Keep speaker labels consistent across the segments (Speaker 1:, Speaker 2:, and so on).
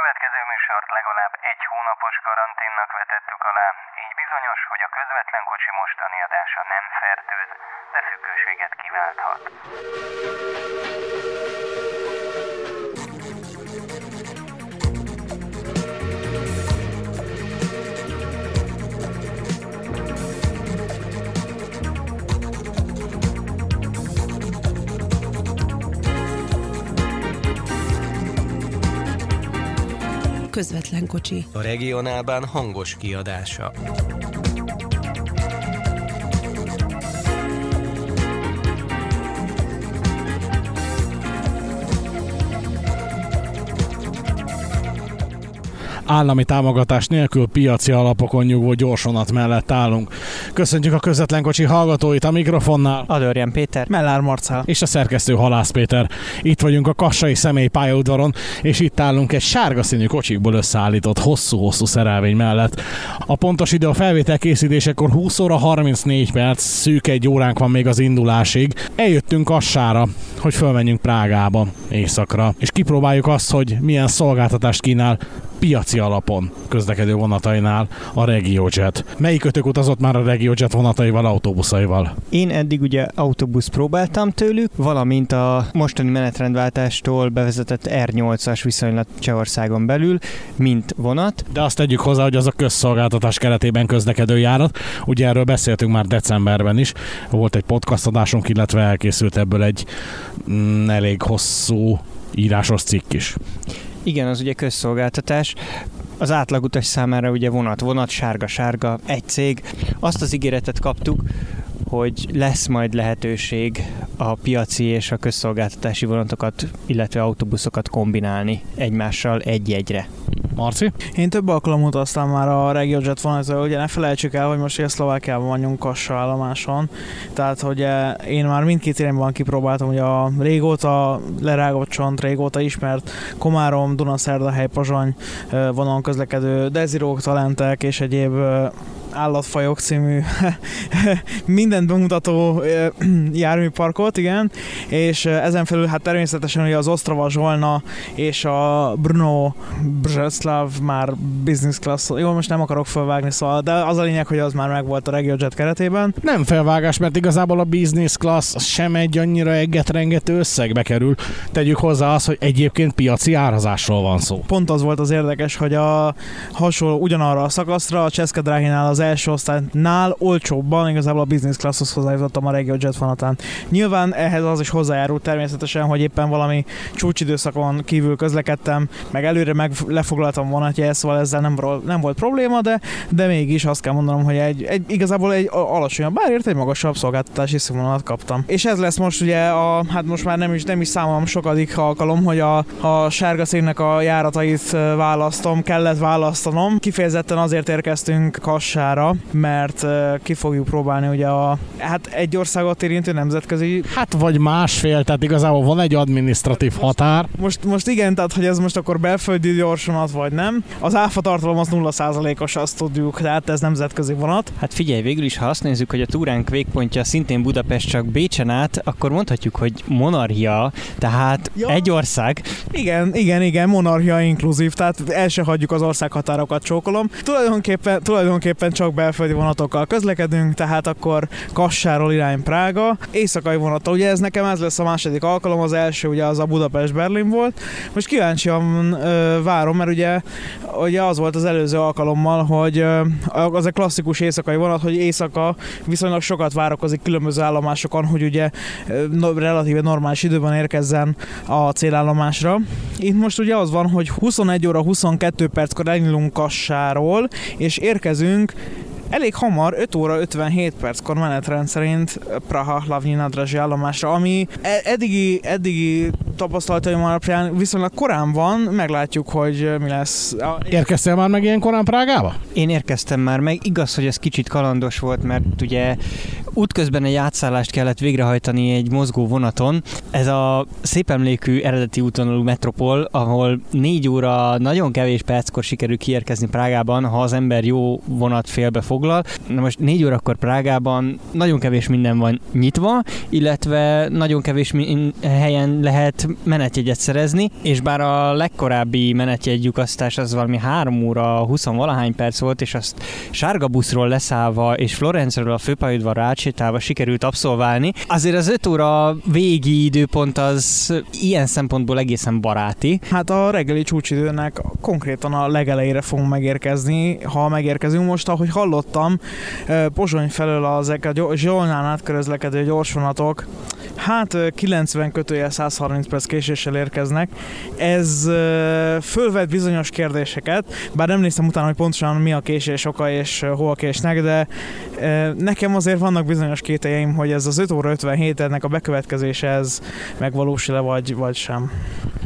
Speaker 1: következő műsort legalább egy hónapos karanténnak vetettük alá, így bizonyos, hogy a közvetlen kocsi mostani adása nem fertőz, de függőséget kiválthat.
Speaker 2: Közvetlen kocsi.
Speaker 3: A regionálban hangos kiadása.
Speaker 4: állami támogatás nélkül piaci alapokon nyugvó gyorsonat mellett állunk. Köszöntjük a közvetlen kocsi hallgatóit a mikrofonnál.
Speaker 5: Adorján Péter. Mellár Marcel.
Speaker 4: És a szerkesztő Halász Péter. Itt vagyunk a Kassai személy pályaudvaron, és itt állunk egy sárga színű kocsikból összeállított hosszú-hosszú szerelvény mellett. A pontos idő a felvétel készítésekor 20 óra 34 perc, szűk egy óránk van még az indulásig. Eljöttünk Kassára, hogy fölmenjünk Prágába éjszakra, és kipróbáljuk azt, hogy milyen szolgáltatást kínál piaci alapon közlekedő vonatainál a RegioJet. Melyik ötök utazott már a RegioJet vonataival, autóbuszaival?
Speaker 5: Én eddig ugye autóbusz próbáltam tőlük, valamint a mostani menetrendváltástól bevezetett R8-as viszonylat Csehországon belül, mint vonat.
Speaker 4: De azt tegyük hozzá, hogy az a közszolgáltatás keretében közlekedő járat. Ugye erről beszéltünk már decemberben is. Volt egy podcast adásunk, illetve elkészült ebből egy mm, elég hosszú írásos cikk is.
Speaker 5: Igen, az ugye közszolgáltatás. Az átlagutas számára ugye vonat, vonat, sárga-sárga, egy cég. Azt az ígéretet kaptuk, hogy lesz majd lehetőség a piaci és a közszolgáltatási vonatokat, illetve autóbuszokat kombinálni egymással egy jegyre.
Speaker 4: Marci?
Speaker 6: Én több alkalom utaztam már a RegioJet vonattal, ugye ne felejtsük el, hogy most ugye Szlovákiában vagyunk Kassa állomáson, tehát hogy én már mindkét irányban kipróbáltam, hogy a régóta lerágott csont, régóta ismert Komárom, Dunaszerdahely, Pozsony vonalon közlekedő Dezirók, Talentek és egyéb állatfajok című mindent bemutató járműparkot, igen, és ezen felül hát természetesen ugye az Ostrava Zsolna és a Brno Brzeszlav már business class, jó, most nem akarok felvágni, szóval, de az a lényeg, hogy az már megvolt a RegioJet keretében.
Speaker 4: Nem felvágás, mert igazából a business class sem egy annyira eget-rengető összegbe kerül. Tegyük hozzá azt, hogy egyébként piaci árazásról van szó.
Speaker 6: Pont az volt az érdekes, hogy a hasonló ugyanarra a szakaszra a Cseszke Dráhinál az első osztálynál olcsóbban igazából a business classhoz hozzájutottam a RegioJet vonatán. Nyilván ehhez az is hozzájárult természetesen, hogy éppen valami csúcsidőszakon kívül közlekedtem, meg előre meg lefoglaltam vonatját, szóval ezzel nem, nem volt probléma, de, de mégis azt kell mondanom, hogy egy, egy igazából egy alacsonyabb bárért egy magasabb szolgáltatási színvonalat kaptam. És ez lesz most ugye a, hát most már nem is, nem is számolom sokadik alkalom, hogy a, a sárga színnek a járatait választom, kellett választanom. Kifejezetten azért érkeztünk Kassá Európára, mert ki fogjuk próbálni ugye a, hát egy országot érintő nemzetközi...
Speaker 4: Hát vagy másfél, tehát igazából van egy administratív határ.
Speaker 6: Most, most igen, tehát hogy ez most akkor belföldi gyorsonat vagy nem. Az áfa tartalom az 0%-os, azt tudjuk, tehát ez nemzetközi vonat.
Speaker 5: Hát figyelj, végül is, ha azt nézzük, hogy a túránk végpontja szintén Budapest csak Bécsen át, akkor mondhatjuk, hogy monarchia, tehát ja. egy ország.
Speaker 6: Igen, igen, igen, monarchia inkluzív, tehát el se hagyjuk az országhatárokat csókolom. Tulajdonképpen, tulajdonképpen csak belföldi vonatokkal közlekedünk, tehát akkor Kassáról irány Prága. Éjszakai vonattal, ugye ez nekem ez lesz a második alkalom, az első ugye az a Budapest-Berlin volt. Most kíváncsian ö, várom, mert ugye, ugye az volt az előző alkalommal, hogy ö, az a klasszikus éjszakai vonat, hogy éjszaka viszonylag sokat várakozik különböző állomásokon, hogy ugye ö, relatíve normális időben érkezzen a célállomásra. Itt most ugye az van, hogy 21 óra 22 perckor elindulunk Kassáról, és érkezünk elég hamar, 5 óra 57 perckor menetrend szerint Praha Lavnyi Nadrazsi állomásra, ami e- eddigi, eddigi tapasztalataim alapján viszonylag korán van, meglátjuk, hogy mi lesz.
Speaker 4: Érkeztél már meg ilyen korán Prágába?
Speaker 5: Én érkeztem már meg, igaz, hogy ez kicsit kalandos volt, mert ugye útközben egy átszállást kellett végrehajtani egy mozgó vonaton. Ez a szép emlékű eredeti útvonalú metropol, ahol négy óra nagyon kevés perckor sikerül kiérkezni Prágában, ha az ember jó vonat félbe foglal. Na most négy órakor Prágában nagyon kevés minden van nyitva, illetve nagyon kevés helyen lehet menetjegyet szerezni, és bár a legkorábbi menetjegyukasztás az valami 3 óra 20 valahány perc volt, és azt sárga buszról leszállva és Florencről a főpályaudvarra átsétálva sikerült abszolválni, azért az 5 óra végi időpont az ilyen szempontból egészen baráti.
Speaker 6: Hát a reggeli csúcsidőnek konkrétan a legelejére fogunk megérkezni, ha megérkezünk most, ahogy hallottam, Pozsony felől ezek a Zsolnán átkörözlekedő gyorsvonatok, hát 90 kötője 130 perc késéssel érkeznek. Ez fölvet bizonyos kérdéseket, bár nem néztem utána, hogy pontosan mi a késés oka és hol késnek, de nekem azért vannak bizonyos kételjeim, hogy ez az 5 óra 57 ennek a bekövetkezése ez megvalósul-e vagy, vagy sem.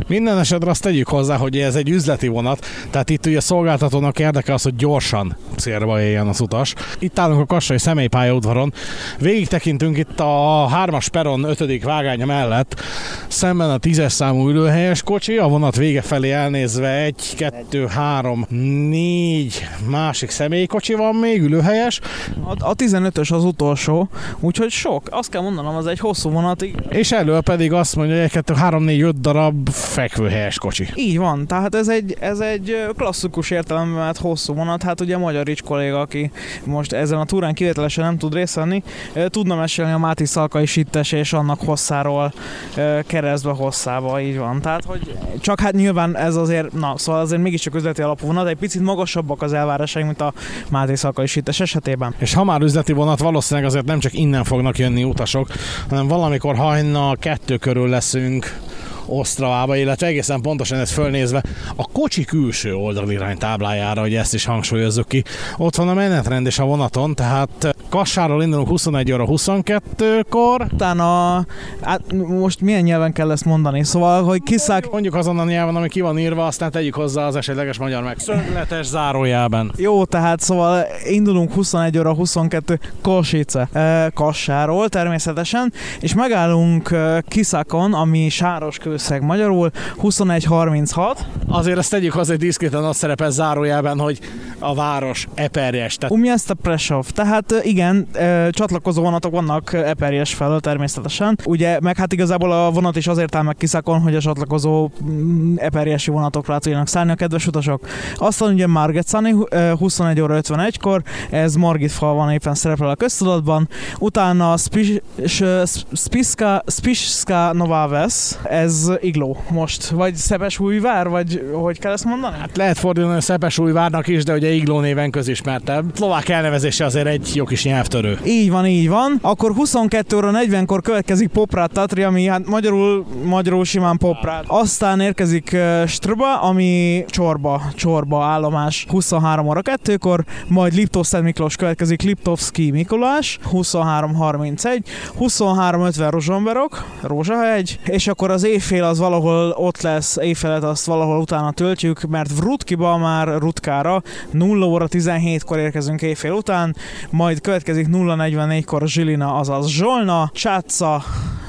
Speaker 4: Minden esetre azt tegyük hozzá, hogy ez egy üzleti vonat, tehát itt ugye a szolgáltatónak érdeke az, hogy gyorsan célba éljen az utas. Itt állunk a Kassai személypályaudvaron, végig tekintünk itt a 3-as peron 5. vágánya mellett, szemben a 10-es számú ülőhelyes kocsi, a vonat vége felé elnézve 1, 2, 3, 4 másik személykocsi van még, ülőhelyes.
Speaker 6: A, a 15-ös az utolsó, úgyhogy sok. Azt kell mondanom, az egy hosszú vonat.
Speaker 4: És elő pedig azt mondja, hogy 1, 2, 3, 4, 5 darab fekvőhelyes kocsi.
Speaker 6: Így van, tehát ez egy, ez egy klasszikus értelemben mert hosszú vonat, hát ugye Magyarics kolléga, aki most ezen a túrán kivételesen nem tud részt venni, tudna mesélni a Máti Szalkai sittes és annak hosszáról keresztbe hosszába, így van. Tehát, hogy csak hát nyilván ez azért, na, szóval azért mégiscsak üzleti alapú vonat, egy picit magasabbak az elvárásaink, mint a Máté Szalkai sittes esetében.
Speaker 4: És ha már üzleti vonat, valószínűleg azért nem csak innen fognak jönni utasok, hanem valamikor hajna kettő körül leszünk Osztravába, illetve egészen pontosan ez fölnézve a kocsi külső oldalirány táblájára, hogy ezt is hangsúlyozzuk ki. Ott van a menetrend és a vonaton, tehát Kassáról indulunk 21 óra 22-kor.
Speaker 6: Utána, hát most milyen nyelven kell ezt mondani? Szóval, hogy kiszák...
Speaker 4: Mondjuk azon a nyelven, ami ki van írva, aztán tegyük hozzá az esetleges magyar meg. Szögletes zárójában.
Speaker 6: Jó, tehát szóval indulunk 21 óra 22 Kolsice, Kassáról természetesen, és megállunk Kiszakon, ami sáros kőszeg magyarul, 21.36.
Speaker 4: Azért ezt tegyük hozzá, hogy diszkréten azt szerepel zárójában, hogy a város Eperjes.
Speaker 6: Tehát... Um, ezt a Presov. Tehát igen, csatlakozó vonatok vannak Eperjes felől természetesen. Ugye, meg hát igazából a vonat is azért áll meg kiszakon, hogy a csatlakozó mm, Eperjesi vonatokra tudjanak szállni a kedves utasok. Aztán ugye Margetszani 21 óra 51-kor, ez Margit fal van éppen szerepel a köztudatban. Utána Spiska, Spiska Novaves, ez Igló most, vagy Szepesújvár, vagy hogy kell ezt mondani?
Speaker 4: Hát lehet fordulni a Szepesújvárnak is, de ugye Igló néven közismertebb. Szlovák elnevezése azért egy jó kis nyelvtörő.
Speaker 6: Így van, így van. Akkor 22 óra 40-kor következik Poprát Tatri, ami hát magyarul, magyarul simán Poprát. Aztán érkezik Strba, ami Csorba, Csorba állomás 23 óra 2-kor, majd Liptov Szent Miklós következik Liptovski Mikulás 23.31, 23.50 Rozsomberok, Rózsahegy, és akkor az éjfél az valahol ott lesz, éjfelet azt valahol utána töltjük, mert Vrutkiba már Rutkára 0 óra 17-kor érkezünk éjfél után, majd következik 044-kor Zsilina, azaz Zsolna, Csáca,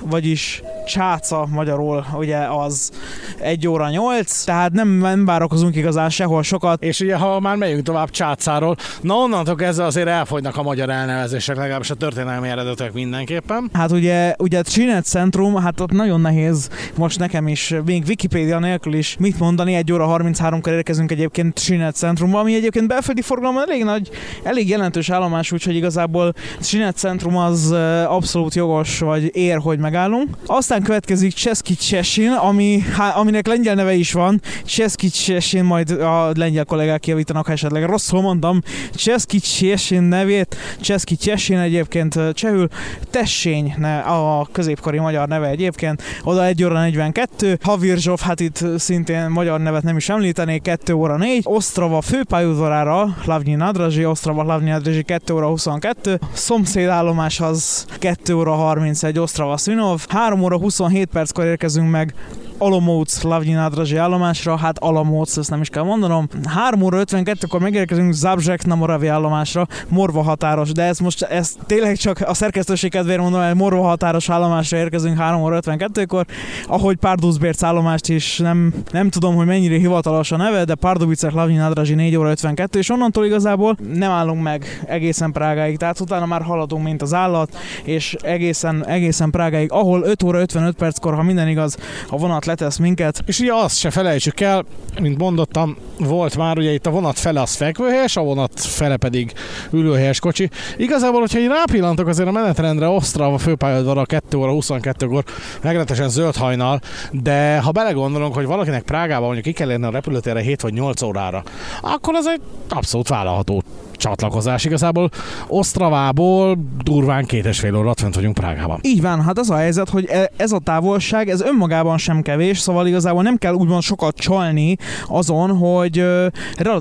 Speaker 6: vagyis Csáca magyarul, ugye az 1 óra 8, tehát nem, nem várakozunk igazán sehol sokat.
Speaker 4: És ugye, ha már megyünk tovább Csácáról, na onnantól kezdve azért elfogynak a magyar elnevezések, legalábbis a történelmi eredetek mindenképpen.
Speaker 6: Hát ugye, ugye Csinet Centrum, hát ott nagyon nehéz most nekem is, még Wikipédia nélkül is mit mondani, 1 óra 33-kor érkezünk egyébként Csinet Centrumba, ami egyébként belföldi forgalom elég nagy, elég jelentős állomás, úgyhogy igazából Csinet Centrum az abszolút jogos, vagy ér, hogy megállunk. Aztán következik Cseszki Csesin, ami, há, aminek lengyel neve is van. Cseszki Csesin, majd a lengyel kollégák javítanak, ha esetleg rosszul mondom. Cseszki Csesin nevét, Cseszki Csesin egyébként csehül, Tessény ne, a középkori magyar neve egyébként, oda 1 óra 42, Havirzsov, hát itt szintén magyar nevet nem is említenék, 2 óra 4, Ostrava főpályaudvarára, Lavnyi Nadrazsi, Ostrava Lavnyi Nadrazsi 2 óra 22, szomszédállomás az 2 óra 31, Ostrava Svinov, 3 óra 27 perckor érkezünk meg Olomouc Lavnyi Nadrazsi állomásra, hát Olomouc, ezt nem is kell mondanom. 3 óra 52-kor megérkezünk Zabzsek na Moravi állomásra, Morva határos, de ez most ez tényleg csak a szerkesztőség kedvéért mondom, hogy Morva határos állomásra érkezünk 3 óra 52-kor, ahogy Párduszbérc állomást is nem, nem tudom, hogy mennyire hivatalos a neve, de Pardubicek Lavnyi Nadrazsi 4 óra 52, és onnantól igazából nem állunk meg egészen Prágáig, tehát utána már haladunk, mint az állat, és egészen, egészen Prágáig, ahol 5 óra 55 perckor, ha minden igaz, a vonat vonat letesz minket.
Speaker 4: És ugye azt se felejtsük el, mint mondottam, volt már ugye itt a vonat fele az fekvőhelyes, a vonat fele pedig ülőhelyes kocsi. Igazából, hogyha én rápillantok azért a menetrendre Osztrava főpályaudvarra 2 óra 22-kor meglehetősen zöld hajnal, de ha belegondolunk, hogy valakinek Prágában mondjuk ki kell érni a repülőtérre 7 vagy 8 órára, akkor ez egy abszolút vállalható csatlakozás. Igazából Osztravából durván két és fél órát fent vagyunk Prágában.
Speaker 6: Így van, hát az a helyzet, hogy e- ez a távolság, ez önmagában sem kevés, szóval igazából nem kell úgymond sokat csalni azon, hogy ö,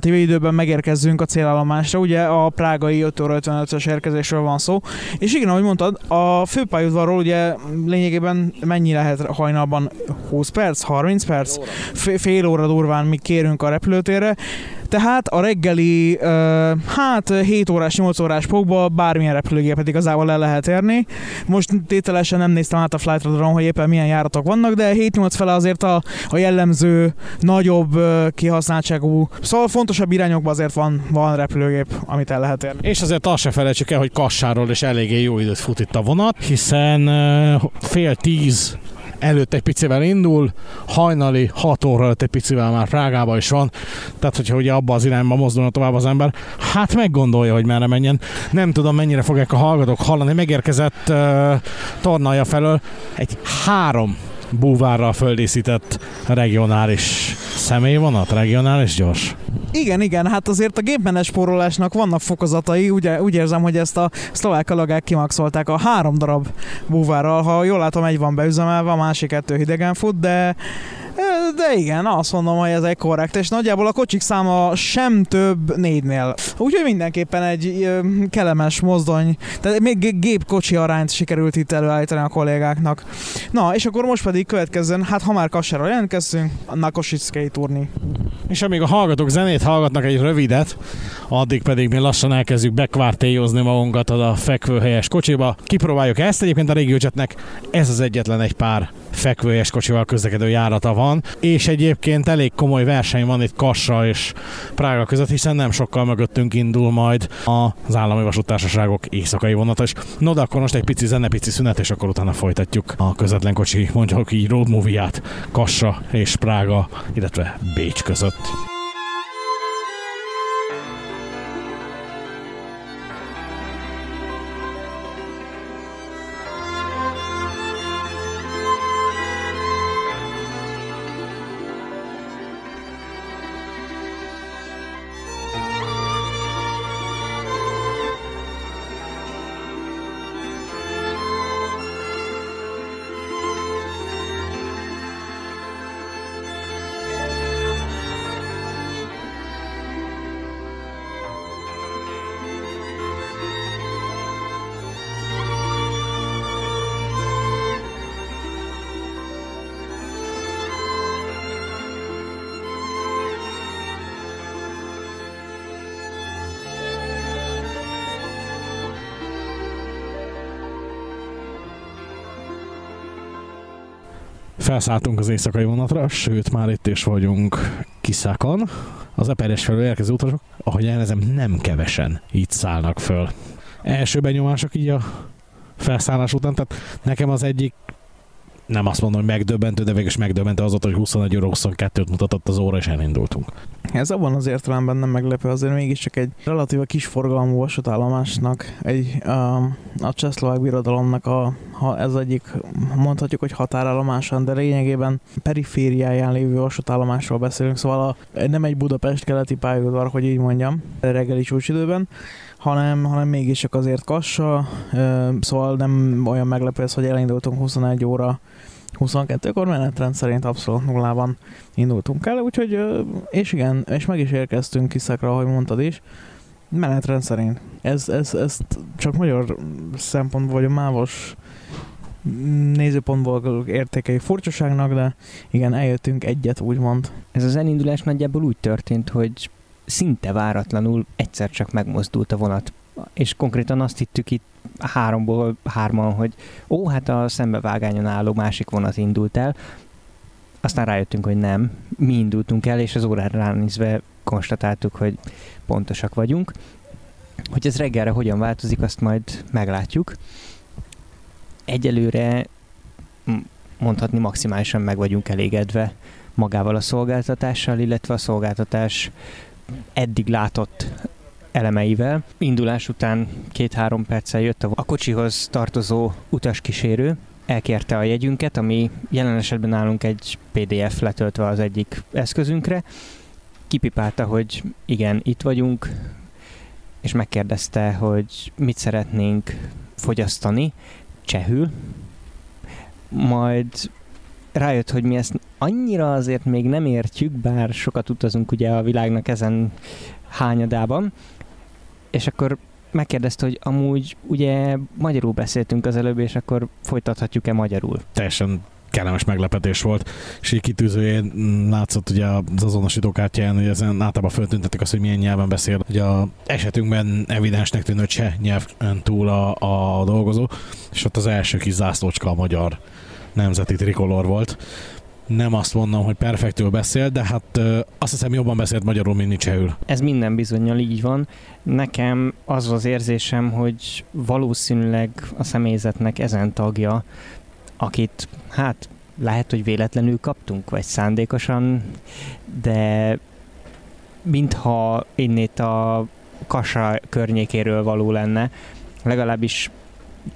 Speaker 6: időben megérkezzünk a célállomásra, ugye a prágai 5 óra 55-ös érkezésről van szó, és igen, ahogy mondtad, a főpályaudvarról ugye lényegében mennyi lehet hajnalban? 20 perc, 30 perc? F- fél óra durván, míg kérünk a repülőtérre, tehát a reggeli, uh, hát 7 órás, 8 órás pokba bármilyen repülőgépet igazából le lehet érni. Most tételesen nem néztem át a Flight Radaron, hogy éppen milyen járatok vannak, de 7-8 fele azért a, a jellemző, nagyobb uh, kihasználtságú, szóval fontosabb irányokban azért van, van repülőgép, amit el lehet érni.
Speaker 4: És azért azt se felejtsük el, hogy Kassáról is eléggé jó időt fut itt a vonat, hiszen uh, fél tíz előtt egy picivel indul, hajnali 6 óra előtt egy picivel már Prágába is van, tehát hogyha ugye abba az irányba mozdulna tovább az ember, hát meggondolja, hogy merre menjen. Nem tudom, mennyire fogják a hallgatók hallani, megérkezett uh, tornaja felől egy három búvárral földíszített regionális személyvonat, regionális gyors.
Speaker 6: Igen, igen, hát azért a gépmenes spórolásnak vannak fokozatai, ugye, úgy érzem, hogy ezt a szlovák alagák kimaxolták a három darab búvárral, ha jól látom, egy van beüzemelve, a másik kettő hidegen fut, de de igen, azt mondom, hogy ez egy korrekt, és nagyjából a kocsik száma sem több négynél. Úgyhogy mindenképpen egy kellemes mozdony, tehát még gépkocsi arányt sikerült itt előállítani a kollégáknak. Na, és akkor most pedig következzen, hát ha már Kassára jelentkeztünk, a Kosickei turni.
Speaker 4: És amíg a hallgatók zenét hallgatnak egy rövidet, addig pedig mi lassan elkezdjük bekvártéjozni magunkat a fekvőhelyes kocsiba. Kipróbáljuk ezt, egyébként a RegioJetnek ez az egyetlen egy pár fekvőhelyes kocsival közlekedő járata van, és egyébként elég komoly verseny van itt Kassa és Prága között, hiszen nem sokkal mögöttünk indul majd az állami vasútársaságok éjszakai vonata is. No, de akkor most egy pici zene, pici szünet, és akkor utána folytatjuk a közvetlen kocsi, mondjuk így road movie-át Kassa és Prága, illetve Bécs között. Felszálltunk az éjszakai vonatra, sőt már itt is vagyunk Kiszákon. Az Eperes felől érkező utasok, ahogy elnezem, nem kevesen itt szállnak föl. Első benyomások így a felszállás után, tehát nekem az egyik nem azt mondom, hogy megdöbbentő, de végül is megdöbbentő az hogy 21 óra 22-t mutatott az óra, és elindultunk.
Speaker 6: Ez abban az értelemben nem meglepő, azért mégiscsak egy relatíve kis forgalmú vasútállomásnak, egy a, a csehszlovák birodalomnak a, ha ez egyik, mondhatjuk, hogy határállomásán, de lényegében perifériáján lévő vasútállomásról beszélünk, szóval a, nem egy Budapest keleti pályaudvar, hogy így mondjam, reggeli csúcsidőben, hanem, hanem mégis csak azért kassa, szóval nem olyan meglepő ez, hogy elindultunk 21 óra 22-kor menetrend szerint abszolút nullában indultunk el, úgyhogy, és igen, és meg is érkeztünk Kiszakra, ahogy mondtad is, menetrend szerint. Ez, ez, ez csak magyar szempontból, vagy a mávos nézőpontból értékei furcsaságnak, de igen, eljöttünk egyet, úgymond.
Speaker 5: Ez az elindulás nagyjából úgy történt, hogy szinte váratlanul egyszer csak megmozdult a vonat. És konkrétan azt hittük itt háromból hárman, hogy ó, hát a szembevágányon álló másik vonat indult el. Aztán rájöttünk, hogy nem. Mi indultunk el, és az órára ránézve konstatáltuk, hogy pontosak vagyunk. Hogy ez reggelre hogyan változik, azt majd meglátjuk. Egyelőre mondhatni maximálisan meg vagyunk elégedve magával a szolgáltatással, illetve a szolgáltatás eddig látott elemeivel. Indulás után két-három perccel jött a kocsihoz tartozó utaskísérő, elkérte a jegyünket, ami jelen esetben nálunk egy PDF letöltve az egyik eszközünkre, kipipálta, hogy igen, itt vagyunk, és megkérdezte, hogy mit szeretnénk fogyasztani. Csehül, majd rájött, hogy mi ezt annyira azért még nem értjük, bár sokat utazunk ugye a világnak ezen hányadában, és akkor megkérdezte, hogy amúgy ugye magyarul beszéltünk az előbb, és akkor folytathatjuk-e magyarul?
Speaker 4: Teljesen kellemes meglepetés volt, és így kitűzőjén látszott ugye az azonosítókártyán, hogy ezen általában föltüntetik azt, hogy milyen nyelven beszél. Ugye a esetünkben evidensnek tűnő cseh nyelven túl a, a dolgozó, és ott az első kis zászlócska a magyar nemzeti trikolor volt. Nem azt mondom, hogy perfektül beszél, de hát azt hiszem jobban beszélt magyarul, mint csehül.
Speaker 5: Ez minden bizonyal így van. Nekem az az érzésem, hogy valószínűleg a személyzetnek ezen tagja, akit hát lehet, hogy véletlenül kaptunk, vagy szándékosan, de mintha innét a Kassa környékéről való lenne, legalábbis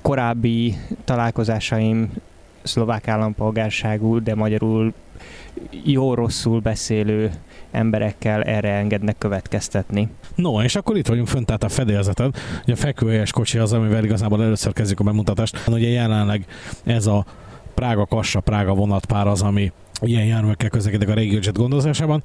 Speaker 5: korábbi találkozásaim szlovák állampolgárságú, de magyarul jó-rosszul beszélő emberekkel erre engednek következtetni.
Speaker 4: No, és akkor itt vagyunk fönt tehát a fedélzeten. Ugye a fekvőhelyes kocsi az, amivel igazából először kezdjük a bemutatást. Ugye jelenleg ez a Prága-Kassa Prága vonatpár az, ami ilyen járművekkel közlekedik a RegioJet gondozásában.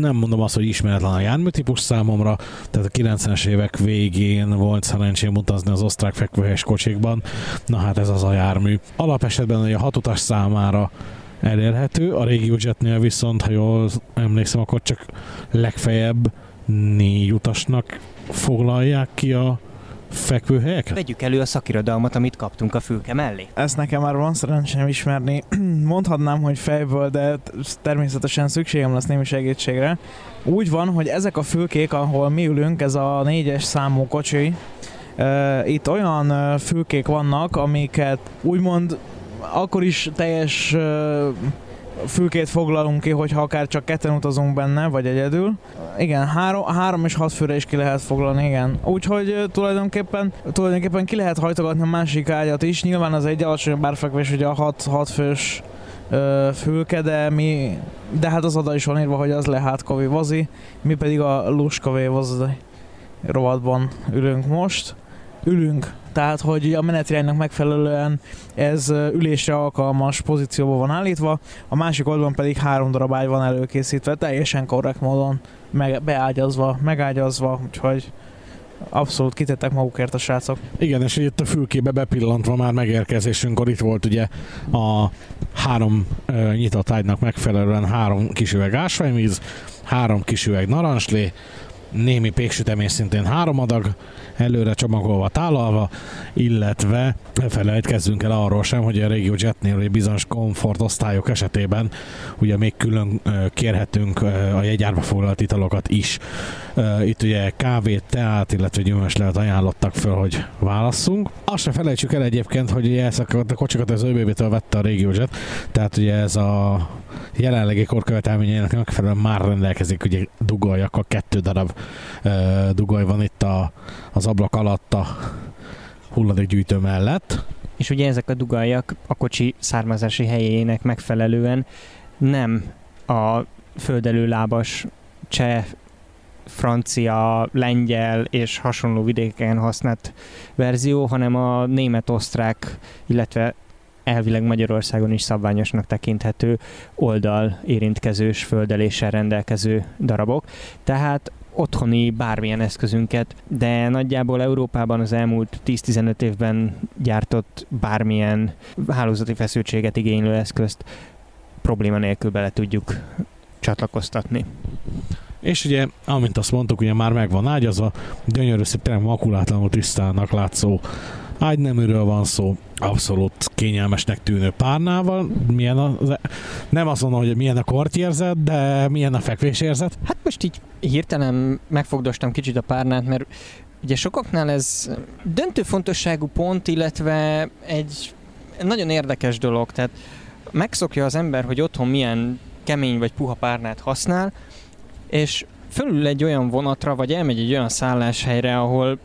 Speaker 4: Nem mondom azt, hogy ismeretlen a járműtípus számomra, tehát a 90-es évek végén volt szerencsém utazni az osztrák fekvőhelyes kocsikban. Na hát ez az a jármű. Alapesetben a hatutas számára elérhető, a RegioJetnél viszont, ha jól emlékszem, akkor csak legfeljebb négy utasnak foglalják ki a fekvőhelyeket?
Speaker 5: Vegyük elő a szakirodalmat, amit kaptunk a fülke mellé.
Speaker 6: Ezt nekem már van szerencsém ismerni. Mondhatnám, hogy fejből, de természetesen szükségem lesz némi segítségre. Úgy van, hogy ezek a fülkék, ahol mi ülünk, ez a négyes számú kocsi, itt olyan fülkék vannak, amiket úgymond akkor is teljes uh, fülkét foglalunk ki, hogyha akár csak ketten utazunk benne, vagy egyedül. Igen, három, három és hat főre is ki lehet foglalni, igen. Úgyhogy tulajdonképpen, tulajdonképpen ki lehet hajtogatni a másik ágyat is. Nyilván az egy alacsonyabb árfekvés, ugye a hat, hat fős ö, fülke, de mi, de hát az oda is van írva, hogy az le hátkavé vazi, mi pedig a luskavé vazi rovatban ülünk most. Ülünk, tehát hogy a menetiránynak megfelelően ez ülésre alkalmas pozícióban van állítva, a másik oldalon pedig három darab ágy van előkészítve, teljesen korrekt módon meg, beágyazva, megágyazva, úgyhogy abszolút kitettek magukért a srácok.
Speaker 4: Igen, és itt a fülkébe bepillantva már megérkezésünkkor itt volt ugye a három ö, nyitott ágynak megfelelően három kis üveg ásványvíz, három kis üveg narancslé, némi péksütemény szintén három adag, előre csomagolva, tálalva, illetve ne felejtkezzünk el arról sem, hogy a Regio Jetnél ugye bizonyos komfort osztályok esetében ugye még külön kérhetünk a jegyárba foglalt italokat is. Itt ugye kávét, teát, illetve gyümölcslevet ajánlottak föl, hogy válasszunk. Azt se felejtsük el egyébként, hogy ugye ezeket a kocsikat az ÖBB-től vette a RegioJet, tehát ugye ez a jelenlegi korkövetelményeinek megfelelően már rendelkezik ugye dugoljakkal, kettő darab dugoly van itt a, az ablak alatt a hulladékgyűjtő mellett.
Speaker 5: És ugye ezek a dugaljak a kocsi származási helyének megfelelően nem a földelő lábas cseh, francia, lengyel és hasonló vidéken használt verzió, hanem a német-osztrák, illetve elvileg Magyarországon is szabványosnak tekinthető oldal érintkezős földeléssel rendelkező darabok. Tehát otthoni bármilyen eszközünket, de nagyjából Európában az elmúlt 10-15 évben gyártott bármilyen hálózati feszültséget igénylő eszközt probléma nélkül bele tudjuk csatlakoztatni.
Speaker 4: És ugye, amint azt mondtuk, ugye már meg van ágyazva, gyönyörű szép, tényleg makulátlanul tisztának látszó ágyneműről van szó, abszolút kényelmesnek tűnő párnával. Milyen a, nem azt mondom, hogy milyen a kortyérzet, de milyen a fekvésérzet.
Speaker 5: Hát most így hirtelen megfogdostam kicsit a párnát, mert ugye sokaknál ez döntő fontosságú pont, illetve egy nagyon érdekes dolog, tehát megszokja az ember, hogy otthon milyen kemény vagy puha párnát használ, és fölül egy olyan vonatra, vagy elmegy egy olyan szálláshelyre, ahol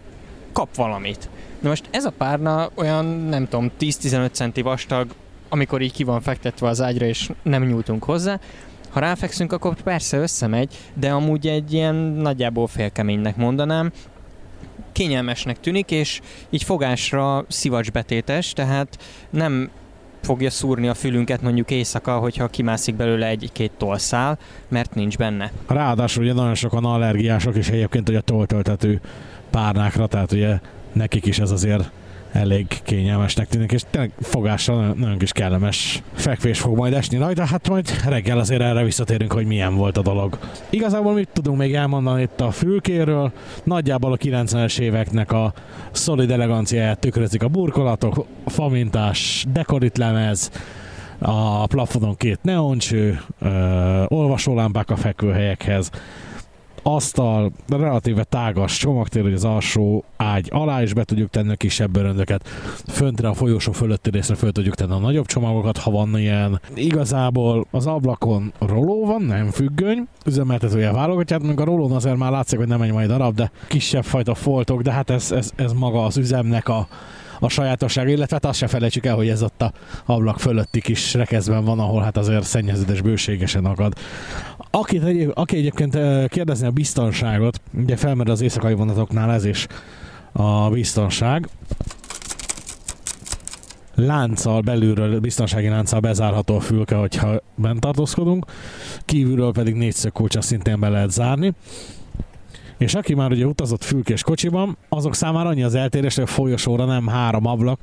Speaker 5: kap valamit. Na most ez a párna olyan, nem tudom, 10-15 centi vastag, amikor így ki van fektetve az ágyra, és nem nyújtunk hozzá. Ha ráfekszünk, akkor persze összemegy, de amúgy egy ilyen nagyjából félkeménynek mondanám, kényelmesnek tűnik, és így fogásra szivacsbetétes, tehát nem fogja szúrni a fülünket mondjuk éjszaka, hogyha kimászik belőle egy-két tolszál, mert nincs benne.
Speaker 4: Ráadásul ugye nagyon sokan allergiások is egyébként ugye toltöltető párnákra, tehát ugye nekik is ez azért elég kényelmesnek tűnik, és tényleg fogásra nagyon, nagyon kis kellemes fekvés fog majd esni rajta, hát majd reggel azért erre visszatérünk, hogy milyen volt a dolog. Igazából mit tudunk még elmondani itt a fülkéről? Nagyjából a 90-es éveknek a szolid eleganciáját tükrözik a burkolatok, famintás, dekoritlemez, a plafonon két neoncső, ö, olvasólámpák a fekvőhelyekhez, asztal, relatíve tágas csomagtér, hogy az alsó ágy alá is be tudjuk tenni a kisebb bőröndöket, föntre a folyosó fölötti részre föl tudjuk tenni a nagyobb csomagokat, ha van ilyen. Igazából az ablakon roló van, nem függöny, üzemeltetője válogatját, még a rolón azért már látszik, hogy nem egy majd darab, de kisebb fajta foltok, de hát ez, ez, ez maga az üzemnek a, a sajátosság, illetve hát azt se felejtsük el, hogy ez ott a ablak fölötti kis rekeszben van, ahol hát azért szennyeződés bőségesen akad. Aki, egyéb, aki egyébként kérdezni a biztonságot, ugye felmerül az éjszakai vonatoknál ez is a biztonság. Lánccal, belülről, biztonsági lánccal bezárható a fülke, hogyha bent tartózkodunk, kívülről pedig négyszög kulcsa szintén be lehet zárni. És aki már ugye utazott fülkés kocsiban, azok számára annyi az eltérés, hogy a folyosóra nem három ablak,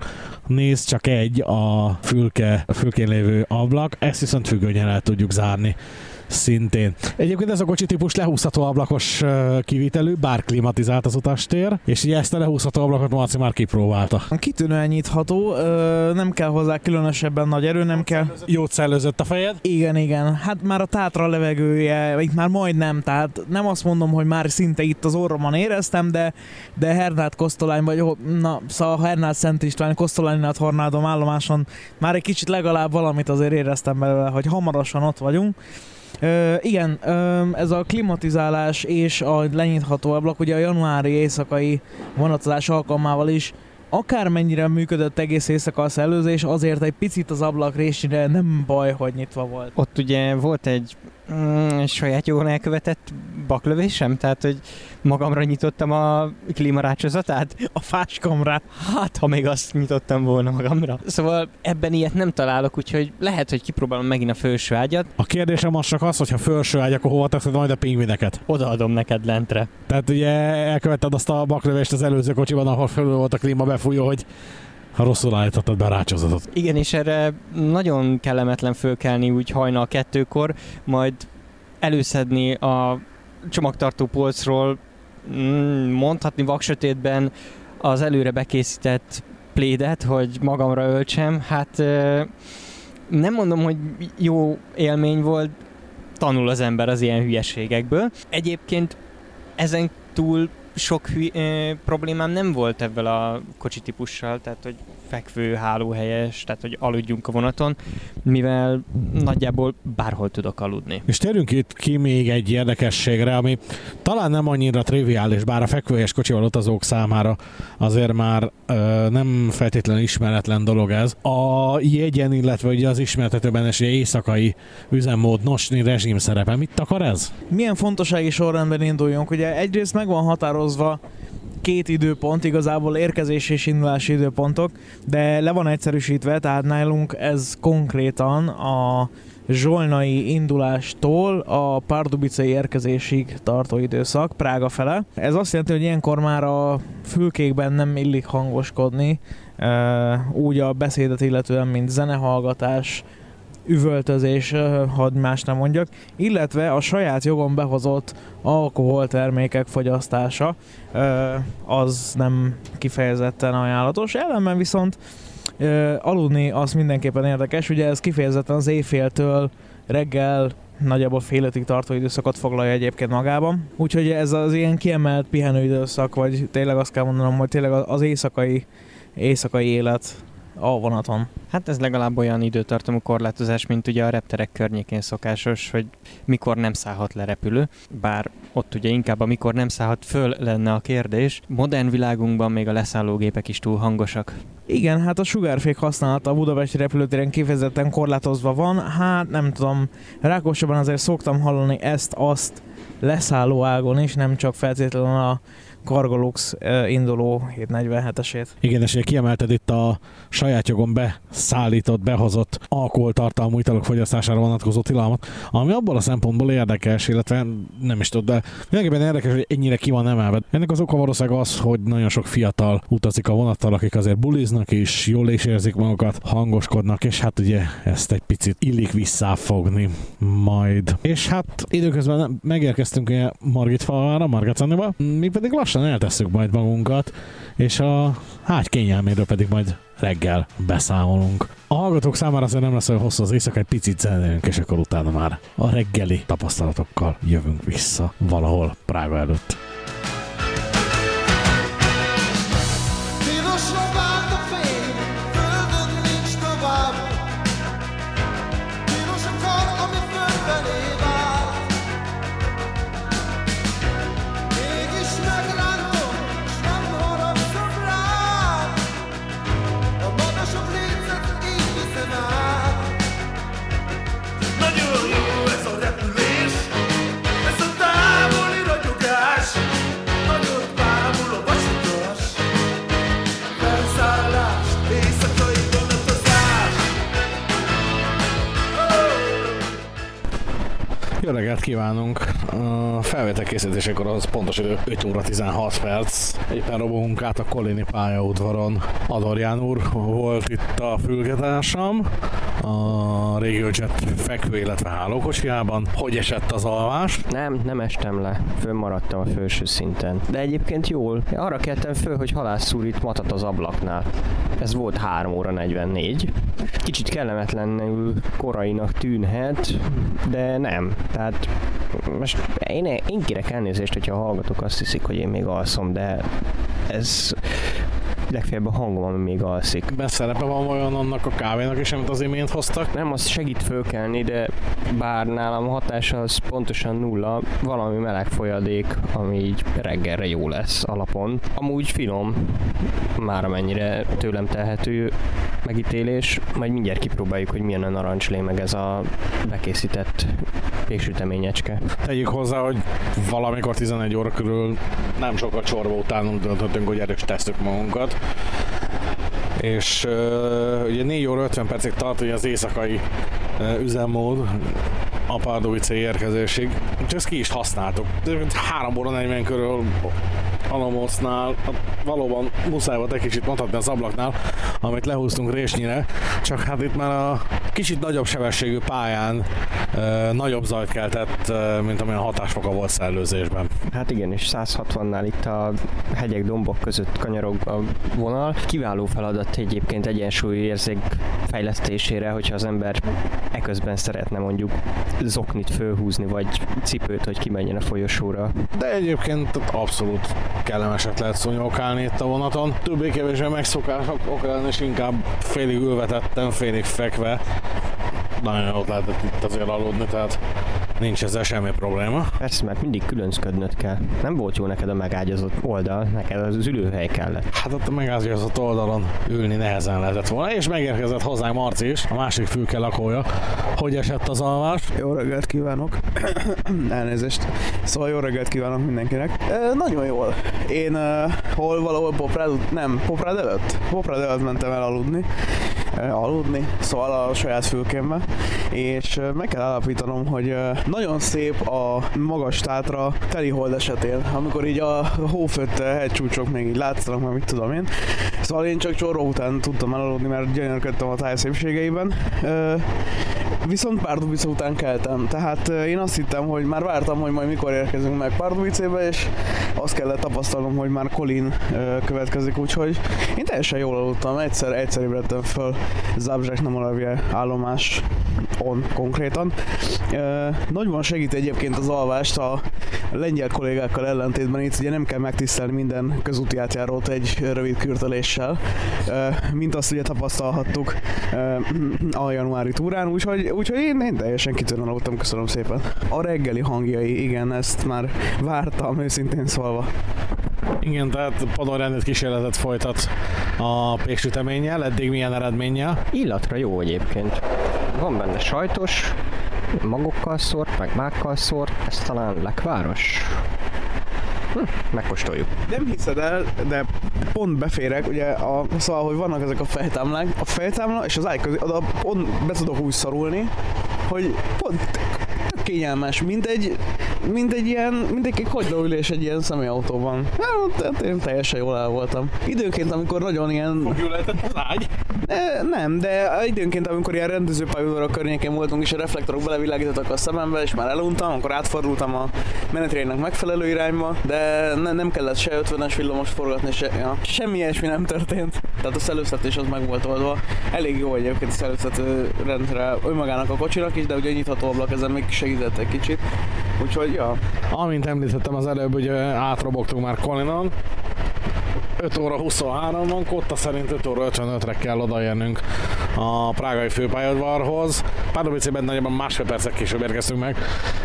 Speaker 4: néz csak egy a fülke, a fülkén lévő ablak, ezt viszont függönyen el tudjuk zárni szintén. Egyébként ez a kocsi típus lehúzható ablakos kivitelű, bár klimatizált az utastér, és ugye ezt a lehúzható ablakot Marci már kipróbálta.
Speaker 6: Kitűnően nyitható, nem kell hozzá különösebben nagy erő, nem kell...
Speaker 4: Jót szellőzött a fejed?
Speaker 6: Igen, igen. Hát már a tátra levegője, itt már majdnem, tehát nem azt mondom, hogy már szinte itt az orromon éreztem, de, de Hernát Kosztolány, vagy na, szóval Hernát Szent István Kosztolánynál Tornádom állomáson már egy kicsit legalább valamit azért éreztem belőle, hogy hamarosan ott vagyunk. Ö, igen, ö, ez a klimatizálás és a lenyitható ablak, ugye a januári éjszakai vonatozás alkalmával is akármennyire működött egész éjszaka a szellőzés, azért egy picit az ablak részére nem baj, hogy nyitva volt.
Speaker 5: Ott ugye volt egy mm, saját jól elkövetett baklövésem, tehát hogy magamra nyitottam a klímarácsozatát.
Speaker 6: A fáskamra.
Speaker 5: Hát, ha még azt nyitottam volna magamra. Szóval ebben ilyet nem találok, úgyhogy lehet, hogy kipróbálom megint a felső ágyat.
Speaker 4: A kérdésem az csak az, hogy ha felső ágy, akkor hova teszed majd a pingvineket?
Speaker 5: Odaadom neked lentre.
Speaker 4: Tehát ugye elkövetted azt a baklövést az előző kocsiban, ahol fölül volt a klíma befújó, hogy ha rosszul állítottad be a rácsozatot.
Speaker 5: Igen, és erre nagyon kellemetlen fölkelni úgy hajnal kettőkor, majd előszedni a csomagtartó polcról, mm, mondhatni vaksötétben az előre bekészített plédet, hogy magamra öltsem, hát nem mondom, hogy jó élmény volt, tanul az ember az ilyen hülyeségekből. Egyébként ezen túl sok hű, e, problémám nem volt ebből a kocsi típussal, tehát hogy fekvő, hálóhelyes, tehát hogy aludjunk a vonaton, mivel nagyjából bárhol tudok aludni.
Speaker 4: És térjünk itt ki még egy érdekességre, ami talán nem annyira triviális, bár a fekvőhelyes kocsival utazók számára azért már ö, nem feltétlenül ismeretlen dolog ez. A jegyen, illetve ugye az ismertetőben is éjszakai üzemmód, nosni rezsim szerepe. Mit akar ez?
Speaker 6: Milyen fontossági sorrendben induljunk? Ugye egyrészt meg van határozva két időpont, igazából érkezés és indulási időpontok, de le van egyszerűsítve, tehát nálunk ez konkrétan a zsolnai indulástól a Pardubicai érkezésig tartó időszak, Prága fele. Ez azt jelenti, hogy ilyenkor már a fülkékben nem illik hangoskodni, úgy a beszédet illetően, mint zenehallgatás, üvöltözés, hadd más nem mondjak, illetve a saját jogon behozott alkoholtermékek fogyasztása az nem kifejezetten ajánlatos. Ellenben viszont aludni az mindenképpen érdekes, ugye ez kifejezetten az éjféltől reggel nagyjából fél ötig tartó időszakot foglalja egyébként magában. Úgyhogy ez az ilyen kiemelt pihenőidőszak, vagy tényleg azt kell mondanom, hogy tényleg az éjszakai, éjszakai élet a vonaton.
Speaker 5: Hát ez legalább olyan időtartamú korlátozás, mint ugye a repterek környékén szokásos, hogy mikor nem szállhat le repülő, bár ott ugye inkább a mikor nem szállhat föl lenne a kérdés. Modern világunkban még a leszállógépek is túl hangosak.
Speaker 6: Igen, hát a sugárfék használata a budapesti repülőtéren kifejezetten korlátozva van. Hát nem tudom, Rákosabban azért szoktam hallani ezt-azt leszálló ágon is, nem csak feltétlenül a Cargolux induló 747-esét.
Speaker 4: Igen, és kiemelted itt a saját jogon beszállított, behozott alkoholtartalmú italok fogyasztására vonatkozó tilalmat, ami abból a szempontból érdekes, illetve nem is tudom, de mindenképpen érdekes, hogy ennyire ki van emelve. Ennek az oka valószínűleg az, hogy nagyon sok fiatal utazik a vonattal, akik azért buliznak is, jól is érzik magukat, hangoskodnak, és hát ugye ezt egy picit illik visszafogni majd. És hát időközben megérkeztünk Margit falvára, Margit mi pedig lassan lassan eltesszük majd magunkat, és a hágy kényelméről pedig majd reggel beszámolunk. A hallgatók számára azért nem lesz olyan hosszú az éjszaka, egy picit zenélünk, és akkor utána már a reggeli tapasztalatokkal jövünk vissza valahol Prága előtt. Jó reggelt kívánunk! A felvétel készítésekor az pontos idő 5 óra 16 perc. Éppen robogunk át a Kolini pályaudvaron. Adorján úr volt itt a fülgetársam a RegioJet fekvő, illetve hálókocsijában. Hogy esett az alvás?
Speaker 7: Nem, nem estem le. Fönnmaradtam a felső szinten. De egyébként jól. Arra keltem föl, hogy halászúr itt matat az ablaknál. Ez volt 3 óra 44. Kicsit kellemetlenül korainak tűnhet, de nem. Tehát most én, én kérek elnézést, hogyha a hallgatók azt hiszik, hogy én még alszom, de ez legfeljebb a hangom, ami még alszik.
Speaker 4: szerepe van olyan annak a kávénak is, amit az imént hoztak?
Speaker 7: Nem, az segít fölkelni, de bár nálam a hatása az pontosan nulla, valami meleg folyadék, ami így reggelre jó lesz alapon. Amúgy finom, már amennyire tőlem telhető megítélés, majd mindjárt kipróbáljuk, hogy milyen a narancslé, meg ez a bekészített péksüteményecske.
Speaker 4: Tegyük hozzá, hogy valamikor 11 óra körül nem sokat csorba után döntöttünk, hogy erős tesszük magunkat és uh, ugye 4 óra 50 percig tart hogy az éjszakai uh, üzemmód a Pardubice érkezésig, és ezt ki is használtuk. 3 óra 40 körül Alamosznál valóban muszáj volt egy kicsit mondhatni az ablaknál, amit lehúztunk résnyire, csak hát itt már a kicsit nagyobb sebességű pályán e, nagyobb zajt keltett, e, mint amilyen hatásfoka volt szellőzésben.
Speaker 7: Hát igen, és 160-nál itt a hegyek, dombok között kanyarog a vonal. Kiváló feladat egyébként érzék fejlesztésére, hogyha az ember eközben szeretne mondjuk zoknit fölhúzni, vagy cipőt, hogy kimenjen a folyosóra.
Speaker 4: De egyébként abszolút kellemeset lehet szúnyogálni itt a vonaton. Többé-kevésbé megszokások okán és inkább félig ülvetettem, félig fekve. Nagyon ott lehetett itt azért aludni, tehát Nincs ezzel semmi probléma.
Speaker 7: Persze, mert mindig különszködnöd kell. Nem volt jó neked a megágyazott oldal, neked az ülőhely kellett.
Speaker 4: Hát ott a megágyazott oldalon ülni nehezen lehetett volna, és megérkezett hozzánk Marci is, a másik fülke lakója. Hogy esett az alvás?
Speaker 8: Jó reggelt kívánok. Elnézést. Szóval jó reggelt kívánok mindenkinek. E, nagyon jól. Én e, hol valahol Poprád, nem, Poprád előtt? Poprád előtt mentem el aludni szóval a saját fülkémbe, és meg kell állapítanom, hogy nagyon szép a magas tátra teli hold esetén, amikor így a hófőtte hegycsúcsok még így látszanak, mert mit tudom én. Szóval én csak csoró után tudtam elaludni, mert gyönyörködtem a táj szépségeiben. Viszont Párdubice után keltem, tehát én azt hittem, hogy már vártam, hogy majd mikor érkezünk meg Párdubicébe, és azt kellett tapasztalnom, hogy már Colin következik, úgyhogy én teljesen jól aludtam, egyszer, egyszer ébredtem föl Zabzsek Namoravje állomás on konkrétan. Nagyban segít egyébként az alvást a
Speaker 6: lengyel kollégákkal ellentétben itt ugye nem kell megtisztelni minden közúti átjárót egy rövid kürteléssel, mint azt ugye tapasztalhattuk a januári túrán, úgyhogy, úgyhogy én, én teljesen kitűnően aludtam, köszönöm szépen. A reggeli hangjai, igen, ezt már vártam őszintén szólva.
Speaker 4: Igen, tehát padonrendét kísérletet folytat a péksüteménnyel, eddig milyen eredménnyel?
Speaker 7: Illatra jó egyébként. Van benne sajtos, magokkal szórt, meg mákkal szórt, ez talán lekváros. Hm, megkóstoljuk.
Speaker 6: Nem hiszed el, de pont beférek, ugye, a, szóval, hogy vannak ezek a fejtámlák, a fejtámla és az ágy közé, oda pont be tudok úgy szorulni, hogy pont kényelmes, mint egy, mint egy ilyen, mint egy kagylóülés egy ilyen személyautóban. Hát, én teljesen jól el voltam. Időnként, amikor nagyon ilyen...
Speaker 4: Fogjul lehetett az ágy?
Speaker 6: E, nem, de időnként, amikor ilyen rendezőpályaudvarok környékén voltunk, és a reflektorok belevilágítottak a szemembe, és már eluntam, akkor átfordultam a menetrénynek megfelelő irányba, de ne, nem kellett se 50-es villamos forgatni, se, ja, semmi ilyesmi nem történt. Tehát a szelőztetés az meg volt oldva. Elég jó egyébként a szelőztető rendre önmagának a kocsinak is, de ugye nyitható ablak ezen még segített egy kicsit. Úgyhogy, ja.
Speaker 4: Amint említettem az előbb, hogy átrobogtunk már Kolinon, 5 óra 23 van, Kotta szerint 5 óra 55-re kell odaérnünk a prágai főpályaudvarhoz. Pádovicében nagyjából másfél percek később érkeztünk meg,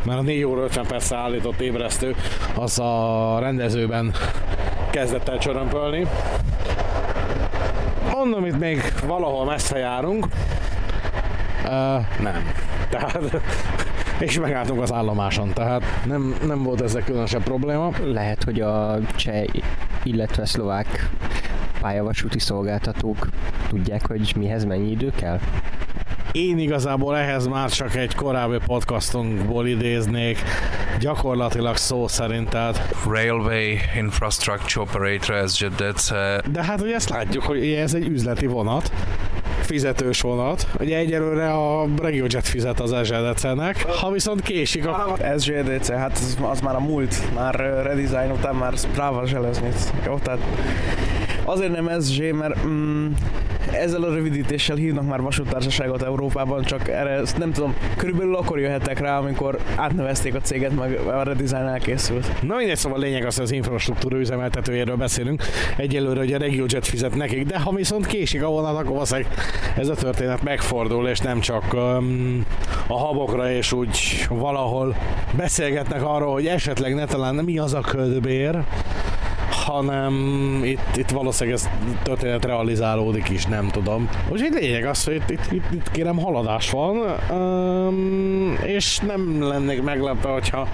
Speaker 4: mert a 4 óra 50 percre állított ébresztő az a rendezőben kezdett el csörömpölni. Mondom, itt még valahol messze járunk. Uh, nem. Tehát és megálltunk az állomáson, tehát nem, nem volt ezzel különösebb probléma.
Speaker 7: Lehet, hogy a cseh, illetve szlovák pályavasúti szolgáltatók tudják, hogy mihez mennyi idő kell?
Speaker 4: Én igazából ehhez már csak egy korábbi podcastunkból idéznék, gyakorlatilag szó szerint, tehát...
Speaker 9: Railway Infrastructure Operator, that's... Uh...
Speaker 4: De hát ugye ezt látjuk, hogy ez egy üzleti vonat, fizetős vonat. Ugye egyelőre a RegioJet fizet az SGDC-nek, ha viszont késik a...
Speaker 6: SGDC, hát az, az már a múlt, már redesign után már Sprava Železnic. Jó, tehát azért nem SG, mert mm, ezzel a rövidítéssel hívnak már vasútársaságot Európában, csak erre nem tudom, körülbelül akkor jöhettek rá, amikor átnevezték a céget, meg a redesign elkészült.
Speaker 4: Na mindegy, szóval lényeg az, hogy az infrastruktúra üzemeltetőjéről beszélünk. Egyelőre, hogy a RegioJet fizet nekik, de ha viszont késik a vonat, akkor valószínűleg ez a történet megfordul, és nem csak um, a habokra, és úgy valahol beszélgetnek arról, hogy esetleg ne talán mi az a ködbér, hanem itt, itt valószínűleg ez történet realizálódik is, nem tudom. Úgyhogy lényeg az, hogy itt, itt, itt, itt kérem haladás van, um, és nem lennék meglepve, hogyha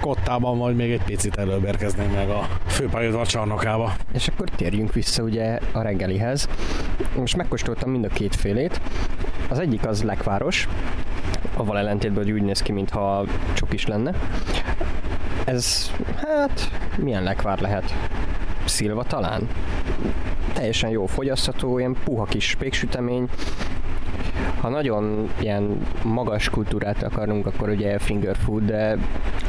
Speaker 4: kottában vagy még egy picit előbb érkeznénk meg a főpályaudvar csarnokába.
Speaker 7: És akkor térjünk vissza ugye a reggelihez. Most megkóstoltam mind a két félét. Az egyik az lekváros, avval ellentétben, hogy úgy néz ki, mintha csokis lenne. Ez, hát, milyen lekvár lehet? Szilva talán? Teljesen jó fogyasztható, ilyen puha kis péksütemény, ha nagyon ilyen magas kultúrát akarunk, akkor ugye finger food, de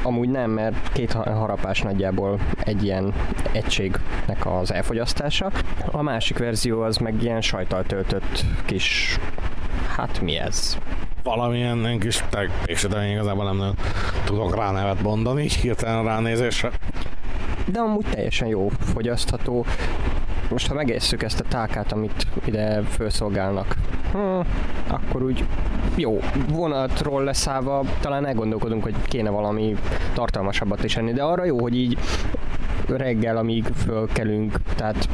Speaker 7: amúgy nem, mert két harapás nagyjából egy ilyen egységnek az elfogyasztása. A másik verzió az meg ilyen sajtal töltött kis, hát mi ez?
Speaker 4: Valamilyen kis péksütemény igazából nem tudok rá nevet mondani, így hirtelen ránézésre.
Speaker 7: De amúgy teljesen jó fogyasztható. Most ha megesszük ezt a tákát, amit ide felszolgálnak, hm, akkor úgy jó, vonatról leszállva talán elgondolkodunk, hogy kéne valami tartalmasabbat is enni, de arra jó, hogy így reggel, amíg fölkelünk, tehát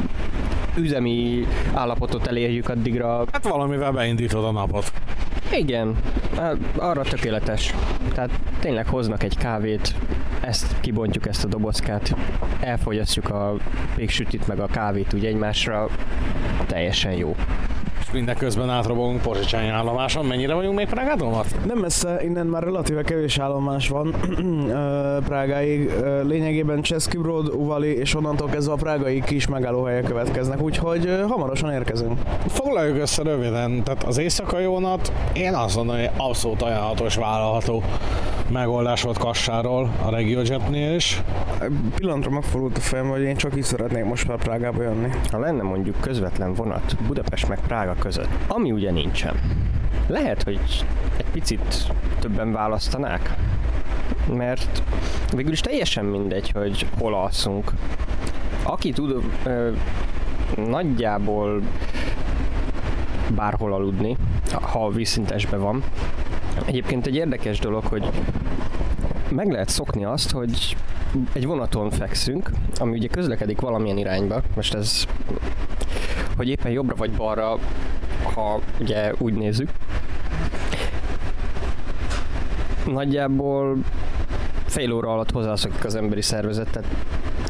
Speaker 7: üzemi állapotot elérjük addigra.
Speaker 4: Hát valamivel beindítod a napot.
Speaker 7: Igen, arra tökéletes. Tehát tényleg hoznak egy kávét, ezt kibontjuk ezt a dobozkát, elfogyasztjuk a péksütit meg a kávét úgy egymásra, teljesen jó
Speaker 4: mindeközben átrobogunk Pozsicsányi állomáson. Mennyire vagyunk még Prágától,
Speaker 6: Nem messze, innen már relatíve kevés állomás van Prágáig. Lényegében Cseszki Brod, Uvali és onnantól kezdve a prágai kis megállóhelyek következnek, úgyhogy hamarosan érkezünk.
Speaker 4: Foglaljuk össze röviden, tehát az éjszakai vonat én azt mondom, hogy abszolút ajánlható és vállalható megoldás volt Kassáról, a RegioJetnél is.
Speaker 6: Pillanatra megfordult a fejem, hogy én csak így szeretnék most már Prágába jönni.
Speaker 7: Ha lenne mondjuk közvetlen vonat Budapest meg Prága között, ami ugye nincsen. Lehet, hogy egy picit többen választanák? mert végül is teljesen mindegy, hogy hol alszunk. Aki tud ö, nagyjából bárhol aludni, ha a vízszintesben van. Egyébként egy érdekes dolog, hogy meg lehet szokni azt, hogy egy vonaton fekszünk, ami ugye közlekedik valamilyen irányba. Most ez, hogy éppen jobbra vagy balra, ha ugye úgy nézzük. Nagyjából fél óra alatt hozzászokik az emberi szervezet, tehát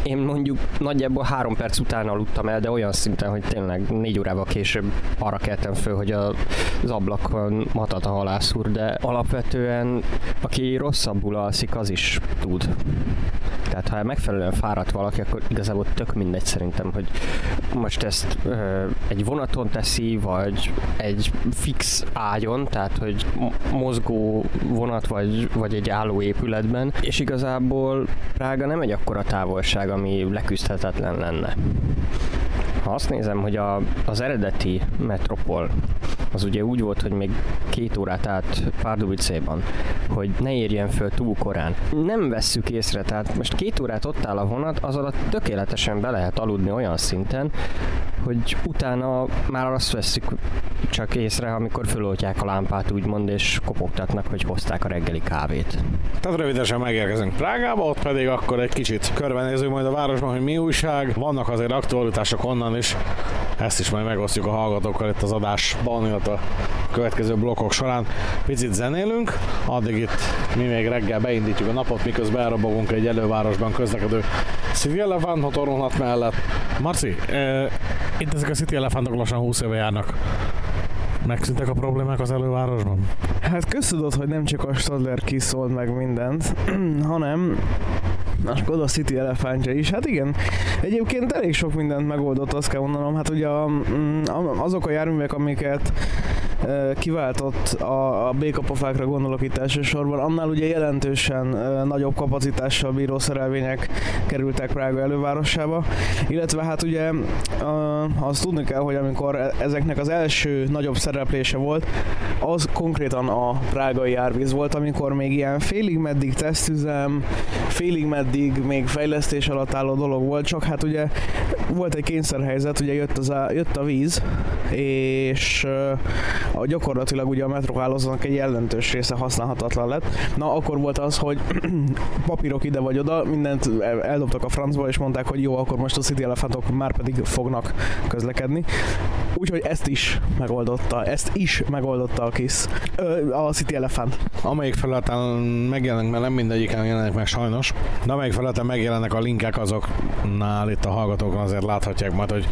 Speaker 7: én mondjuk nagyjából három perc után aludtam el, de olyan szinten, hogy tényleg négy órával később arra keltem föl, hogy az ablakon matat a halászúr, de alapvetően aki rosszabbul alszik, az is tud. Tehát ha megfelelően fáradt valaki, akkor igazából tök mindegy szerintem, hogy most ezt ö, egy vonaton teszi, vagy egy fix ágyon, tehát hogy mozgó vonat, vagy, vagy egy álló épületben, és igazából Prága nem egy akkora távolság, ami leküzdhetetlen lenne. Ha azt nézem, hogy a, az eredeti Metropol az ugye úgy volt, hogy még két órát át Pardubicéban, hogy ne érjen föl túl korán. Nem vesszük észre, tehát most két órát ott áll a vonat, az alatt tökéletesen be lehet aludni olyan szinten, hogy utána már azt veszük csak észre, amikor föloltják a lámpát úgymond, és kopogtatnak, hogy hozták a reggeli kávét.
Speaker 4: Tehát rövidesen megérkezünk Prágába, ott pedig akkor egy kicsit körbenézünk majd a városban, hogy mi újság. Vannak azért aktualitások onnan is, ezt is majd megosztjuk a hallgatókkal itt az adásban, illetve a következő blokkok során. Picit zenélünk, addig itt mi még reggel beindítjuk a napot, miközben elrabogunk egy elővárosban közlekedő City Elephant motorvonat mellett. Marci, eh, itt ezek a City Elephantok lassan 20 éve járnak. Megszűntek a problémák az elővárosban?
Speaker 6: Hát köztudod, hogy nem csak a Stadler kiszolt meg mindent, hanem a Skoda City elefántja is. Hát igen, egyébként elég sok mindent megoldott, azt kell mondanom. Hát ugye a, azok a járművek, amiket kiváltott a, a békapofákra gondolok itt elsősorban, annál ugye jelentősen nagyobb kapacitással bíró szerelvények kerültek Prága elővárosába, illetve hát ugye azt tudni kell, hogy amikor e, ezeknek az első nagyobb szereplése volt, az konkrétan a prágai árvíz volt, amikor még ilyen félig meddig tesztüzem, félig meddig még fejlesztés alatt álló dolog volt, csak hát ugye volt egy kényszerhelyzet, ugye jött, az a, jött a víz, és a gyakorlatilag ugye a metrohálózatnak egy jelentős része használhatatlan lett. Na, akkor volt az, hogy papírok ide vagy oda, mindent eldobtak a francba, és mondták, hogy jó, akkor most a City Elephantok már pedig fognak közlekedni. Úgyhogy ezt is megoldotta, ezt is megoldotta a KISZ, a City Elephant.
Speaker 4: Amelyik felületen megjelennek, mert nem mindegyiken jelenik meg sajnos, de amelyik felületen megjelennek a linkek, azoknál itt a hallgatókon azért láthatják majd, hogy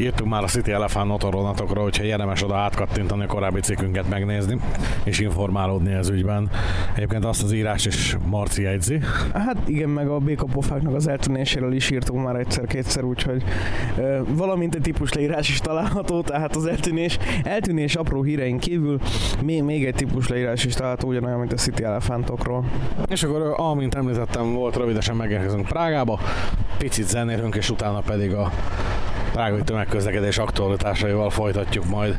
Speaker 4: Írtunk már a City Elephant motorvonatokra, hogyha érdemes oda átkattintani a korábbi cikkünket megnézni, és informálódni az ügyben. Egyébként azt az írás is Marci jegyzi.
Speaker 6: Hát igen, meg a békapofáknak az eltűnéséről is írtunk már egyszer-kétszer, úgyhogy ö, valamint egy típus leírás is található, tehát az eltűnés, eltűnés apró híreink kívül még, még egy típus leírás is található, ugyanolyan, mint a City Elephantokról.
Speaker 4: És akkor, amint említettem, volt rövidesen megérkezünk Prágába, picit zenélünk, és utána pedig a Prágai tömegközlekedés aktualitásaival folytatjuk majd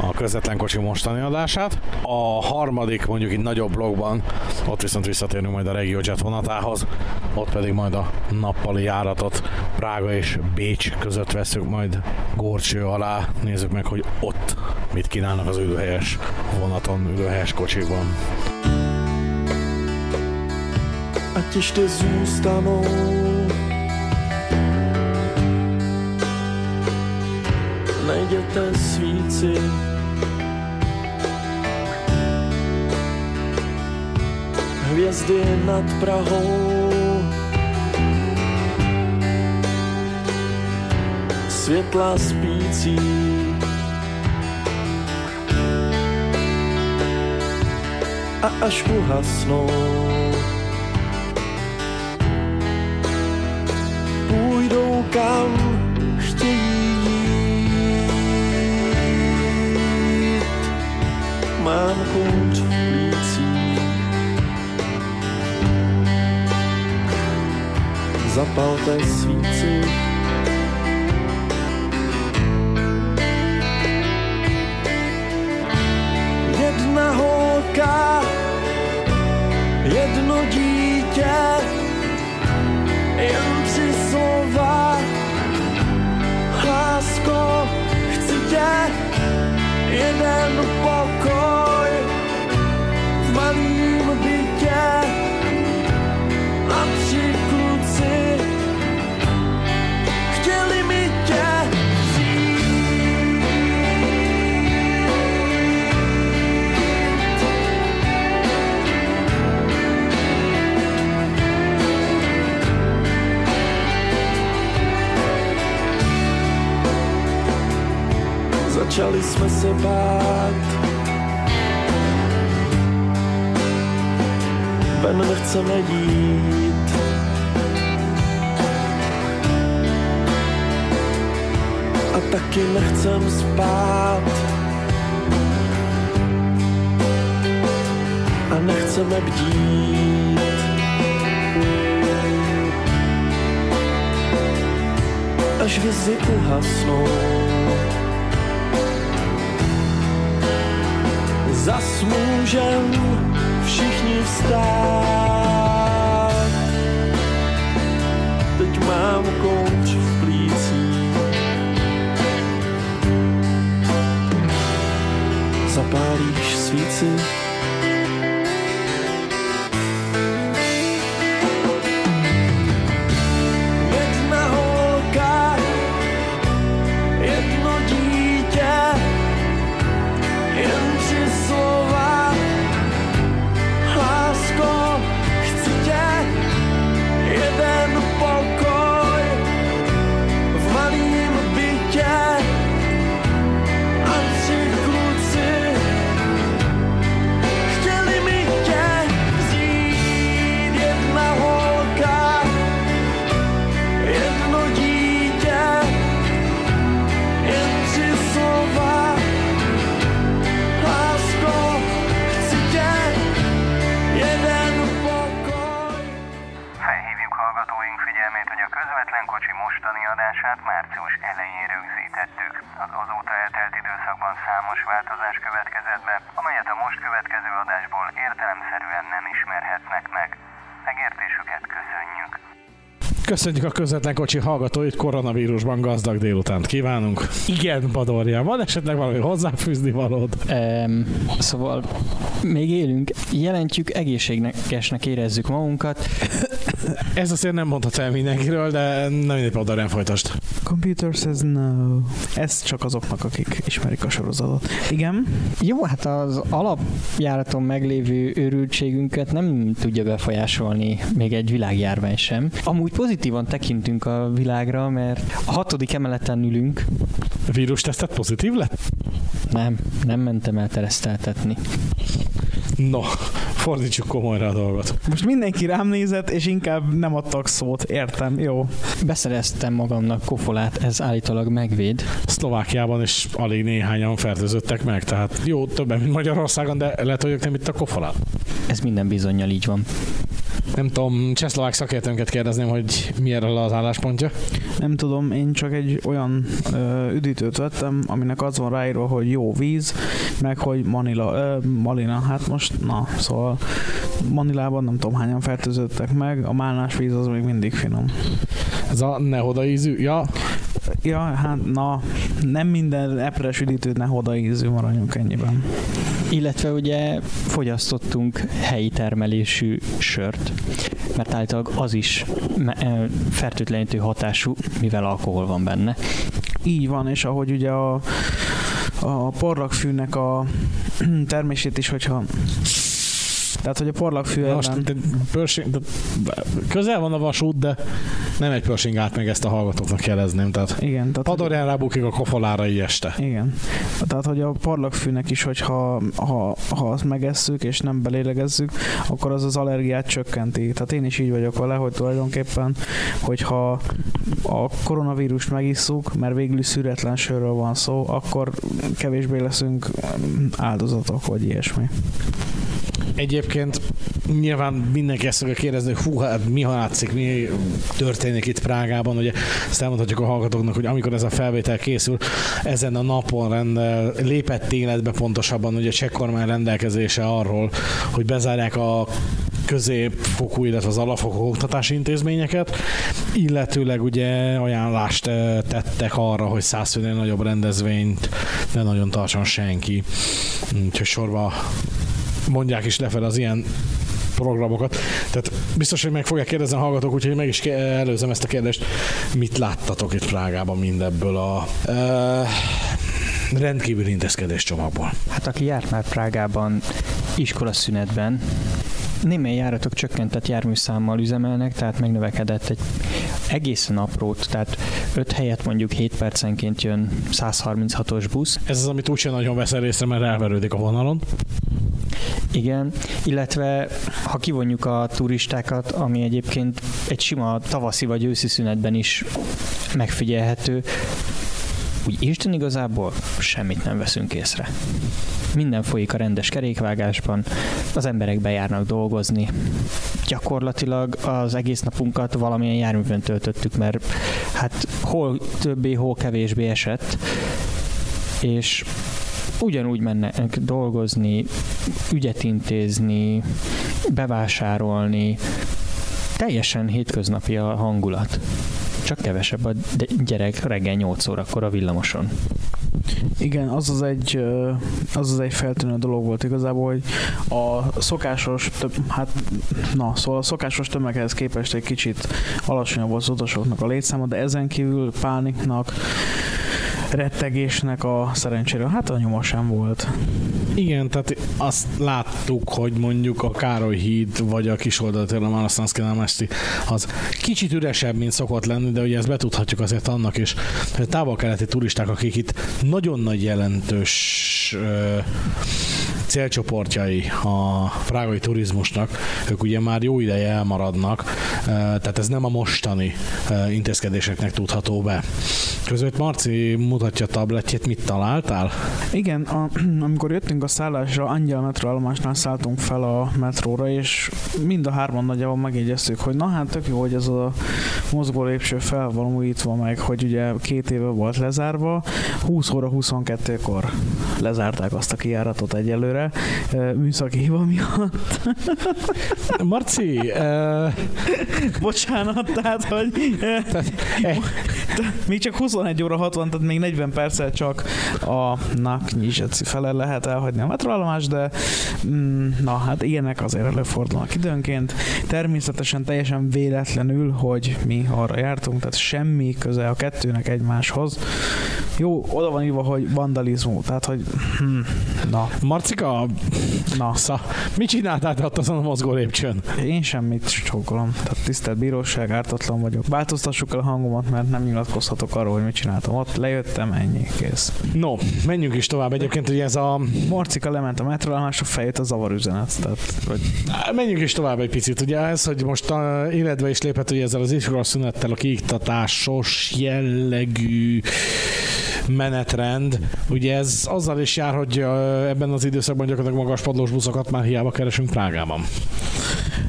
Speaker 4: a közvetlen kocsi mostani adását. A harmadik, mondjuk itt nagyobb blogban, ott viszont visszatérünk majd a RegioJet vonatához, ott pedig majd a nappali járatot Prága és Bécs között veszük majd górcső alá. Nézzük meg, hogy ott mit kínálnak az ülőhelyes vonaton, ülőhelyes kocsikban. Ať ještě zůstanou najděte svíci. Hvězdy nad Prahou světla spící. A až uhasnou, půjdou kam chtějí mein Hund Zapalte Zapal svíci. Jedna holka, jedno
Speaker 10: dítě, jen tři slova, lásko, chci tě. Jeden pokoj w moim bicie, a ci začali jsme se bát. Ven nechceme jít, a taky nechcem spát. A nechceme bdít. Až hvězdy uhasnou. Zas můžem všichni vstát. Teď mám kouč v plících. Zapálíš svíci?
Speaker 1: Köszönjük
Speaker 4: a közvetlen kocsi hallgatóit, koronavírusban gazdag délutánt kívánunk. Igen, Badorján, van esetleg valami hozzáfűzni valód?
Speaker 5: Um, szóval még élünk, jelentjük, egészségesnek érezzük magunkat.
Speaker 4: Ez azért nem mondhatsz el mindenkiről, de nem mindegy, Badorján folytasd.
Speaker 6: Computer says no. Ez csak azoknak, akik ismerik a sorozatot. Igen?
Speaker 5: Jó, hát az alapjáraton meglévő őrültségünket nem tudja befolyásolni még egy világjárvány sem. Amúgy pozitívan tekintünk a világra, mert a hatodik emeleten ülünk.
Speaker 4: Vírus tesztet pozitív lett?
Speaker 5: Nem, nem mentem el tereszteltetni.
Speaker 4: No, fordítsuk komolyra a dolgot.
Speaker 6: Most mindenki rám nézett, és inkább nem adtak szót. Értem, jó.
Speaker 5: Beszereztem magamnak kofolát, ez állítólag megvéd.
Speaker 4: Szlovákiában is alig néhányan fertőzöttek meg, tehát jó, többen, mint Magyarországon, de lehet, hogy ők nem itt a kofolát.
Speaker 5: Ez minden bizonyal így van.
Speaker 4: Nem tudom, csehszlovák szakértőnket kérdezném, hogy mi erről az álláspontja.
Speaker 6: Nem tudom, én csak egy olyan ö, üdítőt vettem, aminek az van ráírva, hogy jó víz, meg hogy Manila, ö, Malina, hát most, na, szóval Manilában nem tudom hányan fertőzöttek meg, a málnás víz az még mindig finom.
Speaker 4: Ez a nehoda ízű, ja,
Speaker 6: Ja, hát na, nem minden epres üdítő nehoda ízű, maradjunk ennyiben.
Speaker 5: Illetve ugye fogyasztottunk helyi termelésű sört, mert állítólag az is ö, fertőtlenítő hatású, mivel alkohol van benne.
Speaker 6: Így van, és ahogy ugye a, a porlakfűnek a termését is, hogyha tehát, hogy a porlakfű
Speaker 4: most de, Pershing, de, közel van a vasút, de nem egy Pershing át meg ezt a hallgatóknak jelezném, tehát
Speaker 6: Igen, tehát,
Speaker 4: Padorján rábukik a kofolára este.
Speaker 6: Igen. Tehát, hogy a parlagfűnek is, hogyha ha, ha azt megesszük és nem belélegezzük, akkor az az allergiát csökkenti. Tehát én is így vagyok vele, hogy tulajdonképpen, hogyha a koronavírust megisszuk, mert végül szüretlen sörről van szó, akkor kevésbé leszünk áldozatok, vagy ilyesmi.
Speaker 4: Egyébként nyilván mindenki ezt fogja kérdezni, hogy hú, hát mi látszik, mi történik itt Prágában. Ugye ezt elmondhatjuk a hallgatóknak, hogy amikor ez a felvétel készül, ezen a napon rendel, lépett életbe pontosabban ugye a cseh kormány rendelkezése arról, hogy bezárják a középfokú, illetve az alapfokú oktatási intézményeket, illetőleg ugye ajánlást eh, tettek arra, hogy százfőnél nagyobb rendezvényt ne nagyon tartson senki. Úgyhogy sorba mondják is lefelé az ilyen programokat. Tehát biztos, hogy meg fogják kérdezni a hallgatók, úgyhogy meg is előzem ezt a kérdést. Mit láttatok itt Prágában mindebből a uh, rendkívüli intézkedés csomagból?
Speaker 5: Hát aki járt már Prágában iskolaszünetben, némely járatok csökkentett járműszámmal üzemelnek, tehát megnövekedett egy egészen aprót, tehát 5 helyett mondjuk 7 percenként jön 136-os busz.
Speaker 4: Ez az, amit úgyse nagyon veszel részre, mert elverődik a vonalon.
Speaker 5: Igen, illetve ha kivonjuk a turistákat, ami egyébként egy sima tavaszi vagy őszi szünetben is megfigyelhető, úgy Isten igazából semmit nem veszünk észre. Minden folyik a rendes kerékvágásban, az emberek bejárnak dolgozni. Gyakorlatilag az egész napunkat valamilyen járművön töltöttük, mert hát hol többé, hol kevésbé esett, és ugyanúgy mennek dolgozni, ügyet intézni, bevásárolni, teljesen hétköznapi a hangulat. Csak kevesebb a gyerek reggel 8 órakor a villamoson.
Speaker 6: Igen, az az egy, az az egy feltűnő dolog volt igazából, hogy a szokásos, több, hát na, szóval a szokásos tömeghez képest egy kicsit alacsonyabb volt az utasoknak a létszáma, de ezen kívül pániknak, rettegésnek a szerencsére, hát a nyoma sem volt.
Speaker 4: Igen, tehát azt láttuk, hogy mondjuk a Károly híd vagy a kisoldaltér a Marasztanszki Mesti az kicsit üresebb, mint szokott lenni, de ugye ezt betudhatjuk azért annak is, hogy a távol-keleti turisták, akik itt nagyon nagy jelentős ö, célcsoportjai a prágai turizmusnak, ők ugye már jó ideje elmaradnak, tehát ez nem a mostani intézkedéseknek tudható be. Között Marci mutatja a tabletjét, mit találtál?
Speaker 6: Igen, a, amikor jöttünk a szállásra, Angyal metroállomásnál szálltunk fel a metróra, és mind a hárman nagyjából megjegyeztük, hogy na hát tök jó, hogy ez a mozgó lépcső fel van újítva meg, hogy ugye két éve volt lezárva, 20 óra 22-kor lezárták azt a kijáratot egyelőre, ö, műszaki hiba miatt.
Speaker 4: Marci, uh,
Speaker 6: Bocsánat, tehát, hogy
Speaker 4: eh.
Speaker 6: még csak 21 óra 60, tehát még 40 perccel csak a Naknyizseci fele lehet elhagyni a metroállomás, de mm, na hát ilyenek azért előfordulnak időnként. Természetesen teljesen véletlenül, hogy mi arra jártunk, tehát semmi köze a kettőnek egymáshoz. Jó, oda van írva, hogy vandalizmus, tehát hogy hm, na,
Speaker 4: Marcika,
Speaker 6: na.
Speaker 4: szá, mit csináltál te azon a mozgó lépcsőn?
Speaker 6: Én semmit csókolom. Tehát tisztelt bíróság, ártatlan vagyok. Változtassuk el a hangomat, mert nem nyilatkozhatok arról, hogy mit csináltam. Ott lejöttem, ennyi, kész.
Speaker 4: No, menjünk is tovább. Egyébként ugye ez a...
Speaker 6: Marcika lement a metroállomásra, feljött a zavarüzenet. Tehát, hogy
Speaker 4: Menjünk is tovább egy picit. Ugye ez, hogy most a életbe is léphet, hogy ezzel az iskola szünettel a kiiktatásos jellegű menetrend. Ugye ez azzal is jár, hogy ebben az időszakban gyakorlatilag magas padlós buszokat már hiába keresünk Prágában.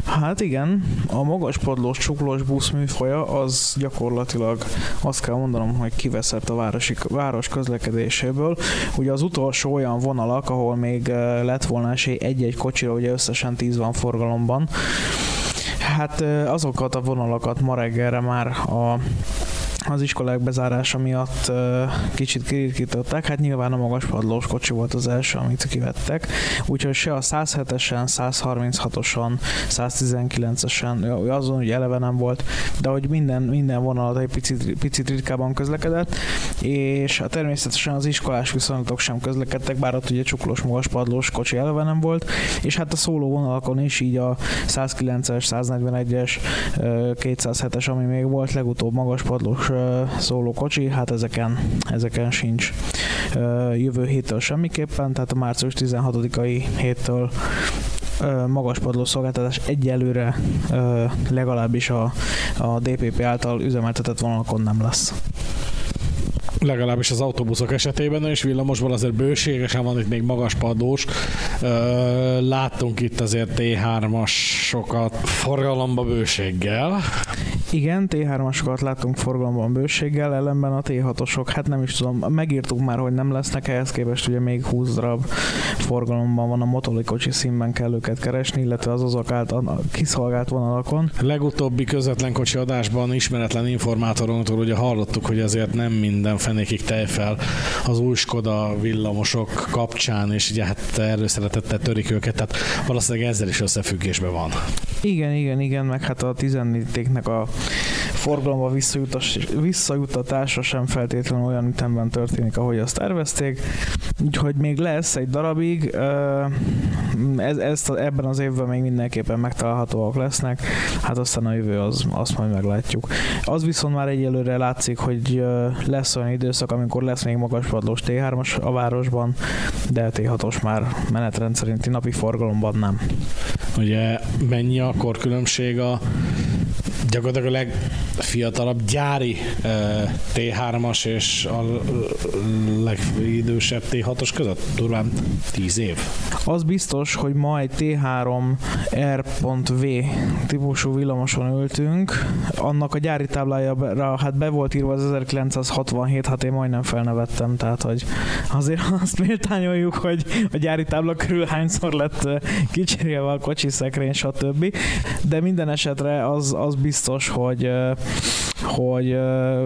Speaker 6: Hát igen, a magas padlós csuklós busz műfaja az gyakorlatilag azt kell mondanom, hogy kiveszett a városi, város közlekedéséből. Ugye az utolsó olyan vonalak, ahol még lett volna esély egy-egy kocsira, ugye összesen 10 van forgalomban. Hát azokat a vonalakat ma reggelre már a az iskolák bezárása miatt kicsit kirikították, hát nyilván a magas padlós kocsi volt az első, amit kivettek, úgyhogy se a 107-esen, 136-osan, 119-esen, jó, azon ugye eleve nem volt, de hogy minden, minden vonalat egy picit, picit ritkában közlekedett, és hát természetesen az iskolás viszonylatok sem közlekedtek, bár ott ugye csuklós magas padlós kocsi eleve nem volt, és hát a szóló vonalakon is így a 109-es, 141-es, ö, 207-es, ami még volt legutóbb magas padlós szóló kocsi, hát ezeken, ezeken sincs jövő héttől semmiképpen, tehát a március 16-ai héttől magas padló szolgáltatás egyelőre legalábbis a, a DPP által üzemeltetett vonalakon nem lesz.
Speaker 4: legalábbis az autóbuszok esetében, és villamosból azért bőségesen van itt még magas padlós. Láttunk itt azért T3-asokat forgalomba bőséggel.
Speaker 6: Igen, T3-asokat láttunk forgalomban bőséggel, ellenben a T6-osok, hát nem is tudom, megírtuk már, hogy nem lesznek, ehhez képest ugye még 20 darab forgalomban van a motolikocsi színben kell őket keresni, illetve az azok által kiszolgált vonalakon.
Speaker 4: Legutóbbi közvetlen kocsi adásban ismeretlen informátorunktól ugye hallottuk, hogy azért nem minden fenékig tejfel az új Skoda villamosok kapcsán, és ugye hát erről szeretettel törik őket, tehát valószínűleg ezzel is összefüggésben van.
Speaker 6: Igen, igen, igen, meg hát a 14-nek a forgalomba visszajutas, visszajutatása sem feltétlenül olyan ütemben történik, ahogy azt tervezték. Úgyhogy még lesz egy darabig, ez, ezt ebben az évben még mindenképpen megtalálhatóak lesznek, hát aztán a jövő az, azt majd meglátjuk. Az viszont már egyelőre látszik, hogy lesz olyan időszak, amikor lesz még magaspadlós T3-as a városban, de T6-os már menetrend szerinti napi forgalomban nem.
Speaker 4: Ugye mennyi a korkülönbség a gyakorlatilag a legfiatalabb gyári eh, T3-as és a legidősebb T6-os között? Durván 10 év.
Speaker 6: Az biztos, hogy ma egy T3 R.V típusú villamoson ültünk, annak a gyári táblájára hát be volt írva az 1967, hát én majdnem felnevettem, tehát hogy azért azt méltányoljuk, hogy a gyári tábla körül hányszor lett ö, kicserélve a kocsi szekrény, stb. De minden esetre az, az biztos, hogy hogy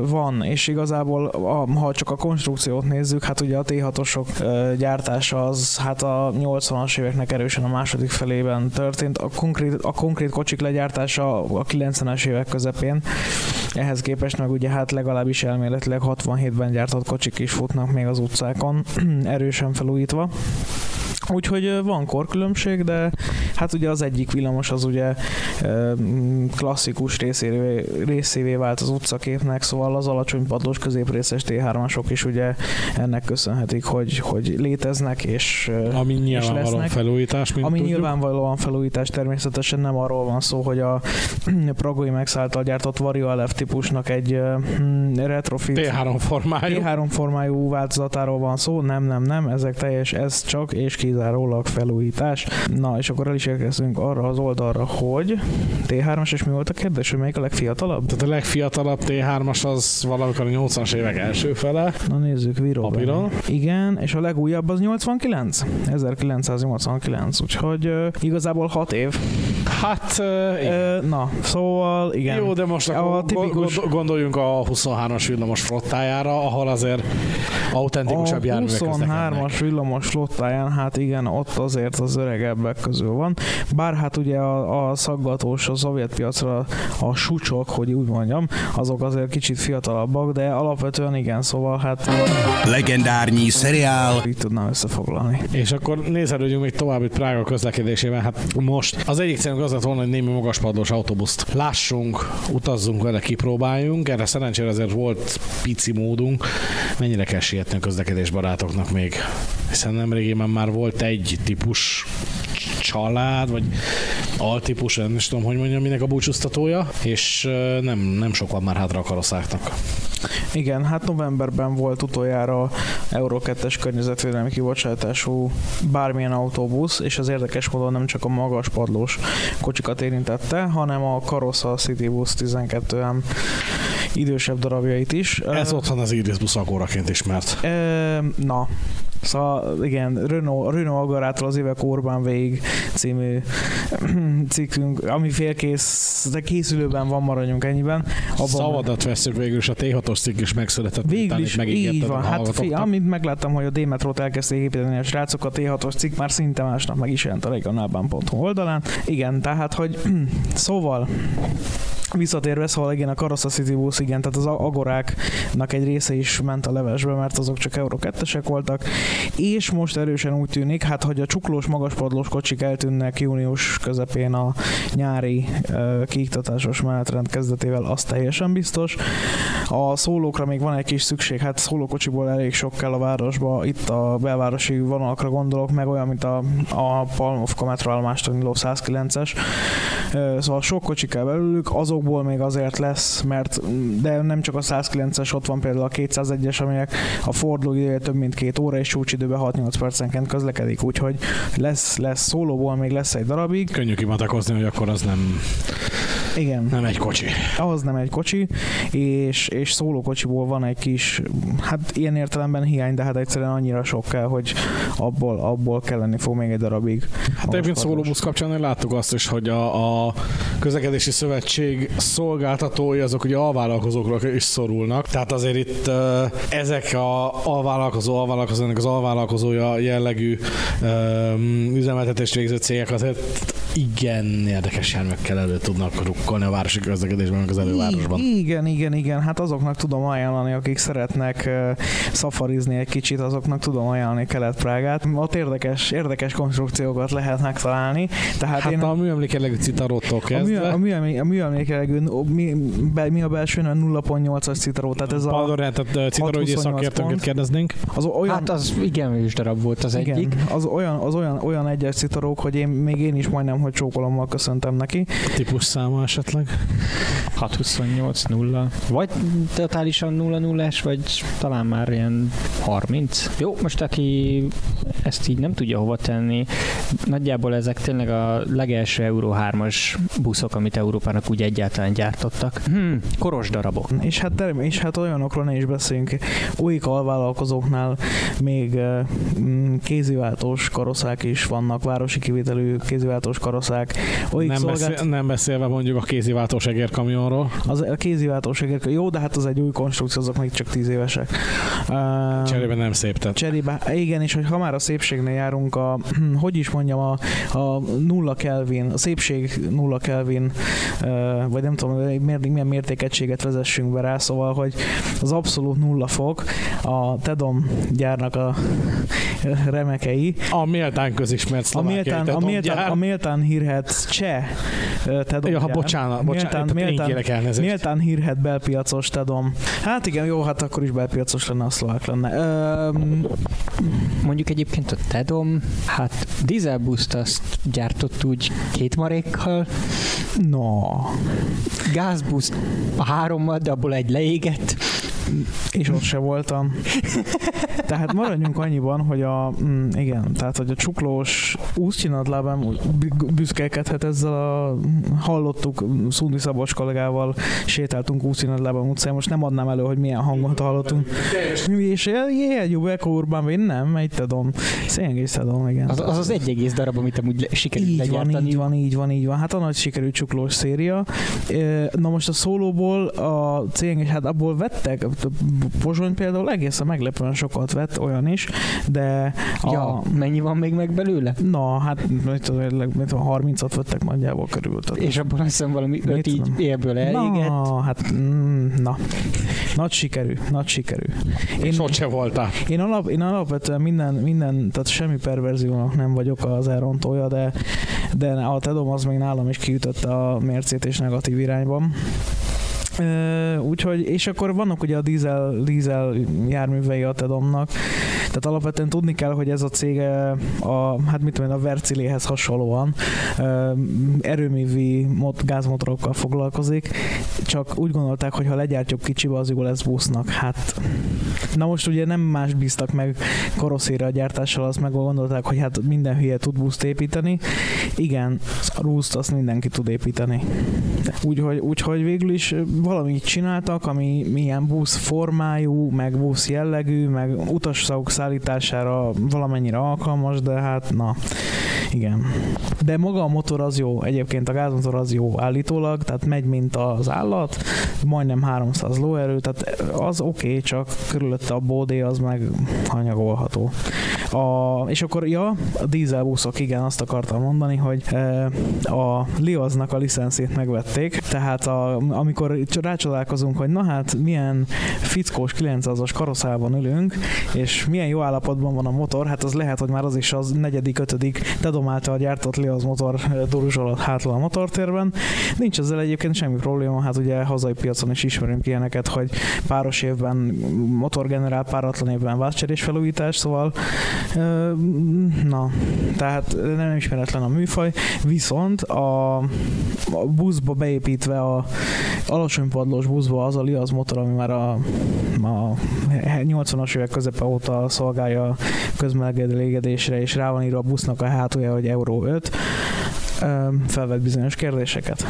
Speaker 6: van, és igazából ha csak a konstrukciót nézzük, hát ugye a T6-osok ö, gyártása az hát a 80-as éveknek erősen a második felében történt, a konkrét, a konkrét kocsik legyártása a 90-es évek közepén, ehhez képest meg ugye hát legalábbis elméletileg 67-ben gyártott kocsik is futnak még az utcákon, erősen felújítva. Úgyhogy van korkülönbség, de hát ugye az egyik villamos az ugye klasszikus részévé, részévé vált az utcaképnek, szóval az alacsony padlós középrészes T3-asok is ugye ennek köszönhetik, hogy, hogy léteznek és,
Speaker 4: Ami
Speaker 6: és
Speaker 4: nyilvánvalóan
Speaker 6: lesznek.
Speaker 4: felújítás, mint
Speaker 6: Ami
Speaker 4: tudjuk.
Speaker 6: nyilvánvalóan felújítás, természetesen nem arról van szó, hogy a Pragoi Max által gyártott Vario LF típusnak egy retrofit
Speaker 4: T3 formájú.
Speaker 6: T3 formájú változatáról van szó, nem, nem, nem, ezek teljes, ez csak és kizárólag felújítás. Na, és akkor el is érkeztünk arra az oldalra, hogy T3-as, és mi volt a kérdés, hogy melyik a legfiatalabb?
Speaker 4: Tehát a legfiatalabb T3-as az valamikor a 80-as évek első fele.
Speaker 6: Na nézzük, Viro. Igen, és a legújabb az 89? 1989, úgyhogy uh, igazából 6 év.
Speaker 4: Hát, uh,
Speaker 6: Uh, na, szóval igen.
Speaker 4: Jó, de most
Speaker 6: A
Speaker 4: akkor
Speaker 6: tipikus-
Speaker 4: tipikus... gondoljunk a 23-as villamos flottájára, ahol azért autentikusabb
Speaker 6: a
Speaker 4: járművek közlekednek.
Speaker 6: 23-as villamos flottáján, hát igen, ott azért az öregebbek közül van. Bár hát ugye a, a szaggatós, a szovjet piacra a sucsok, hogy úgy mondjam, azok azért kicsit fiatalabbak, de alapvetően igen, szóval hát
Speaker 11: Legendárnyi seriál
Speaker 6: így tudnám összefoglalni.
Speaker 4: És akkor nézelődjünk még tovább itt Prága közlekedésében. Hát most az egyik célunk az lett volna, hogy némi magaspadlós autóbuszt lássunk, utazzunk vele, kipróbáljunk. Erre szerencsére azért volt pici módunk. Mennyire kell sietni a közlekedésbarátoknak még? Hiszen nemrégében már volt egy típus család, vagy altípus, nem is tudom, hogy mondjam, minek a búcsúztatója, és nem, nem sok van már hátra a karoszáknak.
Speaker 6: Igen, hát novemberben volt utoljára Euro 2-es környezetvédelmi kibocsátású bármilyen autóbusz, és az érdekes módon nem csak a magas padlós kocsikat érintette, hanem a Karossa City Bus 12M idősebb darabjait is.
Speaker 4: Ez
Speaker 6: Ö,
Speaker 4: ott van az Iris busz agóraként ismert.
Speaker 6: Na, Szóval igen, Renault, Renault Agarától az évek Orbán végig című cikkünk, ami félkész, de készülőben van, maradjunk ennyiben. Abban
Speaker 4: Szavadat veszük végül, és a T6-os cikk is megszületett.
Speaker 6: Végül is így van. Hát fi, amint megláttam, hogy a D-metrót elkezdték építeni a srácok, a T6-os cikk már szinte másnap meg is jelent a regionálban.hu oldalán. Igen, tehát, hogy szóval Visszatérve, szóval igen, a Karossa City Bus, igen, tehát az agoráknak egy része is ment a levesbe, mert azok csak Euro 2 voltak, és most erősen úgy tűnik, hát hogy a csuklós, magaspadlós kocsik eltűnnek június közepén a nyári uh, kiiktatásos menetrend kezdetével, az teljesen biztos. A szólókra még van egy kis szükség, hát szólókocsiból elég sok kell a városba, itt a belvárosi vonalakra gondolok, meg olyan, mint a, a Palmovka metroállomástól induló 109-es, Ö, Szóval sok kocsi kell belőlük, azokból még azért lesz, mert de nem csak a 109-es, ott van például a 201-es, aminek a forduló ideje több mint két óra, és csúcsidőben 6-8 percenként közlekedik, úgyhogy lesz, lesz szólóból még lesz egy darabig.
Speaker 4: Könnyű kimatakozni, hogy akkor az nem,
Speaker 6: Igen.
Speaker 4: nem egy kocsi.
Speaker 6: Ahhoz nem egy kocsi, és, és szólókocsiból van egy kis, hát ilyen értelemben hiány, de hát egyszerűen annyira sok kell, hogy abból, abból kelleni fog még egy darabig.
Speaker 4: Hát egyébként szólóbusz kapcsán láttuk azt is, hogy a, a közlekedési szövetség szolgáltatói azok ugye alvállalkozókra is szorulnak. Tehát azért itt ezek a alvállalkozó, alvállalkozónak az alvállalkozója jellegű üzemeltetést végző cégek azért igen érdekes járműkkel elő tudnak rukkolni a városi közlekedésben, meg az elővárosban.
Speaker 6: Igen, igen, igen. Hát azoknak tudom ajánlani, akik szeretnek uh, szafarizni egy kicsit, azoknak tudom ajánlani Kelet-Prágát. Ott érdekes, érdekes konstrukciókat lehet megtalálni. Tehát
Speaker 4: Hát
Speaker 6: én
Speaker 4: a műemlékelegű citaróttól
Speaker 6: a, mű,
Speaker 4: kezdve.
Speaker 6: a, műemlé, a műemlékelegű, mi, be, mi a belső, 0.8-as citaró, tehát ez a...
Speaker 4: Pardon, tehát citaróügyi
Speaker 6: 628
Speaker 4: szakértőket
Speaker 6: pont.
Speaker 4: kérdeznénk.
Speaker 6: Az olyan,
Speaker 5: Hát az igen ős darab volt az
Speaker 6: igen,
Speaker 5: egyik.
Speaker 6: az olyan, az olyan, olyan egyes citarók, hogy én még én is majdnem, hogy csókolommal köszöntem neki.
Speaker 4: Típus száma esetleg.
Speaker 5: 628 0 Vagy totálisan 0 0 vagy talán már ilyen 30. Jó, most aki ezt így nem tudja hova tenni, nagyjából ezek tényleg a legelső Euro 3-as buszok, amit Európának úgy egyáltalán gyártottak. Hmm, koros darabok.
Speaker 6: És hát, term- és hát olyanokról ne is beszéljünk. Új alvállalkozóknál még eh, mm, kéziváltós karosszák is vannak, városi kivitelű kéziváltós karosszák. Olyik
Speaker 4: Nem,
Speaker 6: szolgált...
Speaker 4: beszél, nem beszélve mondjuk a kéziváltós egérkamionról.
Speaker 6: Az, a kéziváltós egér... Jó, de hát az egy új konstrukció, azok még csak tíz évesek. Uh,
Speaker 4: Cserébe nem szép tett.
Speaker 6: Cserébe, igen, és hogy ha már a szépségnél járunk, a, hogy is mondjam, a, a nulla Kelvin, a szépség nulla Kelvin, ö, vagy nem tudom, miért, milyen mértékegységet vezessünk be rá, szóval, hogy az abszolút nulla fok a Tedom gyárnak a remekei.
Speaker 4: A méltán közismert
Speaker 6: A méltán, a, méltán, a méltán hírhet cseh Tedom
Speaker 4: Ja,
Speaker 6: gyár.
Speaker 4: Bocsánat, bocsánat,
Speaker 6: Méltán,
Speaker 4: én
Speaker 6: méltán,
Speaker 4: kérek elnézést.
Speaker 6: Méltán hírhet belpiacos Tedom. Hát igen, jó, hát akkor is belpiacos lenne, a szlovák lenne. Öm,
Speaker 5: Mondjuk egyébként a Tedom, hát dízelbuszt azt gyártott úgy két marékkal,
Speaker 6: no,
Speaker 5: gázbuszt a hárommal, de abból egy leégett.
Speaker 6: És ott se voltam. Tehát maradjunk annyiban, hogy a, mm, igen, tehát hogy a csuklós bü- büszkélkedhet ezzel a, hallottuk, Szundi Szabos kollégával sétáltunk úszcsinadlábam utcán, most nem adnám elő, hogy milyen hangot hallottunk. És ilyen jó Eko Urban, én nem, egy tudom. Széngés tudom, igen.
Speaker 5: Az az, az egy egész darab, amit amúgy sikerült
Speaker 6: Így van,
Speaker 5: legyártani.
Speaker 6: így van, így van, így van. Hát a nagy sikerű csuklós széria. Na most a szólóból a cég, hát abból vettek, Pozsony például egészen meglepően sokat vett, olyan is, de a,
Speaker 5: Ja, mennyi van még meg belőle?
Speaker 6: Na, hát mit tudom, mit tudom, 30-at vettek nagyjából körül. Tehát
Speaker 5: És abban azt hiszem valami
Speaker 6: Mit
Speaker 5: öt így
Speaker 6: tudom.
Speaker 5: élből elégett.
Speaker 6: Na, hát mm, na. Nagy sikerű, nagy sikerű.
Speaker 4: Én ott se voltál.
Speaker 6: Én, alap, én alapvetően minden, minden, tehát semmi perverziónak nem vagyok az elrontója, de, de a Tedom az még nálam is kiütötte a mércét és negatív irányban. Úgyhogy, és akkor vannak ugye a dízel, dízel járművei a Tedomnak, tehát alapvetően tudni kell, hogy ez a cég a, hát mit tudom én, a Verciléhez hasonlóan ö, erőművi mot, gázmotorokkal foglalkozik, csak úgy gondolták, hogy ha legyártjuk kicsibe, az jó lesz busznak. Hát Na most ugye nem más bíztak meg karosszéra a gyártással, azt meg gondolták, hogy hát minden hülye tud buszt építeni. Igen, a buszt azt mindenki tud építeni. Úgyhogy, úgyhogy végül is valamit csináltak, ami milyen busz formájú, meg busz jellegű, meg utasszagok szállítására valamennyire alkalmas, de hát na, igen. De maga a motor az jó, egyébként a gázmotor az jó állítólag, tehát megy mint az állat, majdnem 300 lóerő, tehát az oké, okay, csak körülötte a bódé az meg hanyagolható. A, és akkor, ja, a dízelbuszok, igen, azt akartam mondani, hogy e, a Lioznak a licenszét megvették, tehát a, amikor rácsodálkozunk, hogy na hát milyen fickós 900-as karosszában ülünk, és milyen jó állapotban van a motor, hát az lehet, hogy már az is az negyedik, ötödik Tedom által gyártott Lioz motor e, duruzsolott hátul a motortérben. Nincs ezzel egyébként semmi probléma, hát ugye hazai piacon is ismerünk ilyeneket, hogy páros évben motor generál, páratlan évben vázcserés felújítás, szóval ö, na, tehát nem ismeretlen a műfaj, viszont a, a buszba beépítve a alacsony padlós buszba az a Liaz motor, ami már a, a 80-as évek közepe óta szolgálja közmelegedésre, és rá van írva a busznak a hátulja, hogy Euró 5, ö, felvet bizonyos kérdéseket.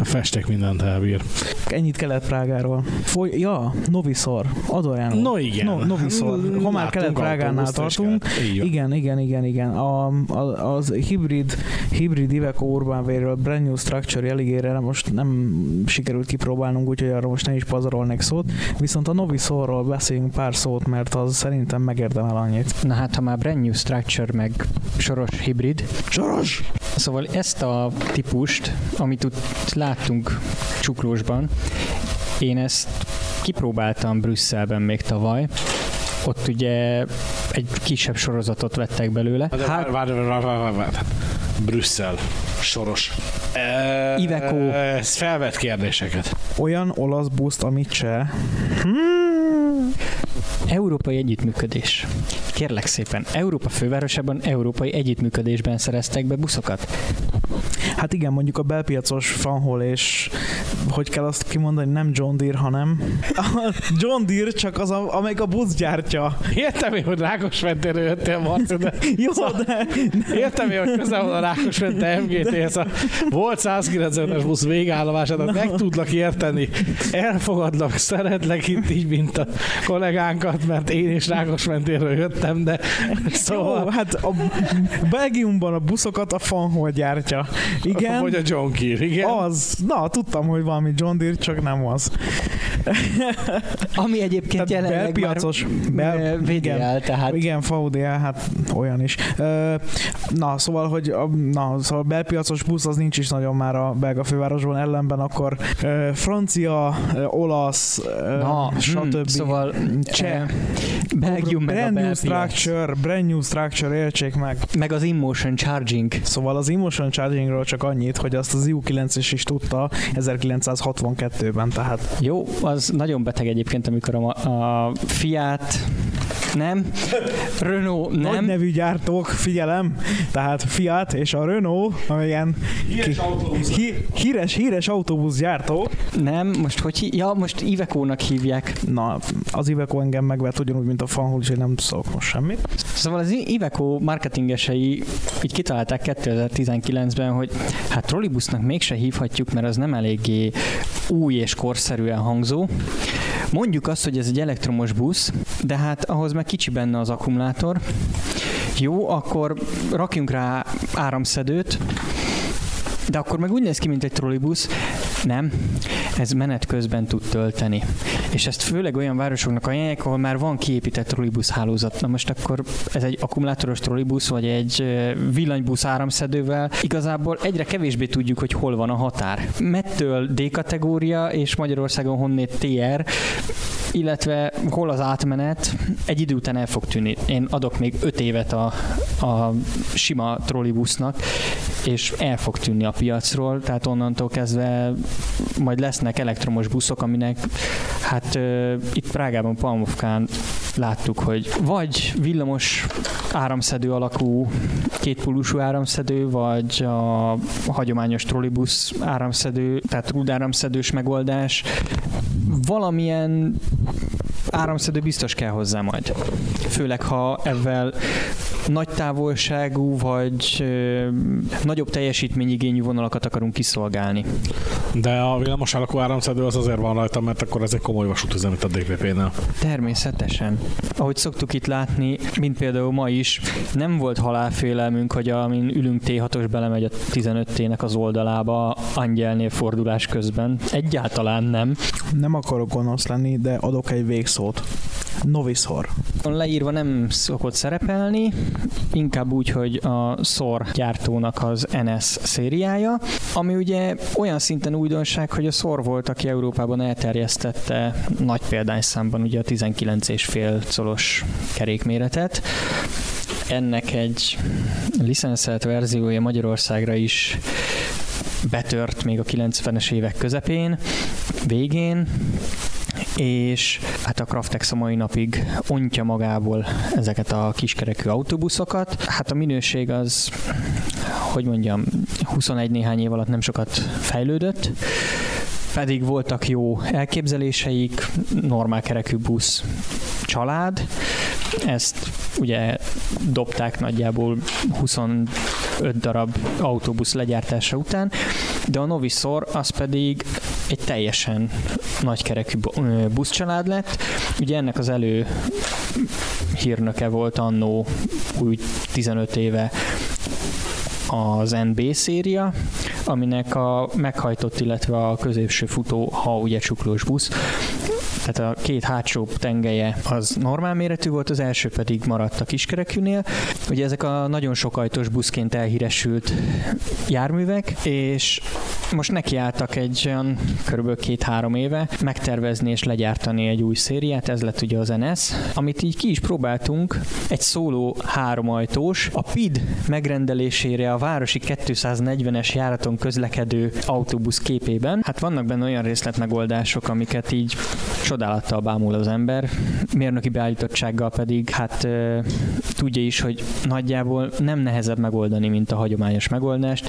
Speaker 4: A festék mindent elbír.
Speaker 6: Ennyit Kelet-Prágáról. Foly, ja, Noviszor, Adorjánó.
Speaker 4: No igen.
Speaker 6: No, Noviszor. Ha már Kelet-Prágánál tartunk,
Speaker 4: kellett.
Speaker 6: Igen, igen, igen, igen. A, a, az hibrid, hibrid Iveco Urban Way-ről Brand New Structure jeligére most nem sikerült kipróbálnunk, úgyhogy arra most ne is pazarolnék szót. Viszont a Novisorról beszéljünk pár szót, mert az szerintem megérdemel annyit.
Speaker 5: Na hát, ha már brand new structure, meg soros hibrid,
Speaker 6: Soros!
Speaker 5: Szóval ezt a típust, amit ott láttunk Csuklósban, én ezt kipróbáltam Brüsszelben még tavaly. Ott ugye egy kisebb sorozatot vettek belőle.
Speaker 4: Hát, várj, várj, várj, várj, várj. Brüsszel, soros. E,
Speaker 5: Iveco.
Speaker 4: Ez felvet kérdéseket.
Speaker 6: Olyan olasz buszt, amit se.
Speaker 5: Európai együttműködés. Kérlek szépen, Európa fővárosában európai együttműködésben szereztek be buszokat.
Speaker 6: Hát igen, mondjuk a belpiacos fanhol és hogy kell azt kimondani, nem John Deere, hanem a John Deere csak az, a, amelyik a busz gyártja.
Speaker 4: Értem én, hogy Rákosfentéről jöttél, Marci, de...
Speaker 6: Jó,
Speaker 4: Szóval-
Speaker 6: de...
Speaker 4: Értem én, hogy közel van a Rákosfente MGT-hez. A volt 190-es busz végállomását, meg tudlak érteni. Elfogadlak, szeretlek itt így, mint a kollégánkat, mert én is Rákosfentéről jöttem, de szóval...
Speaker 6: Jó, hát a Belgiumban a buszokat a fanhol gyártja. Igen.
Speaker 4: Vagy a John Keir, igen.
Speaker 6: Az. Na, tudtam, hogy valami John Deere, csak nem az.
Speaker 5: Ami egyébként
Speaker 6: Tehát
Speaker 5: jelenleg
Speaker 6: belpiacos,
Speaker 5: már
Speaker 6: bel,
Speaker 5: VDL,
Speaker 6: igen,
Speaker 5: tehát
Speaker 6: Igen, VDL, hát olyan is. Na, szóval, hogy a, na, szóval belpiacos busz az nincs is nagyon már a belga fővárosban, ellenben akkor francia, olasz,
Speaker 5: Na,
Speaker 6: stb.
Speaker 5: hm, szóval
Speaker 6: Cseh.
Speaker 5: eh, Belgium meg a
Speaker 6: brand new
Speaker 5: belpiac.
Speaker 6: structure, brand new structure, értsék meg.
Speaker 5: Meg az InMotion Charging.
Speaker 6: Szóval az Emotion Chargingról csak annyit, hogy azt az EU9-es is tudta 1962-ben, tehát
Speaker 5: Jó, az nagyon beteg egyébként, amikor a, a Fiat nem, Renault
Speaker 6: Nagy
Speaker 5: nem,
Speaker 6: nevű gyártók, figyelem, tehát Fiat és a Renault, amelyen híres, hí, híres, híres autóbuszgyártó.
Speaker 5: nem, most hogy hí- ja, most Iveco-nak hívják.
Speaker 6: Na, az Iveco engem megvett ugyanúgy, mint a fanhol, úgyhogy nem szólok most semmit.
Speaker 5: Szóval az Iveco marketingesei így kitalálták 2019-ben, hogy hát trollibusznak mégse hívhatjuk, mert az nem eléggé új és korszerűen hangzó. Mondjuk azt, hogy ez egy elektromos busz, de hát ahhoz meg kicsi benne az akkumulátor. Jó, akkor rakjunk rá áramszedőt, de akkor meg úgy néz ki, mint egy trollibusz. Nem, ez menet közben tud tölteni. És ezt főleg olyan városoknak ajánlják, ahol már van kiépített trollibusz hálózat. Na most akkor ez egy akkumulátoros trollibusz, vagy egy villanybusz áramszedővel. Igazából egyre kevésbé tudjuk, hogy hol van a határ. Mettől D kategória, és Magyarországon honnét TR, illetve hol az átmenet, egy idő után el fog tűnni. Én adok még 5 évet a, a sima trollibusznak, és el fog tűnni a piacról, tehát onnantól kezdve majd lesznek elektromos buszok, aminek hát uh, itt Prágában, Palmovkán láttuk, hogy vagy villamos áramszedő alakú kétpólusú áramszedő, vagy a hagyományos trollibusz áramszedő, tehát rúdáramszedős megoldás, valamilyen áramszedő biztos kell hozzá majd. Főleg, ha ezzel nagy távolságú vagy ö, nagyobb teljesítményigényű vonalakat akarunk kiszolgálni.
Speaker 4: De a villamos alakú áramszedő az azért van rajta, mert akkor ez egy komoly vasútüzem, mint a DPP-nél.
Speaker 5: Természetesen. Ahogy szoktuk itt látni, mint például ma is, nem volt halálfélelmünk, hogy amin ülünk T6-os belemegy a 15T-nek az oldalába angyelnél fordulás közben. Egyáltalán nem.
Speaker 6: Nem akarok gonosz lenni, de adok egy végszót. Noviszor.
Speaker 5: Leírva nem szokott szerepelni, inkább úgy, hogy a SOR gyártónak az NS szériája, ami ugye olyan szinten újdonság, hogy a SOR volt, aki Európában elterjesztette nagy példányszámban ugye a 19,5 colos kerékméretet. Ennek egy licenszelt verziója Magyarországra is betört még a 90-es évek közepén, végén, és hát a Craftex a mai napig ontja magából ezeket a kiskerekű autóbuszokat. Hát a minőség az, hogy mondjam, 21 néhány év alatt nem sokat fejlődött, pedig voltak jó elképzeléseik, normál kerekű busz család, ezt ugye dobták nagyjából 25 darab autóbusz legyártása után, de a Novisor az pedig egy teljesen nagykerekű bu- buszcsalád lett. Ugye ennek az elő hírnöke volt annó úgy 15 éve az NB széria, aminek a meghajtott, illetve a középső futó, ha ugye csuklós busz, tehát a két hátsó tengelye az normál méretű volt, az első pedig maradt a kiskerekűnél. Ugye ezek a nagyon sokajtos buszként elhíresült járművek, és most nekiálltak egy olyan kb. két-három éve megtervezni és legyártani egy új szériát, ez lett ugye az NS, amit így ki is próbáltunk, egy szóló háromajtós, a PID megrendelésére a városi 240-es járaton közlekedő autóbusz képében. Hát vannak benne olyan részletmegoldások, amiket így csodálattal bámul az ember, mérnöki beállítottsággal pedig hát e, tudja is, hogy nagyjából nem nehezebb megoldani, mint a hagyományos megoldást.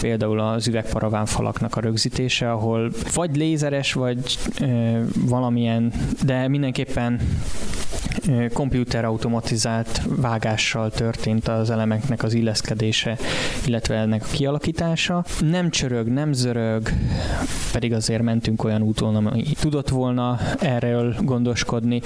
Speaker 5: Például az üvegparaván falaknak a rögzítése, ahol vagy lézeres, vagy e, valamilyen, de mindenképpen komputer automatizált vágással történt az elemeknek az illeszkedése, illetve ennek a kialakítása. Nem csörög, nem zörög, pedig azért mentünk olyan úton, ami tudott volna erről gondoskodni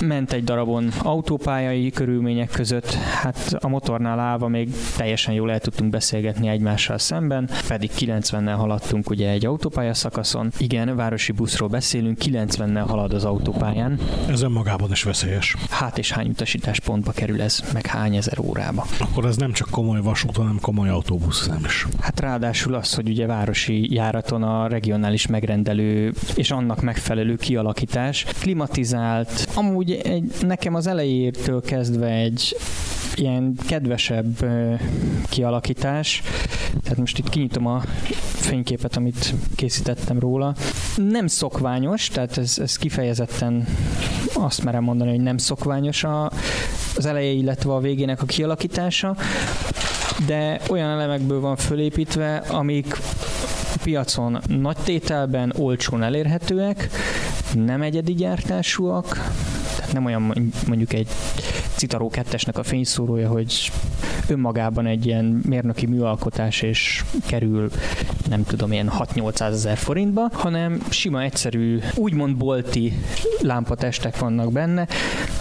Speaker 5: ment egy darabon autópályai körülmények között, hát a motornál állva még teljesen jól el tudtunk beszélgetni egymással szemben, pedig 90-nel haladtunk ugye egy autópálya szakaszon. Igen, városi buszról beszélünk, 90-nel halad az autópályán.
Speaker 4: Ez önmagában is veszélyes.
Speaker 5: Hát és hány utasítás pontba kerül ez, meg hány ezer órába.
Speaker 4: Akkor ez nem csak komoly vasút, hanem komoly autóbusz nem is.
Speaker 5: Hát ráadásul az, hogy ugye városi járaton a regionális megrendelő és annak megfelelő kialakítás, klimatizált, amúgy úgy egy, nekem az elejétől kezdve egy ilyen kedvesebb kialakítás. Tehát most itt kinyitom a fényképet, amit készítettem róla. Nem szokványos, tehát ez, ez kifejezetten azt merem mondani, hogy nem szokványos a, az eleje, illetve a végének a kialakítása, de olyan elemekből van fölépítve, amik piacon nagy tételben olcsón elérhetőek, nem egyedi gyártásúak, nem olyan mondjuk egy Citaró 2-esnek a fényszórója, hogy önmagában egy ilyen mérnöki műalkotás és kerül nem tudom, ilyen 6-800 ezer forintba, hanem sima egyszerű, úgymond bolti lámpatestek vannak benne,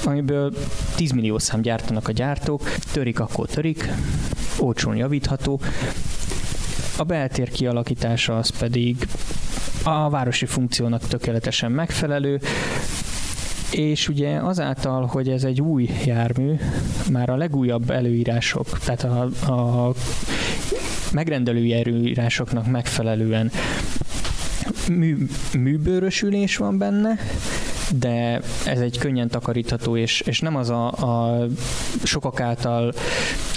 Speaker 5: amiből 10 millió szám gyártanak a gyártók, törik akkor törik, olcsón javítható. A beltér kialakítása az pedig a városi funkciónak tökéletesen megfelelő, és ugye azáltal, hogy ez egy új jármű, már a legújabb előírások, tehát a, a megrendelői előírásoknak megfelelően mű, műbőrösülés van benne, de ez egy könnyen takarítható, és, és nem az a, a sokak által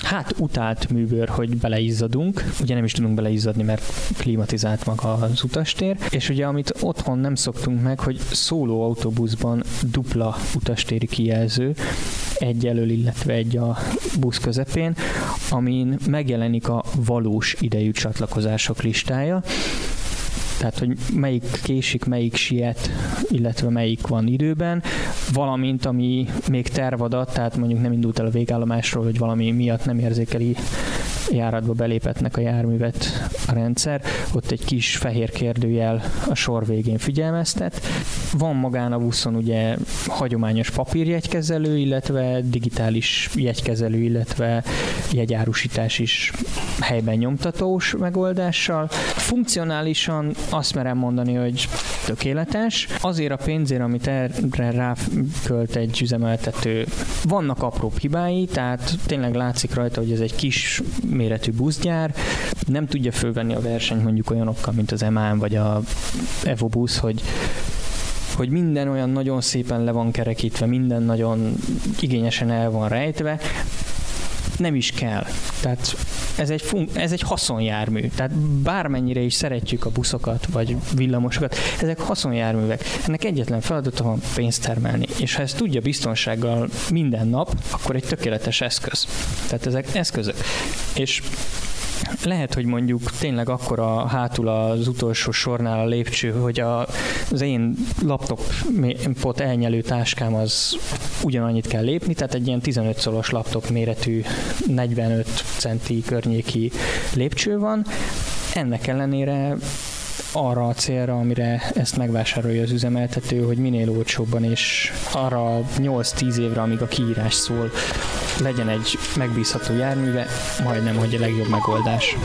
Speaker 5: hát utált műbőr, hogy beleizzadunk, ugye nem is tudunk beleizzadni, mert klimatizált maga az utastér, és ugye amit otthon nem szoktunk meg, hogy szóló autóbuszban dupla utastéri kijelző, egy elől, illetve egy a busz közepén, amin megjelenik a valós idejű csatlakozások listája, tehát hogy melyik késik, melyik siet, illetve melyik van időben, valamint ami még tervadat, tehát mondjuk nem indult el a végállomásról, hogy valami miatt nem érzékeli járatba belépetnek a járművet a rendszer, ott egy kis fehér kérdőjel a sor végén figyelmeztet. Van magán a buszon ugye hagyományos papírjegykezelő, illetve digitális jegykezelő, illetve jegyárusítás is helyben nyomtatós megoldással. Funkcionálisan azt merem mondani, hogy tökéletes. Azért a pénzért, amit erre rákölt egy üzemeltető, vannak apró hibái, tehát tényleg látszik rajta, hogy ez egy kis méretű buszgyár, nem tudja fölvenni a versenyt mondjuk olyanokkal, mint az MAN vagy a Evo busz, hogy hogy minden olyan nagyon szépen le van kerekítve, minden nagyon igényesen el van rejtve, nem is kell. Tehát ez egy, fun- ez egy haszonjármű. Tehát bármennyire is szeretjük a buszokat, vagy villamosokat, ezek haszonjárművek. Ennek egyetlen feladata van pénzt termelni. És ha ezt tudja biztonsággal minden nap, akkor egy tökéletes eszköz. Tehát ezek eszközök. És lehet, hogy mondjuk tényleg akkor a hátul az utolsó sornál a lépcső, hogy a, az én laptopot elnyelő táskám az ugyanannyit kell lépni, tehát egy ilyen 15 szoros laptop méretű 45 centi környéki lépcső van. Ennek ellenére arra a célra, amire ezt megvásárolja az üzemeltető, hogy minél olcsóbban és arra 8-10 évre, amíg a kiírás szól, legyen egy megbízható járműve, majdnem, hogy a legjobb megoldás.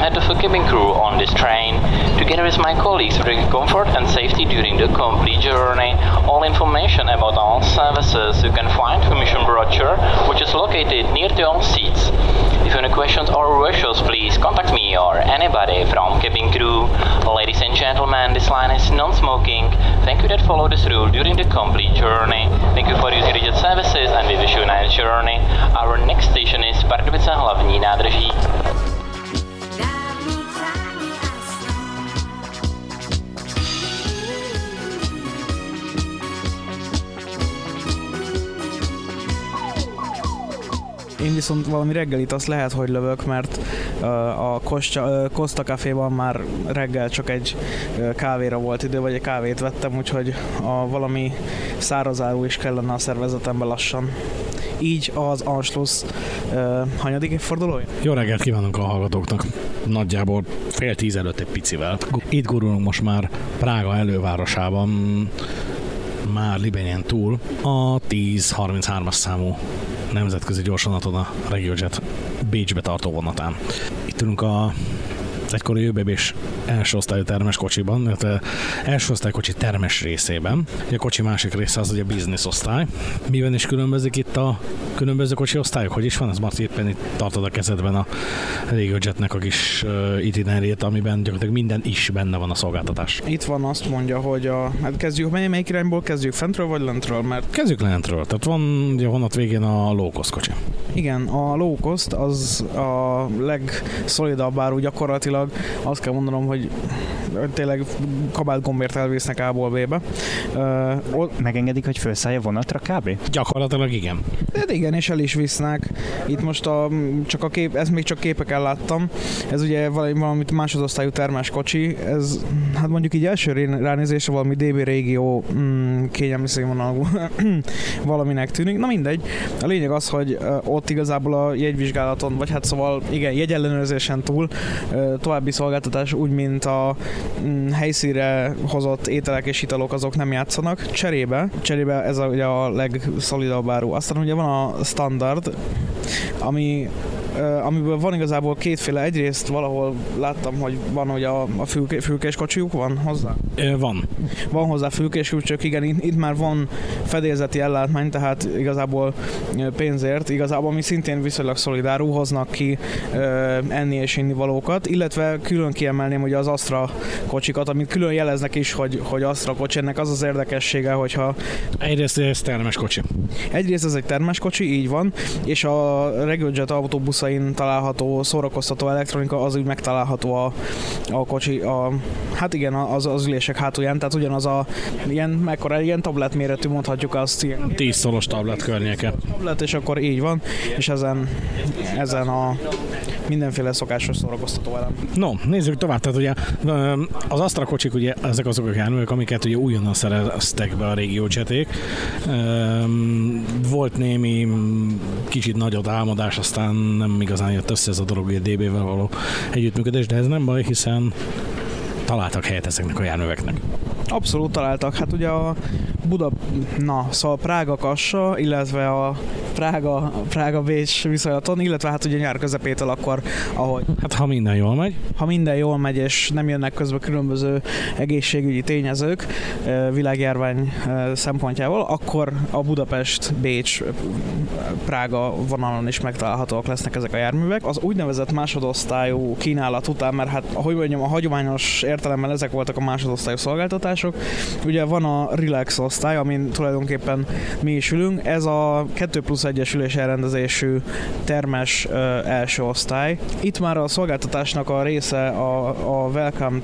Speaker 12: Kamil, I am head of the cabin crew on this train. Together with my colleagues, we bring comfort and safety during the complete journey. All information about all services you can find in mission brochure, which is located near to all seats. If you have any questions or wishes, please contact me or anybody from cabin crew. Ladies and gentlemen, this line is non-smoking. Thank you that follow this rule during the complete journey. Thank you for using rigid services and we wish you a nice journey. Our next station is Pardubice hlavní nádraží.
Speaker 6: Én viszont valami reggelit azt lehet, hogy lövök, mert a Costa, ö, Costa Caféban már reggel csak egy kávéra volt idő, vagy egy kávét vettem, úgyhogy a valami szárazáró is kellene a szervezetembe lassan. Így az Anschluss ö, hanyadik évfordulója?
Speaker 4: Jó reggelt kívánunk a hallgatóknak. Nagyjából fél tíz előtt egy picivel. Itt gurulunk most már Prága elővárosában, már Libenyen túl, a 1033-as számú nemzetközi gyorsvonaton a RegioJet Bécsbe tartó vonatán. Itt ülünk a egykori ÖBB-s első osztályú termes kocsiban, illetve első osztály kocsi termes részében. A kocsi másik része az ugye business osztály. Miben is különbözik itt a különböző kocsi osztályok? Hogy is van? Ez Marci éppen itt tartod a kezedben a RegioJetnek a kis uh, itinerét, amiben gyakorlatilag minden is benne van a szolgáltatás.
Speaker 6: Itt van azt mondja, hogy a, hát kezdjük, mely, melyik irányból kezdjük, fentről vagy lentről, mert
Speaker 4: Kezdjük lentről. Tehát van ugye a vonat végén a low cost kocsi.
Speaker 6: Igen, a low cost az a legszolidabb áru gyakorlatilag. Azt kell mondanom, hogy tényleg kabát gombért elvésznek A-ból B-be. Uh,
Speaker 5: Megengedik, hogy felszállj a vonatra kb?
Speaker 4: Gyakorlatilag igen.
Speaker 6: Hát igen, és el is visznek. Itt most a, csak a kép, ezt még csak képeken láttam. Ez ugye valami, valamit másodosztályú termás kocsi. Ez, hát mondjuk így első ránézésre valami DB régió mm, kényelmi színvonalú valaminek tűnik. Na mindegy. A lényeg az, hogy ott igazából a jegyvizsgálaton, vagy hát szóval igen, jegyellenőrzésen túl ö, további szolgáltatás úgy, mint a mm, helyszínre hozott ételek és italok, azok nem játszanak. Cserébe, cserébe ez a, ugye a legszolidabb áru. Aztán ugye van a standard, ami amiből van igazából kétféle. Egyrészt valahol láttam, hogy van, hogy a, a fülke, fülkés kocsiuk van hozzá.
Speaker 4: Ö, van.
Speaker 6: Van hozzá fülkés csak igen, itt, itt már van fedélzeti ellátmány, tehát igazából pénzért, igazából ami szintén viszonylag szolidárú, hoznak ki ö, enni és inni valókat, illetve külön kiemelném ugye az Astra kocsikat, amit külön jeleznek is, hogy, hogy Astra kocsi, ennek az az érdekessége, hogyha
Speaker 4: Egyrészt ez termes kocsi.
Speaker 6: Egyrészt ez egy termes kocsi, így van, és a RegioJet autóbuszain található szórakoztató elektronika az úgy megtalálható a, a kocsi, a, hát igen, az, az ülések hátulján, tehát ugyanaz a ilyen, mekkora, ilyen tablet méretű mondhatjuk azt, ilyen
Speaker 4: 10 szoros tablet környéke.
Speaker 6: tablet, és akkor így van, és ezen, ezen a mindenféle szokásos szórakoztató elem.
Speaker 4: No, nézzük tovább. Tehát ugye az Astra kocsik, ugye ezek azok a járművek, amiket ugye újonnan szereztek be a régió cseték. Volt némi kicsit nagyobb álmodás, aztán nem igazán jött össze ez a dolog, ugye DB-vel való együttműködés, de ez nem baj, hiszen találtak helyet ezeknek a járműveknek.
Speaker 6: Abszolút találtak. Hát ugye a Buda, na, szóval Prága Kassa, illetve a Prága, Prága Bécs viszonylaton, illetve hát ugye nyár közepétől akkor, ahogy
Speaker 4: Hát ha minden jól megy.
Speaker 6: ha minden jól megy, és nem jönnek közbe különböző egészségügyi tényezők világjárvány szempontjából, akkor a Budapest-Bécs Prága vonalon is megtalálhatóak lesznek ezek a járművek. Az úgynevezett másodosztályú kínálat után, mert hát ahogy mondjam, a hagyományos értelemben ezek voltak a másodosztályú szolgáltatások. Ugye van a Relax osztály, amin tulajdonképpen mi is ülünk. Ez a 2 plusz 1-es ülés elrendezésű termes ö, első osztály. Itt már a szolgáltatásnak a része a, a welcome,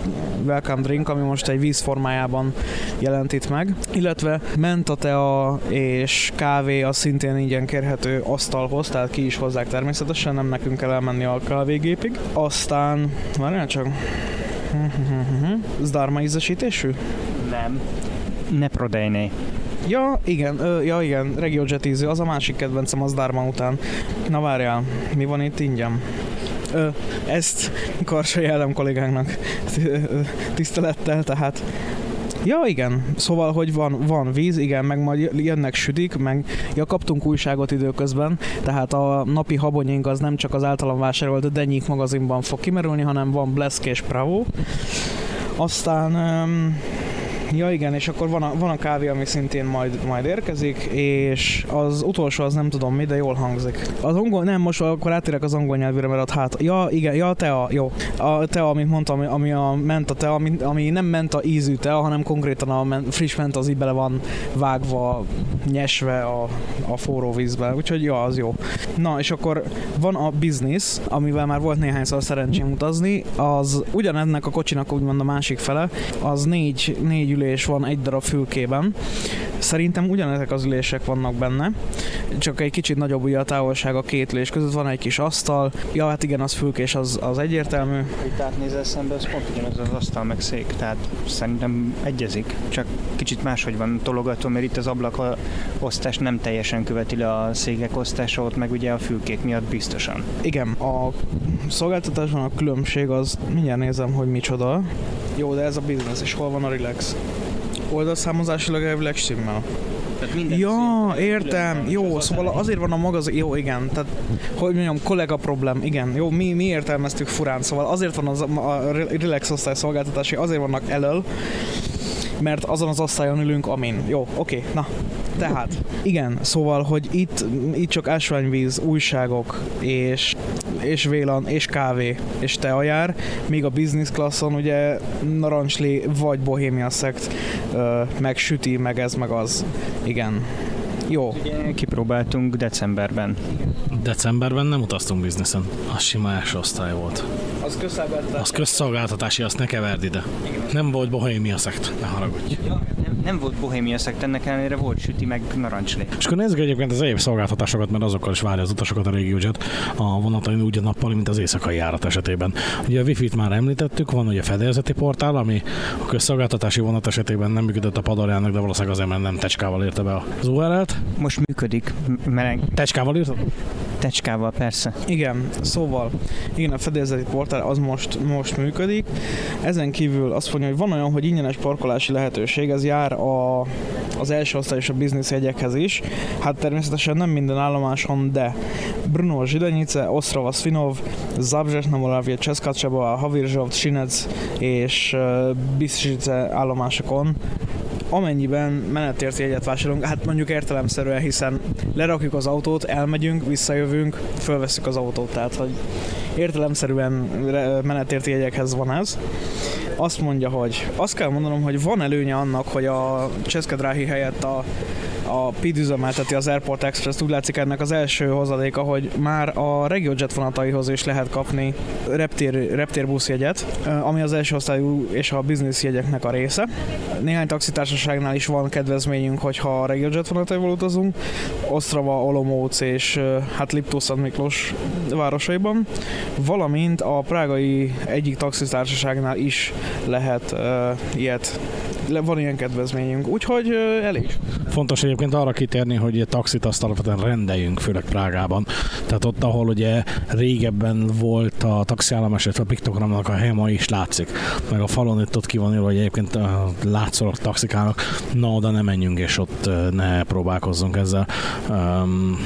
Speaker 6: welcome drink, ami most egy víz formájában jelent itt meg, illetve mentatea és kávé az szintén ingyen kérhető asztalhoz, tehát ki is hozzák természetesen, nem nekünk kell elmenni a kávégépig. Aztán, várjál csak, Zdarma ízesítésű?
Speaker 5: Nem. Ne prodejné.
Speaker 6: Ja, igen, ö, ja, igen, RegioJet ízű, az a másik kedvencem az Dharma után. Na várjál, mi van itt ingyen? Ö, ezt Karsai Ellem kollégánknak tisztelettel, tehát Ja, igen. Szóval, hogy van, van víz, igen, meg majd jönnek sütik, meg ja, kaptunk újságot időközben, tehát a napi habonyink az nem csak az általam vásárolt Denyik magazinban fog kimerülni, hanem van Blesk és Bravo. Aztán um, Ja igen, és akkor van a, van a kávé, ami szintén majd, majd érkezik, és az utolsó az nem tudom mi, de jól hangzik. Az angol, nem, most akkor átérek az angol nyelvére, mert ott hát, ja igen, ja tea, jó. A tea, amit mondtam, ami, ami a menta tea, ami, ami nem menta ízű tea, hanem konkrétan a men, friss menta az így bele van vágva, nyesve a, a forró vízbe, úgyhogy ja, az jó. Na, és akkor van a business, amivel már volt néhányszor szerencsém utazni, az ugyanennek a kocsinak úgymond a másik fele, az négy, négy ülés van egy darab fülkében. Szerintem ugyanezek az ülések vannak benne, csak egy kicsit nagyobb ugye a távolság a két ülés között, van egy kis asztal. Ja, hát igen, az fülkés, az, az egyértelmű.
Speaker 5: Itt átnézel szembe, az pont ugyanaz az asztal meg szék, tehát szerintem egyezik, csak kicsit máshogy van tologató, mert itt az ablak osztás nem teljesen követi le a székek osztása, ott meg ugye a fülkék miatt biztosan.
Speaker 6: Igen, a szolgáltatásban a különbség az, mindjárt nézem, hogy micsoda. Jó, de ez a business, és hol van a relax? Oldalszámozásilag elvileg stimmel. Ja, értem. Jó, szóval azért van a magazin... Jó, igen. Tehát, hogy mondjam, kollega problém. Igen, jó, mi, mi értelmeztük furán. Szóval azért van az, a relax osztály szolgáltatási, azért vannak elől, mert azon az osztályon ülünk, amin. Jó, oké, na. Tehát, igen, szóval, hogy itt, itt csak ásványvíz, újságok, és, és vélan, és kávé, és tea jár, míg a business classon ugye narancsli vagy bohémia szekt, meg süti, meg ez, meg az. Igen. Jó.
Speaker 5: Ugye kipróbáltunk decemberben.
Speaker 4: Decemberben nem utaztunk bizniszen. Az sima első osztály volt.
Speaker 6: Az közszolgáltatás.
Speaker 4: Az közszolgáltatási, azt ne keverd ide. Nem volt bohémia szekt, ne haragudj.
Speaker 5: Nem, nem volt bohémia szekt, ennek ellenére volt süti, meg narancsli.
Speaker 4: És akkor nézzük egyébként az egyéb szolgáltatásokat, mert azokkal is várja az utasokat a RegioJet a vonatain úgy a nappal, mint az éjszakai járat esetében. Ugye a Wi-Fi-t már említettük, van ugye a fedélzeti portál, ami a közszolgáltatási vonat esetében nem működött a padorjának, de valószínűleg azért, mert nem tecskával írta be az URL-t.
Speaker 5: Most működik, mert
Speaker 4: Tecskával írtad?
Speaker 5: Tecskával, persze.
Speaker 6: Igen, szóval, igen, a fedélzeti portál az most, most működik. Ezen kívül azt mondja, hogy van olyan, hogy ingyenes parkolási lehetőség, ez jár a, az első osztályos a biznisz jegyekhez is. Hát természetesen nem minden állomáson, de Brno, Zsidanice, Ostrava, Svinov, Zabrzsesna, Moravia, Cseszkacsaba, Havirzsovt, Sinec és Bistrice állomásokon amennyiben menetért jegyet vásárolunk, hát mondjuk értelemszerűen, hiszen lerakjuk az autót, elmegyünk, visszajövünk, fölveszük az autót, tehát hogy értelemszerűen menetért jegyekhez van ez. Azt mondja, hogy azt kell mondanom, hogy van előnye annak, hogy a Cseszkedráhi helyett a a PID üzemelteti az Airport Express, úgy látszik ennek az első hozadéka, hogy már a RegioJet vonataihoz is lehet kapni reptér, reptérbusz jegyet, ami az első osztályú és a business jegyeknek a része. Néhány taxitársaságnál is van kedvezményünk, hogyha a RegioJet vonataival utazunk, Ostrava, Olomouc és hát Liptó Miklós városaiban, valamint a prágai egyik taxitársaságnál is lehet uh, ilyet. Van ilyen kedvezményünk, úgyhogy uh, elég.
Speaker 4: Fontos egyébként arra kitérni, hogy a taxit azt alapvetően rendeljünk, főleg Prágában. Tehát ott, ahol ugye régebben volt a taxiállomás, illetve a piktogramnak a helye, ma is látszik. Meg a falon itt ott ki van írva, hogy egyébként látszólag taxikálnak, na oda ne menjünk, és ott ne próbálkozzunk ezzel. Um,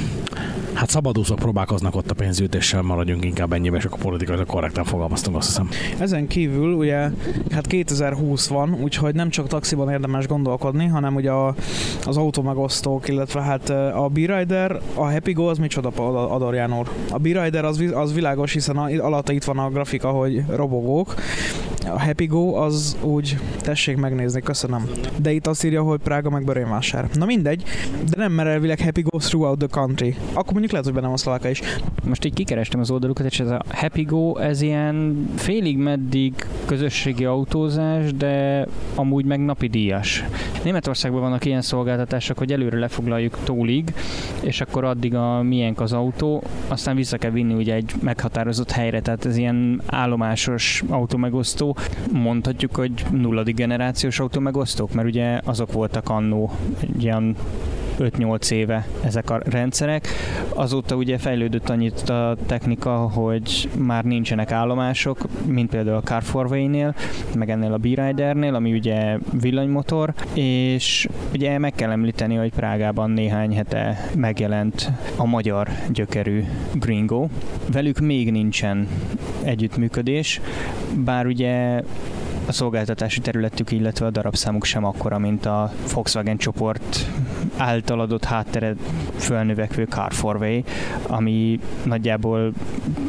Speaker 4: hát szabadúszók próbálkoznak ott a pénzütéssel, maradjunk inkább ennyibe, és akkor politikai korrektan fogalmaztunk, azt hiszem.
Speaker 6: Ezen kívül ugye, hát 2020 van, úgyhogy nem csak taxiban érdemes gondolkodni, hanem ugye a, az autómegosztók, illetve hát a B-Rider, a Happy Go az micsoda Ador Jánor? A B-Rider az, az világos, hiszen a, alatta itt van a grafika, hogy robogók. A Happy Go az úgy, tessék megnézni, köszönöm. De itt azt írja, hogy Prága meg Börényvásár. Na mindegy, de nem, mert elvileg Happy Go throughout the country. Akkor mondjuk lehet, hogy benne van szlováka is.
Speaker 5: Most így kikerestem az oldalukat, és ez a Happy Go, ez ilyen félig meddig közösségi autózás, de amúgy meg napi díjas. Németországban vannak ilyen szolgáltatások, hogy előre lefoglaljuk tólig, és akkor addig a miénk az autó, aztán vissza kell vinni ugye egy meghatározott helyre, tehát ez ilyen állomásos autómegosztó. Mondhatjuk, hogy nulladik generációs autómegosztók, mert ugye azok voltak annó egy ilyen 5-8 éve ezek a rendszerek. Azóta ugye fejlődött annyit a technika, hogy már nincsenek állomások, mint például a Car 4 meg ennél a B-Ridernél, ami ugye villanymotor, és ugye meg kell említeni, hogy Prágában néhány hete megjelent a magyar gyökerű Gringo. Velük még nincsen együttműködés, bár ugye a szolgáltatási területük, illetve a darabszámuk sem akkora, mint a Volkswagen csoport által adott háttere fölnövekvő Car 4 ami nagyjából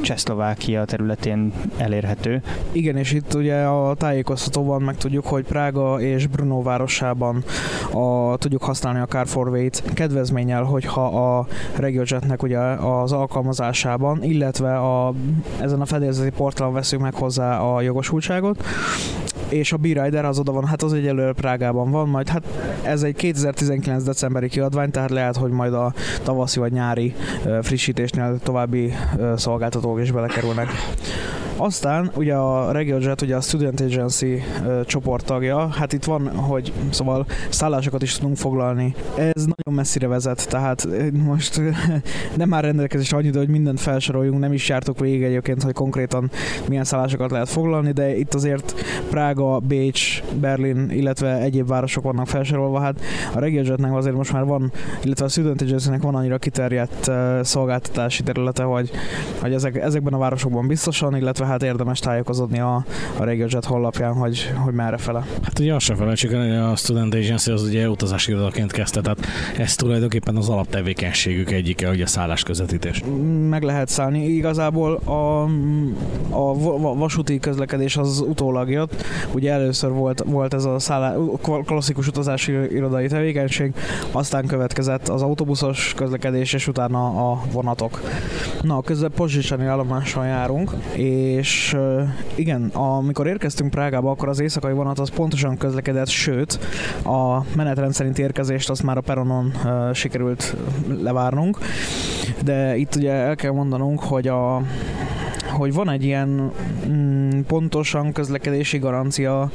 Speaker 5: Csehszlovákia területén elérhető.
Speaker 6: Igen, és itt ugye a tájékoztatóban meg tudjuk, hogy Prága és Brno városában a, tudjuk használni a Car 4 kedvezménnyel, hogyha a RegioJetnek ugye az alkalmazásában, illetve a, ezen a fedélzeti portálon veszünk meg hozzá a jogosultságot, és a B-Rider az oda van, hát az egyelőre Prágában van, majd hát ez egy 2019 decemberi kiadvány, tehát lehet, hogy majd a tavaszi vagy nyári frissítésnél további szolgáltatók is belekerülnek. Aztán ugye a RegioJet, ugye a Student Agency ö, csoporttagja, hát itt van, hogy szóval szállásokat is tudunk foglalni. Ez nagyon messzire vezet, tehát most nem már rendelkezésre annyit, hogy mindent felsoroljunk, nem is jártuk végig egyébként, hogy konkrétan milyen szállásokat lehet foglalni, de itt azért Prága, Bécs, Berlin, illetve egyéb városok vannak felsorolva. Hát a RegioJetnek azért most már van, illetve a Student Agency-nek van annyira kiterjedt uh, szolgáltatási területe, hogy, hogy ezek, ezekben a városokban biztosan, illetve hát érdemes tájékozódni a, a RegioJet honlapján, hogy, hogy merre fele.
Speaker 4: Hát ugye azt sem felejtsük el, hogy a Student Agency az ugye utazási irodaként kezdte, tehát ez tulajdonképpen az alaptevékenységük egyike, hogy a szállás közvetítés.
Speaker 6: Meg lehet szállni. Igazából a, a va- vasúti közlekedés az utólag jött. Ugye először volt, volt ez a szállá, klasszikus utazási irodai tevékenység, aztán következett az autóbuszos közlekedés, és utána a vonatok. Na, közben Pozsicsani állomáson járunk, és uh, igen, amikor érkeztünk Prágába, akkor az éjszakai vonat az pontosan közlekedett, sőt, a menetrend szerint érkezést azt már a peronon sikerült levárnunk, de itt ugye el kell mondanunk, hogy a hogy van egy ilyen mm, pontosan közlekedési garancia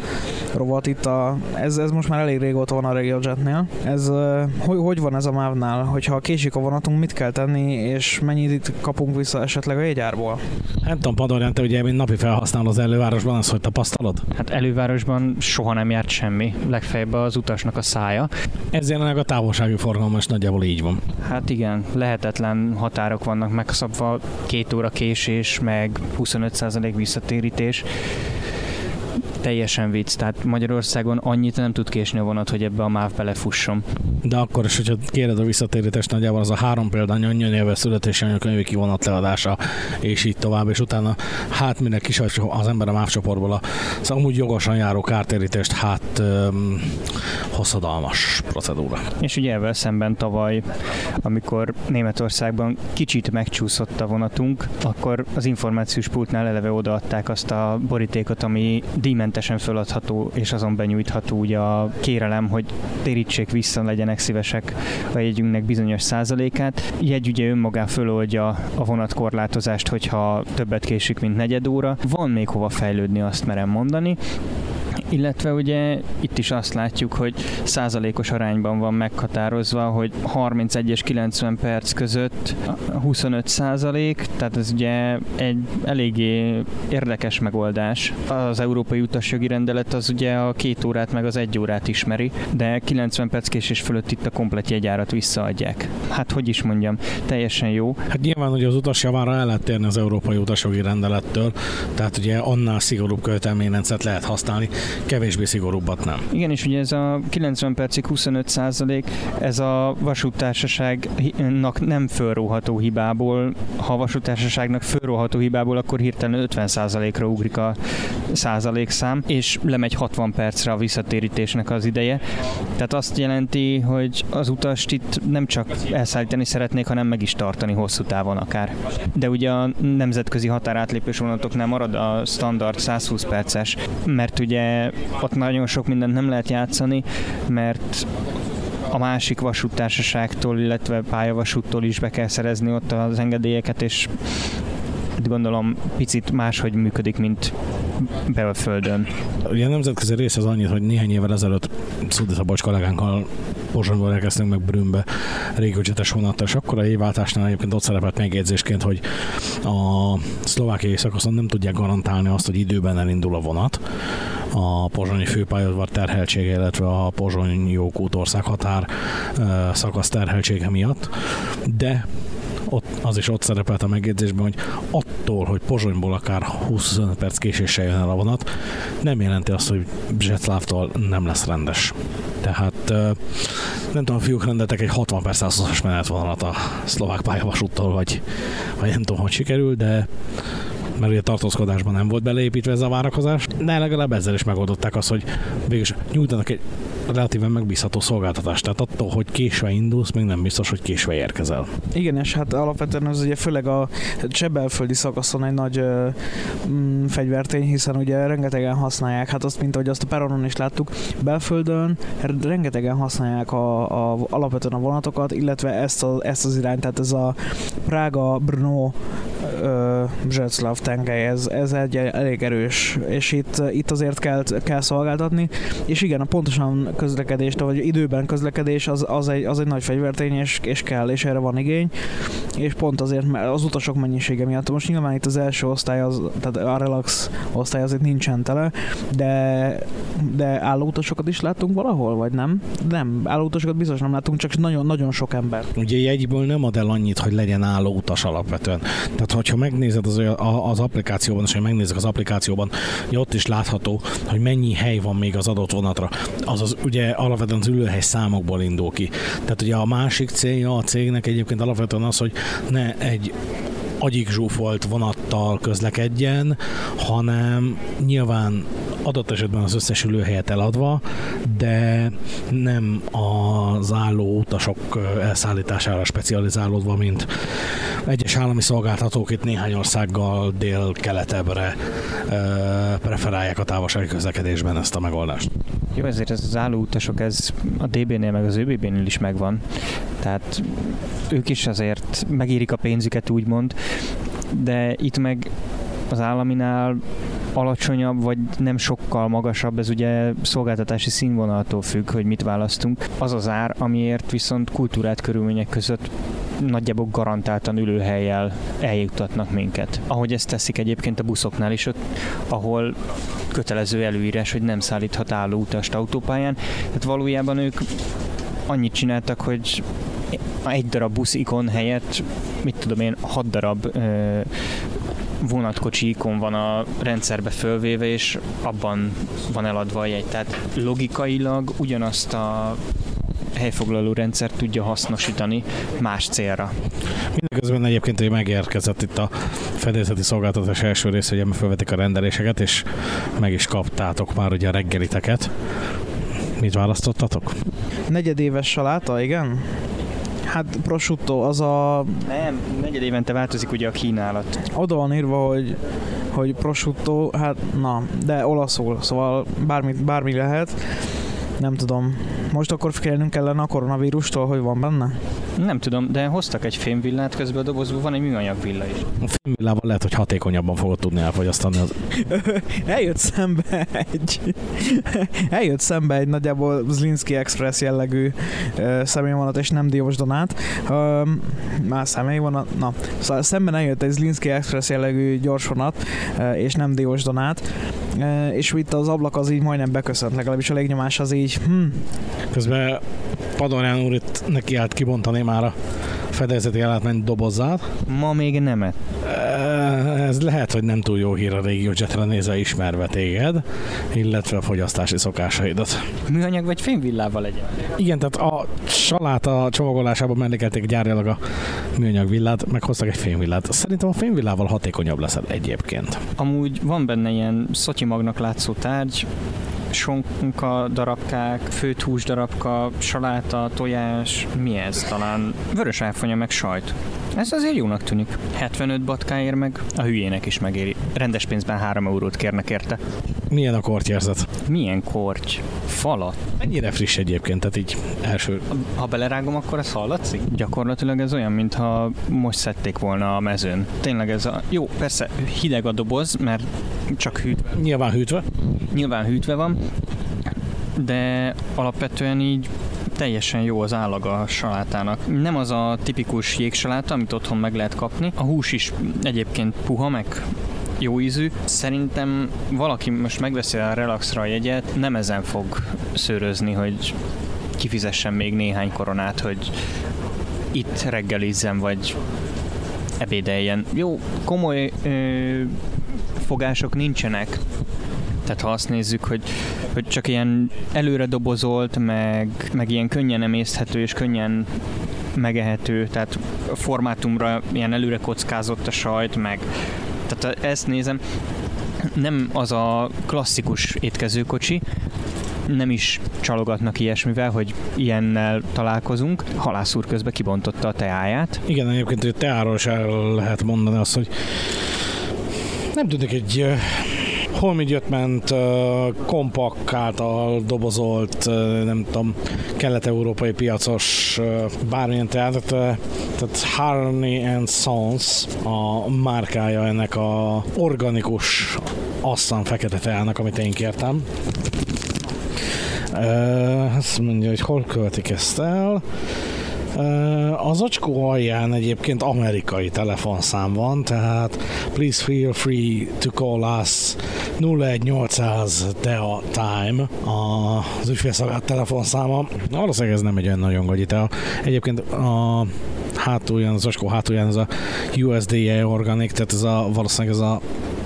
Speaker 6: rovat itt a, ez, ez most már elég régóta van a RegioJetnél. Ez, hogy, hogy van ez a MÁV-nál? Hogyha késik a vonatunk, mit kell tenni, és mennyit itt kapunk vissza esetleg a jegyárból?
Speaker 4: Nem tudom, Padorján, te ugye, mint napi felhasználó az elővárosban, azt hogy tapasztalod?
Speaker 5: Hát elővárosban soha nem járt semmi, legfeljebb az utasnak a szája.
Speaker 4: Ez jelenleg a távolsági forgalom is nagyjából így van.
Speaker 5: Hát igen, lehetetlen határok vannak megszabva, két óra késés, meg 25% visszatérítés teljesen vicc, tehát Magyarországon annyit nem tud késni a vonat, hogy ebbe a MÁV belefusson.
Speaker 4: De akkor is, hogyha kéred a visszatérítést, nagyjából az a három példány anyanyelve születési anyakönyvi kivonat leadása, és így tovább, és utána hát minek kis az ember a MÁV csoportból a szóval amúgy jogosan járó kártérítést, hát um, hosszadalmas procedúra.
Speaker 5: És ugye ebben szemben tavaly, amikor Németországban kicsit megcsúszott a vonatunk, akkor az információs pultnál eleve odaadták azt a borítékot, ami díjmentesen feladható és azon benyújtható ugye a kérelem, hogy térítsék vissza, legyenek szívesek a jegyünknek bizonyos százalékát. Jegy ugye önmagán föloldja a vonatkorlátozást, hogyha többet késik, mint negyed óra. Van még hova fejlődni, azt merem mondani illetve ugye itt is azt látjuk, hogy százalékos arányban van meghatározva, hogy 31 és 90 perc között 25 százalék, tehát ez ugye egy eléggé érdekes megoldás. Az Európai Utasjogi Rendelet az ugye a két órát meg az egy órát ismeri, de 90 perc késés fölött itt a komplet jegyárat visszaadják. Hát hogy is mondjam, teljesen jó.
Speaker 4: Hát nyilván, hogy az utas javára el lehet térni az Európai Utasjogi Rendelettől, tehát ugye annál szigorúbb követelményrendszert lehet használni, kevésbé szigorúbbat nem.
Speaker 5: Igen, és ugye ez a 90 percig 25 százalék, ez a vasútársaságnak nem fölróható hibából, ha a vasútársaságnak fölróható hibából, akkor hirtelen 50 százalékra ugrik a százalékszám, és lemegy 60 percre a visszatérítésnek az ideje. Tehát azt jelenti, hogy az utast itt nem csak elszállítani szeretnék, hanem meg is tartani hosszú távon akár. De ugye a nemzetközi határátlépés vonatoknál marad a standard 120 perces, mert ugye ott nagyon sok mindent nem lehet játszani, mert a másik vasúttársaságtól, illetve pályavasúttól is be kell szerezni ott az engedélyeket, és gondolom picit máshogy működik, mint belföldön.
Speaker 4: Ugye a nemzetközi rész az annyit, hogy néhány évvel ezelőtt Szudi Szabolcs kollégánkkal Pozsonyból elkezdtünk meg Brünnbe. Régócsetes vonattal, és akkor a évváltásnál egyébként ott szerepelt megjegyzésként, hogy a szlovákiai szakaszon nem tudják garantálni azt, hogy időben elindul a vonat a pozsonyi főpályaudvar terheltsége, illetve a pozsony jókút ország határ szakasz terheltsége miatt, de ott, az is ott szerepelt a megjegyzésben, hogy attól, hogy Pozsonyból akár 20 perc késéssel jön el a vonat, nem jelenti azt, hogy Zsetszlávtól nem lesz rendes. Tehát nem tudom, a fiúk rendeltek egy 60 perc 120-as menetvonalat a szlovák pályavasúttól, vagy, vagy nem tudom, hogy sikerül, de mert ugye tartózkodásban nem volt beleépítve ez a várakozás, de legalább ezzel is megoldották azt, hogy végülis nyújtanak egy relatíven megbízható szolgáltatást. Tehát attól, hogy késve indulsz, még nem biztos, hogy késve érkezel.
Speaker 6: Igen, és hát alapvetően ez ugye főleg a csebelföldi szakaszon egy nagy ö, mm, fegyvertény, hiszen ugye rengetegen használják, hát azt, mint ahogy azt a peronon is láttuk, belföldön rengetegen használják a, a, alapvetően a vonatokat, illetve ezt, a, ezt az irányt, tehát ez a Prága, Brno, Zseclav tengely, ez, ez egy elég erős, és itt, itt azért kell, kell szolgáltatni, és igen, a pontosan közlekedés, vagy időben közlekedés az, az, egy, az egy nagy fegyvertény, és, és kell, és erre van igény, és pont azért, mert az utasok mennyisége miatt. Most nyilván itt az első osztály, az, tehát a relax osztály azért nincsen tele, de, de állóutasokat is láttunk valahol, vagy nem? Nem, állóutasokat biztos nem láttunk, csak nagyon-nagyon sok ember.
Speaker 4: Ugye jegyből nem ad el annyit, hogy legyen állóutas alapvetően. Tehát, hogyha megnézed az, az applikációban, és ha megnézek az applikációban, ott is látható, hogy mennyi hely van még az adott vonatra. Azaz ugye alapvetően az ülőhely számokból indul ki. Tehát ugye a másik célja a cégnek egyébként alapvetően az, hogy ne egy agyik zsúfolt vonattal közlekedjen, hanem nyilván adott esetben az összes ülőhelyet eladva, de nem az álló utasok elszállítására specializálódva, mint egyes állami szolgáltatók itt néhány országgal dél-keletebbre preferálják a távolsági közlekedésben ezt a megoldást.
Speaker 5: Jó, ezért ez az álló utasok, ez a DB-nél meg az ÖBB-nél is megvan. Tehát ők is azért megérik a pénzüket, úgymond, de itt meg az államinál alacsonyabb, vagy nem sokkal magasabb, ez ugye szolgáltatási színvonaltól függ, hogy mit választunk. Az az ár, amiért viszont kultúrát körülmények között nagyjából garantáltan ülőhelyjel eljutatnak minket. Ahogy ezt teszik egyébként a buszoknál is, ott, ahol kötelező előírás, hogy nem szállíthat álló utast autópályán. Tehát valójában ők annyit csináltak, hogy egy darab busz ikon helyett, mit tudom én, hat darab ö, vonatkocsi ikon van a rendszerbe fölvéve, és abban van eladva a jegy. Tehát logikailag ugyanazt a helyfoglaló rendszer tudja hasznosítani más célra.
Speaker 4: Mindeközben egyébként hogy megérkezett itt a fedélzeti szolgáltatás első rész, hogy felvetik a rendeléseket, és meg is kaptátok már ugye a reggeliteket. Mit választottatok?
Speaker 6: Negyedéves saláta, igen? Hát prosciutto az a...
Speaker 5: Nem, negyed évente változik ugye a kínálat.
Speaker 6: Oda van írva, hogy, hogy prosciutto, hát na, de olaszul, szóval bármi, bármi lehet. Nem tudom. Most akkor félnünk kellene a koronavírustól, hogy van benne?
Speaker 5: Nem tudom, de hoztak egy fémvillát, közben a dobozban van egy műanyag villa is.
Speaker 4: A fémvillával lehet, hogy hatékonyabban fogod tudni elfogyasztani. Az...
Speaker 6: Eljött szembe egy... Eljött szembe egy nagyjából Zlinski Express jellegű uh, személyvonat, és nem Diós Donát. Uh, már személyvonat, na. Szóval szemben eljött egy Zlinski Express jellegű gyorsvonat, uh, és nem Diós Donát. Uh, és itt az ablak az így majdnem beköszönt, legalábbis a légnyomás az így, hm.
Speaker 4: Közben Padorján úr itt neki állt kibontani már a fedezeti ellátmány dobozát.
Speaker 5: Ma még nem -e.
Speaker 4: Ez lehet, hogy nem túl jó hír a régió jetre nézve ismerve téged, illetve a fogyasztási szokásaidat.
Speaker 5: Műanyag vagy fémvillával legyen?
Speaker 4: Igen, tehát a saláta csomagolásában mellékelték gyárilag a műanyag villát, meghoztak egy fémvillát. Szerintem a fémvillával hatékonyabb lesz egyébként.
Speaker 5: Amúgy van benne ilyen szotyimagnak látszó tárgy, sonka darabkák, főtt hús darabka, saláta, tojás, mi ez talán? Vörös áfonya meg sajt. Ez azért jónak tűnik. 75 batkáért meg a hülyének is megéri. Rendes pénzben 3 eurót kérnek érte.
Speaker 4: Milyen a kortyérzet?
Speaker 5: Milyen korty? falat.
Speaker 4: Mennyire friss egyébként, tehát így első...
Speaker 5: Ha belerágom, akkor ez hallatszik? Gyakorlatilag ez olyan, mintha most szedték volna a mezőn. Tényleg ez a... Jó, persze hideg a doboz, mert csak hűtve.
Speaker 4: Nyilván hűtve.
Speaker 5: Nyilván hűtve van, de alapvetően így teljesen jó az állaga a salátának. Nem az a tipikus jégsaláta, amit otthon meg lehet kapni. A hús is egyébként puha, meg jó ízű. Szerintem valaki most megveszi a Relaxra a jegyet, nem ezen fog szőrözni, hogy kifizessen még néhány koronát, hogy itt reggelizzen, vagy ebédeljen. Jó, komoly ö, fogások nincsenek, tehát ha azt nézzük, hogy, hogy csak ilyen előre dobozolt, meg, meg ilyen könnyen emészthető és könnyen megehető, tehát a formátumra ilyen előre kockázott a sajt, meg tehát ezt nézem, nem az a klasszikus étkezőkocsi, nem is csalogatnak ilyesmivel, hogy ilyennel találkozunk. Halász úr közben kibontotta a teáját.
Speaker 4: Igen, egyébként hogy teáról is el lehet mondani azt, hogy nem tudnék egy holmid jött ment kompakt által dobozolt, nem tudom, kelet-európai piacos bármilyen tehát, tehát Harney and Sons a márkája ennek a organikus asszan fekete teának, amit én kértem. Azt mondja, hogy hol költik ezt el. Az acskó alján egyébként amerikai telefonszám van, tehát please feel free to call us 01800 DEA Time az ügyfélszolgálat telefonszáma. Valószínűleg ez nem egy olyan nagyon gagyi tea. Egyébként a hátulján, az acskó hátulján ez a USDA organik, tehát ez a, valószínűleg ez a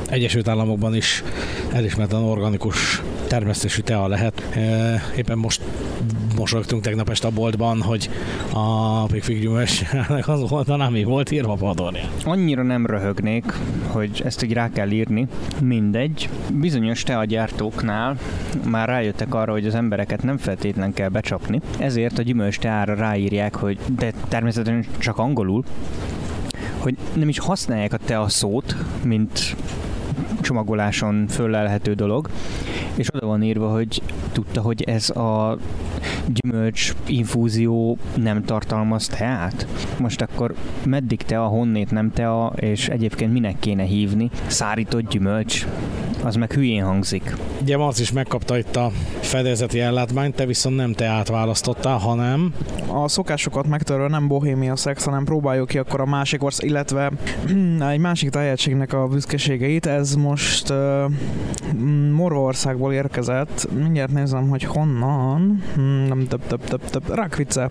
Speaker 4: Egyesült Államokban is elismerten organikus termesztésű tea lehet. Éppen most mosolygtunk tegnap este a boltban, hogy a pikfig gyümölcsének az oldalán mi volt írva padorján.
Speaker 5: Annyira nem röhögnék, hogy ezt így rá kell írni. Mindegy. Bizonyos teagyártóknál már rájöttek arra, hogy az embereket nem feltétlen kell becsapni, ezért a gyümölcs teára ráírják, hogy de természetesen csak angolul, hogy nem is használják a tea szót, mint csomagoláson föllelhető dolog, és oda van írva, hogy tudta, hogy ez a gyümölcs infúzió nem tartalmaz teát? Most akkor meddig tea, honnét nem tea, és egyébként minek kéne hívni? Szárított gyümölcs? Az meg hülyén hangzik.
Speaker 4: Ugye Marc is megkapta itt a fedezeti ellátmányt, te viszont nem teát választottál, hanem...
Speaker 6: A szokásokat megtörve nem bohémia szex, hanem próbáljuk ki akkor a másik ország, illetve egy másik tájegységnek a büszkeségeit. Ez most uh, Morvaországból érkezett. Mindjárt nézem, hogy honnan. Hmm, nem több, több, több, több. Rakvice.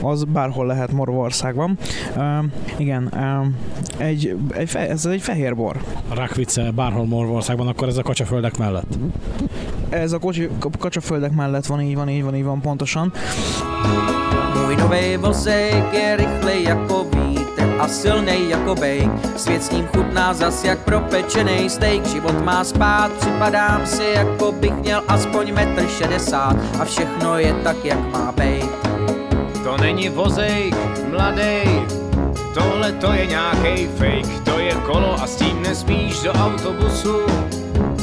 Speaker 6: Az bárhol lehet Morvaországban. Uh, igen, uh, egy, egy fe, ez egy fehér bor.
Speaker 4: Rakvice bárhol Morvaországban, akkor ez a kacsaföldek mellett.
Speaker 6: Ez a kocsi, kacsaföldek mellett van, így van, így van, így van, pontosan.
Speaker 10: Můj nový vozejk je rychlej jako vítr a silnej jako bejk. Svět s ním chutná zas jak propečený steak. Život má spát, připadám si, jako bych měl aspoň metr šedesát a všechno je tak, jak má bejt.
Speaker 13: To není vozejk, mladej, tohle to je nějaký fake, to je kolo a s tím nesmíš do autobusu.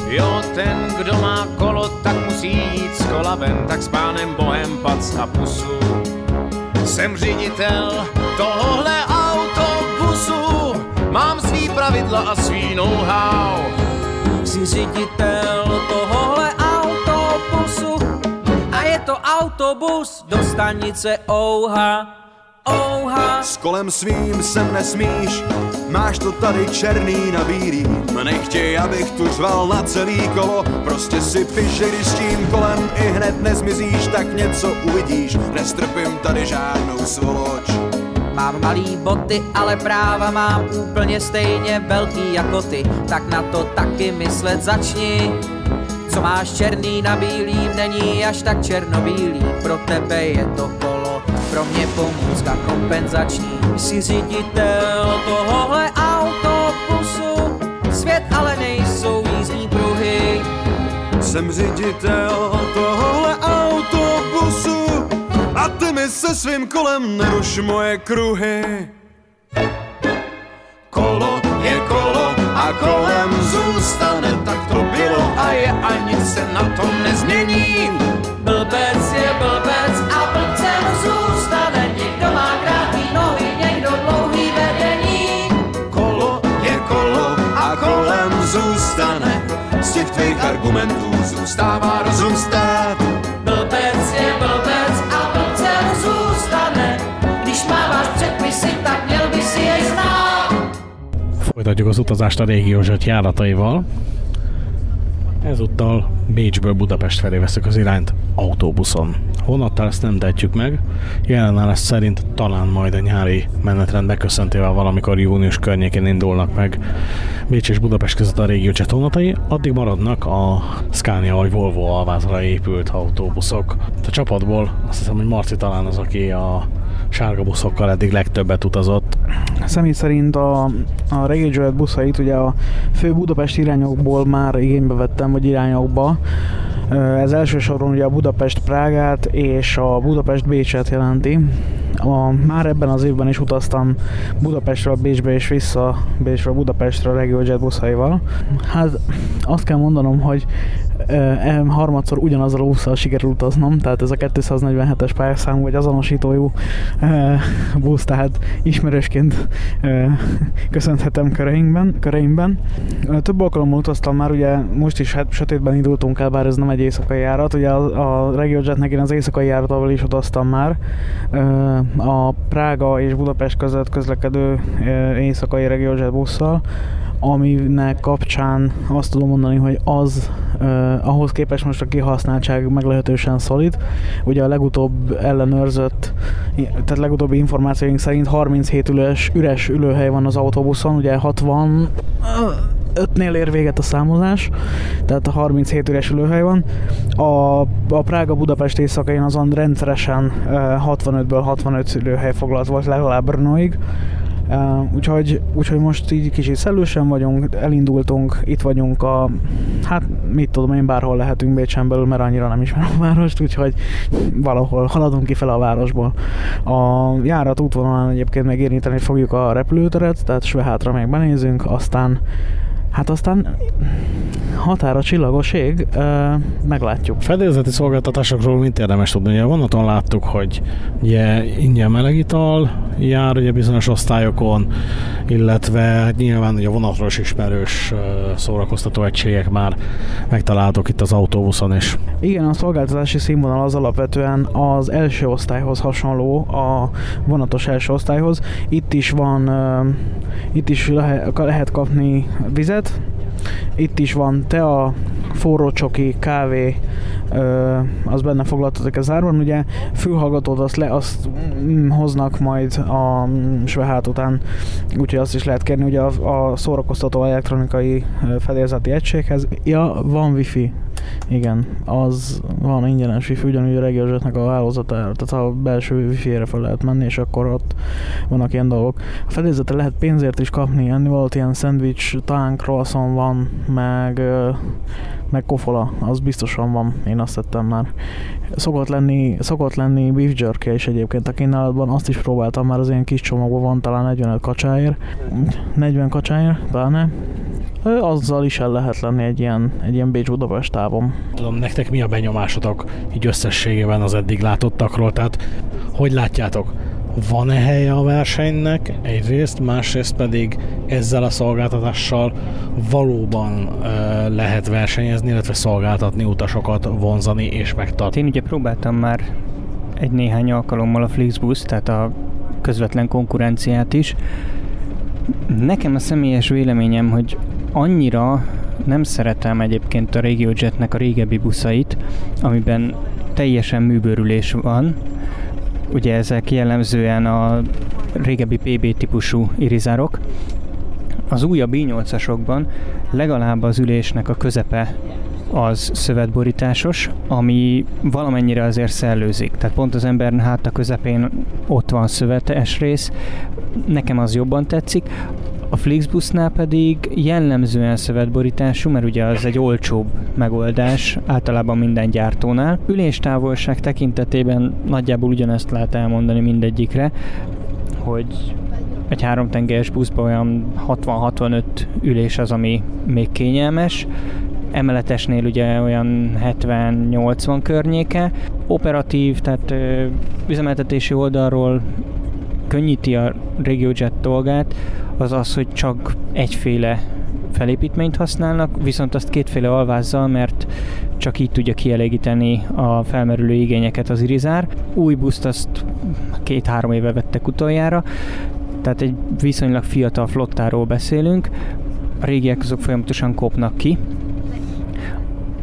Speaker 13: Jo, ten, kdo má kolo, tak musí jít z kola ven, tak s pánem Bohem pac a pusu. Jsem ředitel tohle autobusu, mám svý pravidla a svý know-how.
Speaker 10: Jsi ředitel tohohle autobusu a je to autobus do stanice Ouha. Ouha.
Speaker 14: S kolem svým sem nesmíš, máš to tady černý na bílý. Nechtěj, abych tu řval na celý kolo, prostě si piš, že když s tím kolem i hned nezmizíš, tak něco uvidíš, nestrpím tady žádnou svoloč.
Speaker 10: Mám malý boty, ale práva mám úplně stejně velký jako ty, tak na to taky myslet začni. Co máš černý na bílý, není až tak černobílý, pro tebe je to kolo, pro mě pomůcka kompenzační. Jsi ředitel tohohle autobusu, svět ale nejsou jízdní pruhy.
Speaker 14: Jsem ředitel se svým kolem, neruš moje kruhy. Kolo je kolo a kolem zůstane, tak to bylo a je a nic se na tom nezmění.
Speaker 15: Blbec je blbec a blbcem zůstane, někdo má krátký nohy, někdo dlouhý vedení. Kolo je
Speaker 14: kolo a kolem zůstane, z těch tvých argumentů zůstává rozum stát.
Speaker 4: Folytatjuk az utazást a régiózsat járataival. Ezúttal Bécsből Budapest felé veszük az irányt autóbuszon. Honnan ezt nem tehetjük meg, jelenállás szerint talán majd a nyári menetrend beköszöntével valamikor június környékén indulnak meg Bécs és Budapest között a régió csetónatai, addig maradnak a Scania vagy Volvo alvázra épült autóbuszok. A csapatból azt hiszem, hogy Marci talán az, aki a sárga buszokkal eddig legtöbbet utazott.
Speaker 6: Személy szerint a, a Reggae buszait ugye a fő Budapest irányokból már igénybe vettem, vagy irányokba. Ez elsősorban ugye a Budapest-Prágát és a Budapest-Bécset jelenti. A, már ebben az évben is utaztam Budapestről Bécsbe és vissza Bécsről Budapestre a RegioJet buszaival. Hát azt kell mondanom, hogy e, harmadszor ugyanazzal a busszal sikerült utaznom, tehát ez a 247-es pályaszám vagy azonosítójú e, busz, tehát ismerősként e, köszönhetem köreimben, köreimben. Több alkalommal utaztam már, ugye most is hát sötétben indultunk el, bár ez nem egy éjszakai járat, ugye a, a RegioJetnek én az éjszakai járatával is utaztam már, a Prága és Budapest között közlekedő éjszakai RegioJet busszal, aminek kapcsán azt tudom mondani, hogy az eh, ahhoz képest most a kihasználtság meglehetősen szolid. Ugye a legutóbb ellenőrzött, tehát legutóbbi információink szerint 37 üles, üres ülőhely van az autóbuszon, ugye 60 5-nél ér véget a számolás, tehát a 37 üres ülőhely van. A, a Prága-Budapest éjszakain azon rendszeresen 65-ből 65 ülőhely foglalt volt legalább Brnoig. Úgyhogy, úgyhogy most így kicsit szellősen vagyunk, elindultunk, itt vagyunk a, hát mit tudom én, bárhol lehetünk Bécsen belül, mert annyira nem ismerem a várost, úgyhogy valahol haladunk ki fel a városból. A járat útvonalán egyébként még érinteni fogjuk a repülőteret, tehát Svehátra még benézünk, aztán Hát aztán határa csillagos ég, meglátjuk.
Speaker 4: Fedélzeti szolgáltatásokról mint érdemes tudni? Ugye vonaton láttuk, hogy ugye ingyen melegital jár ugye bizonyos osztályokon, illetve hát nyilván ugye vonatról is ismerős szórakoztató egységek már megtaláltuk itt az autóbuszon is.
Speaker 6: Igen, a szolgáltatási színvonal az alapvetően az első osztályhoz hasonló, a vonatos első osztályhoz. Itt is van, itt is lehet kapni vizet, ételt. Itt is van tea, forró csoki, kávé, ö, az benne foglaltatok az árban. Ugye fülhallgatót azt, le, azt mm, hoznak majd a mm, svehát után, úgyhogy azt is lehet kérni ugye a, a szórakoztató elektronikai fedélzeti egységhez. Ja, van wifi, igen, az van ingyenes wifi, ugyanúgy a Regiozsetnek a hálózata, tehát a belső wifi-re fel lehet menni, és akkor ott vannak ilyen dolgok. A fedélzetre lehet pénzért is kapni, enni volt ilyen szendvics, talán croissant van, meg, meg kofola, az biztosan van, én azt tettem már. Szokott lenni, szokott lenni beef jerky is egyébként a kínálatban, azt is próbáltam már, az ilyen kis csomagban van talán 45 kacsáért, 40 kacsáért, pláne, azzal is el lehet lenni egy ilyen, egy ilyen Bécs-Budapest távon.
Speaker 4: Tudom, nektek mi a benyomásotok így összességében az eddig látottakról, tehát hogy látjátok? Van-e helye a versenynek egyrészt, másrészt pedig ezzel a szolgáltatással valóban uh, lehet versenyezni, illetve szolgáltatni utasokat, vonzani és megtartani.
Speaker 5: Én ugye próbáltam már egy néhány alkalommal a Flixbus, tehát a közvetlen konkurenciát is. Nekem a személyes véleményem, hogy annyira nem szeretem egyébként a RegioJetnek a régebbi buszait, amiben teljesen műbőrülés van. Ugye ezek jellemzően a régebbi PB típusú irizárok. Az újabb i8-asokban legalább az ülésnek a közepe az szövetborításos, ami valamennyire azért szellőzik. Tehát pont az ember hát a közepén ott van szövetes rész, nekem az jobban tetszik. A Flixbusnál pedig jellemzően szövetborítású, mert ugye az egy olcsóbb megoldás általában minden gyártónál. Üléstávolság tekintetében nagyjából ugyanezt lehet elmondani mindegyikre, hogy egy háromtengelyes buszban olyan 60-65 ülés az, ami még kényelmes, emeletesnél ugye olyan 70-80 környéke. Operatív, tehát ö, üzemeltetési oldalról könnyíti a RegioJet dolgát, az az, hogy csak egyféle felépítményt használnak, viszont azt kétféle alvázzal, mert csak így tudja kielégíteni a felmerülő igényeket az irizár. Új buszt azt két-három éve vettek utoljára, tehát egy viszonylag fiatal flottáról beszélünk, a régiek azok folyamatosan kopnak ki.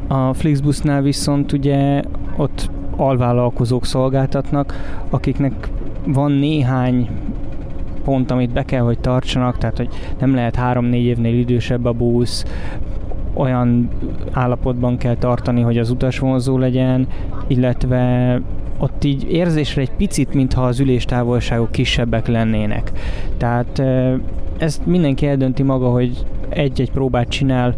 Speaker 5: A Flixbusnál viszont ugye ott alvállalkozók szolgáltatnak, akiknek van néhány pont, amit be kell, hogy tartsanak, tehát hogy nem lehet három-négy évnél idősebb a busz, olyan állapotban kell tartani, hogy az utas vonzó legyen, illetve ott így érzésre egy picit, mintha az üléstávolságok kisebbek lennének. Tehát ezt mindenki eldönti maga, hogy egy-egy próbát csinál,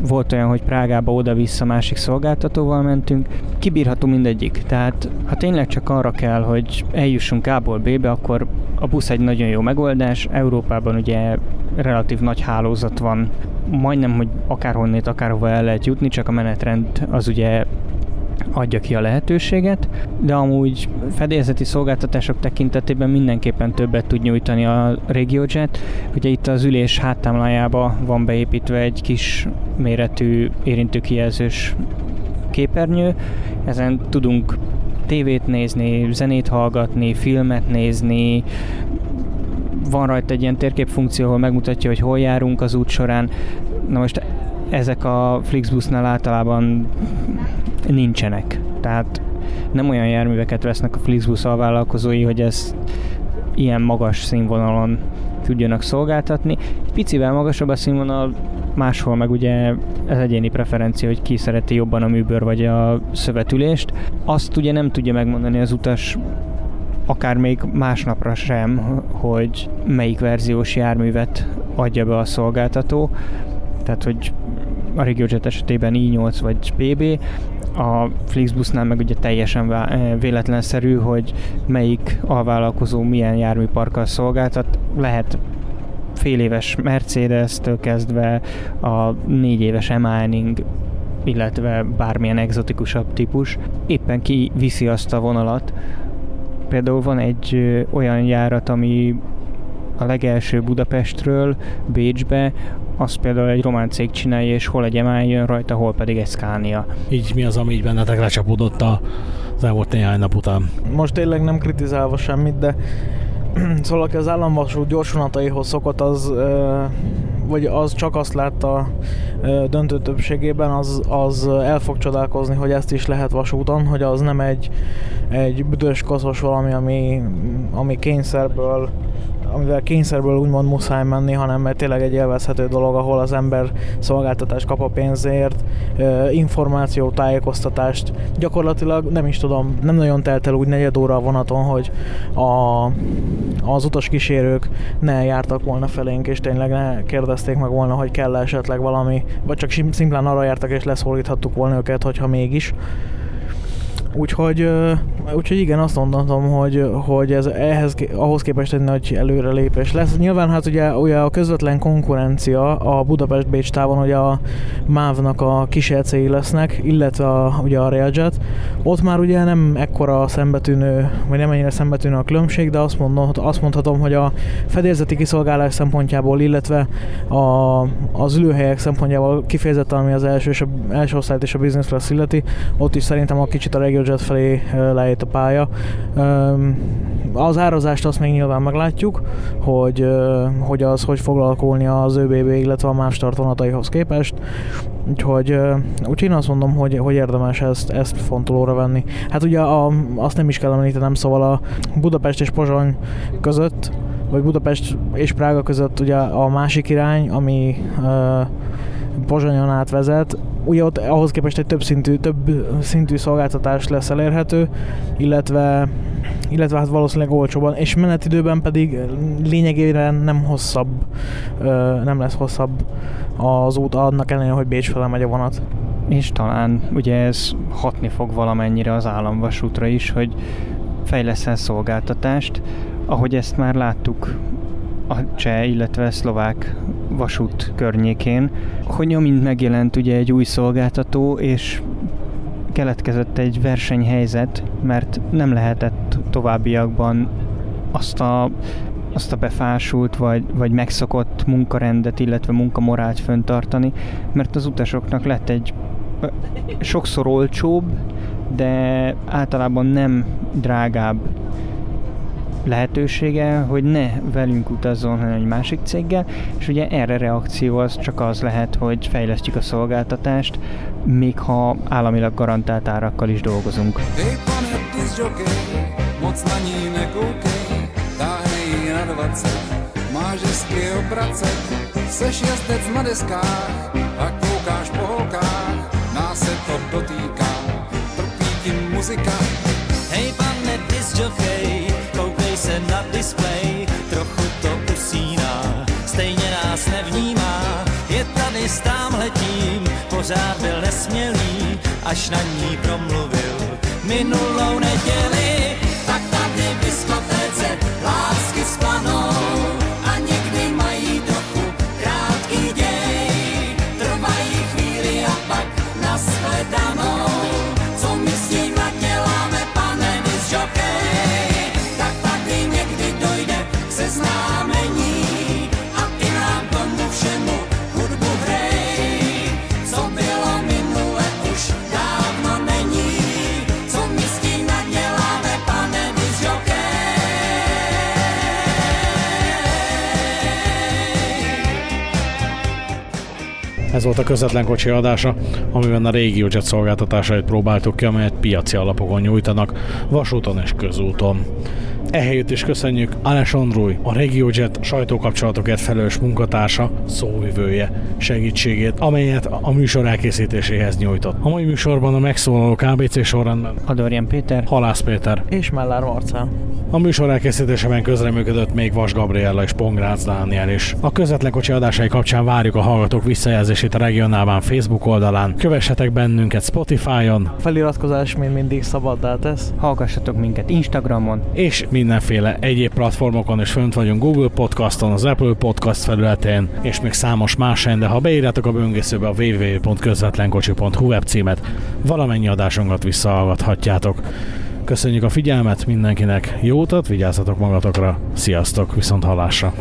Speaker 5: volt olyan, hogy Prágába oda-vissza másik szolgáltatóval mentünk, kibírható mindegyik. Tehát ha tényleg csak arra kell, hogy eljussunk A-ból B-be, akkor a busz egy nagyon jó megoldás. Európában ugye relatív nagy hálózat van, majdnem, hogy akárhonnét, akárhova el lehet jutni, csak a menetrend az ugye adja ki a lehetőséget, de amúgy fedélzeti szolgáltatások tekintetében mindenképpen többet tud nyújtani a RegioJet. Ugye itt az ülés háttámlájába van beépítve egy kis méretű érintőkijelzős képernyő, ezen tudunk tévét nézni, zenét hallgatni, filmet nézni, van rajta egy ilyen térképfunkció, ahol megmutatja, hogy hol járunk az út során. Na most ezek a Flixbusnál általában nincsenek. Tehát nem olyan járműveket vesznek a Flixbus alvállalkozói, hogy ez ilyen magas színvonalon tudjanak szolgáltatni. Picivel magasabb a színvonal, máshol meg ugye ez egyéni preferencia, hogy ki szereti jobban a műbőr vagy a szövetülést. Azt ugye nem tudja megmondani az utas akár még másnapra sem, hogy melyik verziós járművet adja be a szolgáltató. Tehát, hogy a RegioJet esetében i8 vagy PB, a Flixbusnál meg ugye teljesen eh, véletlenszerű, hogy melyik alvállalkozó milyen járműparkkal szolgáltat. Lehet fél éves Mercedes-től kezdve a négy éves Mining illetve bármilyen egzotikusabb típus, éppen ki viszi azt a vonalat. Például van egy olyan járat, ami a legelső Budapestről Bécsbe, azt például egy román cég csinálja, és hol egy MI jön rajta, hol pedig egy Scania.
Speaker 4: Így mi az, ami így bennetek lecsapódott az elmúlt néhány nap után?
Speaker 6: Most tényleg nem kritizálva semmit, de szóval aki az államvasút gyorsvonataihoz szokott, az vagy az csak azt látta döntő többségében, az, az el fog csodálkozni, hogy ezt is lehet vasúton, hogy az nem egy, egy büdös koszos valami, ami, ami kényszerből amivel kényszerből úgymond muszáj menni, hanem mert tényleg egy élvezhető dolog, ahol az ember szolgáltatást kap a pénzért, információ, tájékoztatást. Gyakorlatilag nem is tudom, nem nagyon telt el úgy negyed óra a vonaton, hogy a, az utas kísérők ne jártak volna felénk, és tényleg ne kérdezték meg volna, hogy kell esetleg valami, vagy csak szimplán arra jártak, és leszólíthattuk volna őket, hogyha mégis. Úgyhogy, úgyhogy igen, azt mondhatom, hogy, hogy ez ehhez, ahhoz képest egy nagy előrelépés lesz. Nyilván hát ugye, ugye a közvetlen konkurencia a Budapest-Bécs távon ugye a MÁV-nak a kísércéi lesznek, illetve a, ugye a Railjet. Ott már ugye nem ekkora szembetűnő, vagy nem ennyire szembetűnő a különbség, de azt, mondom, azt mondhatom, hogy a fedélzeti kiszolgálás szempontjából, illetve a, az ülőhelyek szempontjából kifejezetten, ami az első, és a, első osztályt és a business class illeti, ott is szerintem a kicsit a Jet felé lejött a pálya. Az árazást azt még nyilván meglátjuk, hogy, hogy az hogy fog alakulni az ÖBB, illetve a más tartonataihoz képest. Úgyhogy, úgyhogy én azt mondom, hogy, hogy érdemes ezt, ezt fontolóra venni. Hát ugye a, azt nem is kell említenem, szóval a Budapest és Pozsony között, vagy Budapest és Prága között ugye a másik irány, ami uh, Pozsonyon átvezet, ugye ott ahhoz képest egy több szintű, több szintű szolgáltatás lesz elérhető, illetve, illetve hát valószínűleg olcsóban, és menetidőben pedig lényegében nem hosszabb, nem lesz hosszabb az út annak ellenére, hogy Bécs fele megy a vonat.
Speaker 5: És talán ugye ez hatni fog valamennyire az államvasútra is, hogy fejleszel szolgáltatást, ahogy ezt már láttuk a cseh, illetve szlovák vasút környékén, hogy amint megjelent ugye egy új szolgáltató, és keletkezett egy versenyhelyzet, mert nem lehetett továbbiakban azt a azt a befásult vagy, vagy megszokott munkarendet, illetve munkamorált föntartani, mert az utasoknak lett egy sokszor olcsóbb, de általában nem drágább lehetősége, hogy ne velünk utazzon, hanem egy másik céggel, és ugye erre reakció az csak az lehet, hogy fejlesztjük a szolgáltatást, még ha államilag garantált árakkal is dolgozunk. Hey, moc na ní nekoukej, táhnej na 20, máš hezky obrace, seš jezdec na deskách a koukáš po holkách, nás se to dotýká, trpí tím muzika. Hej pane disjokej, koukej na display, trochu to usíná, stejně nás nevnímá, je tady s letím, pořád byl nesmělý, až na ní promluvil. Minulou neděli. Ez volt a közvetlen kocsi adása, amiben a RegioJet szolgáltatásait próbáltuk ki, amelyet piaci alapokon nyújtanak, vasúton és közúton. Ehelyütt is köszönjük Ales Andrúj, a RegioJet sajtókapcsolatokért felelős munkatársa, szóvivője segítségét, amelyet a műsor elkészítéséhez nyújtott. A mai műsorban a megszólalók ABC sorrendben Adorjan Péter,
Speaker 4: Halász Péter
Speaker 6: és Mellár Marcel.
Speaker 4: A műsor elkészítésében közreműködött még Vas Gabriella és Pongrácz Dániel is. A közvetlen kocsi adásai kapcsán várjuk a hallgatók visszajelzését a regionálban Facebook oldalán. Kövessetek bennünket Spotify-on.
Speaker 6: Feliratkozás még mindig szabaddá tesz.
Speaker 5: Hallgassatok minket Instagramon.
Speaker 4: És mindenféle egyéb platformokon is fönt vagyunk Google Podcaston, az Apple Podcast felületén, és még számos más helyen, de ha beírjátok a böngészőbe a www.közvetlenkocsi.hu webcímet, valamennyi adásunkat visszahallgathatjátok. Köszönjük a figyelmet mindenkinek, jó utat, vigyázzatok magatokra, sziasztok, viszont hallásra!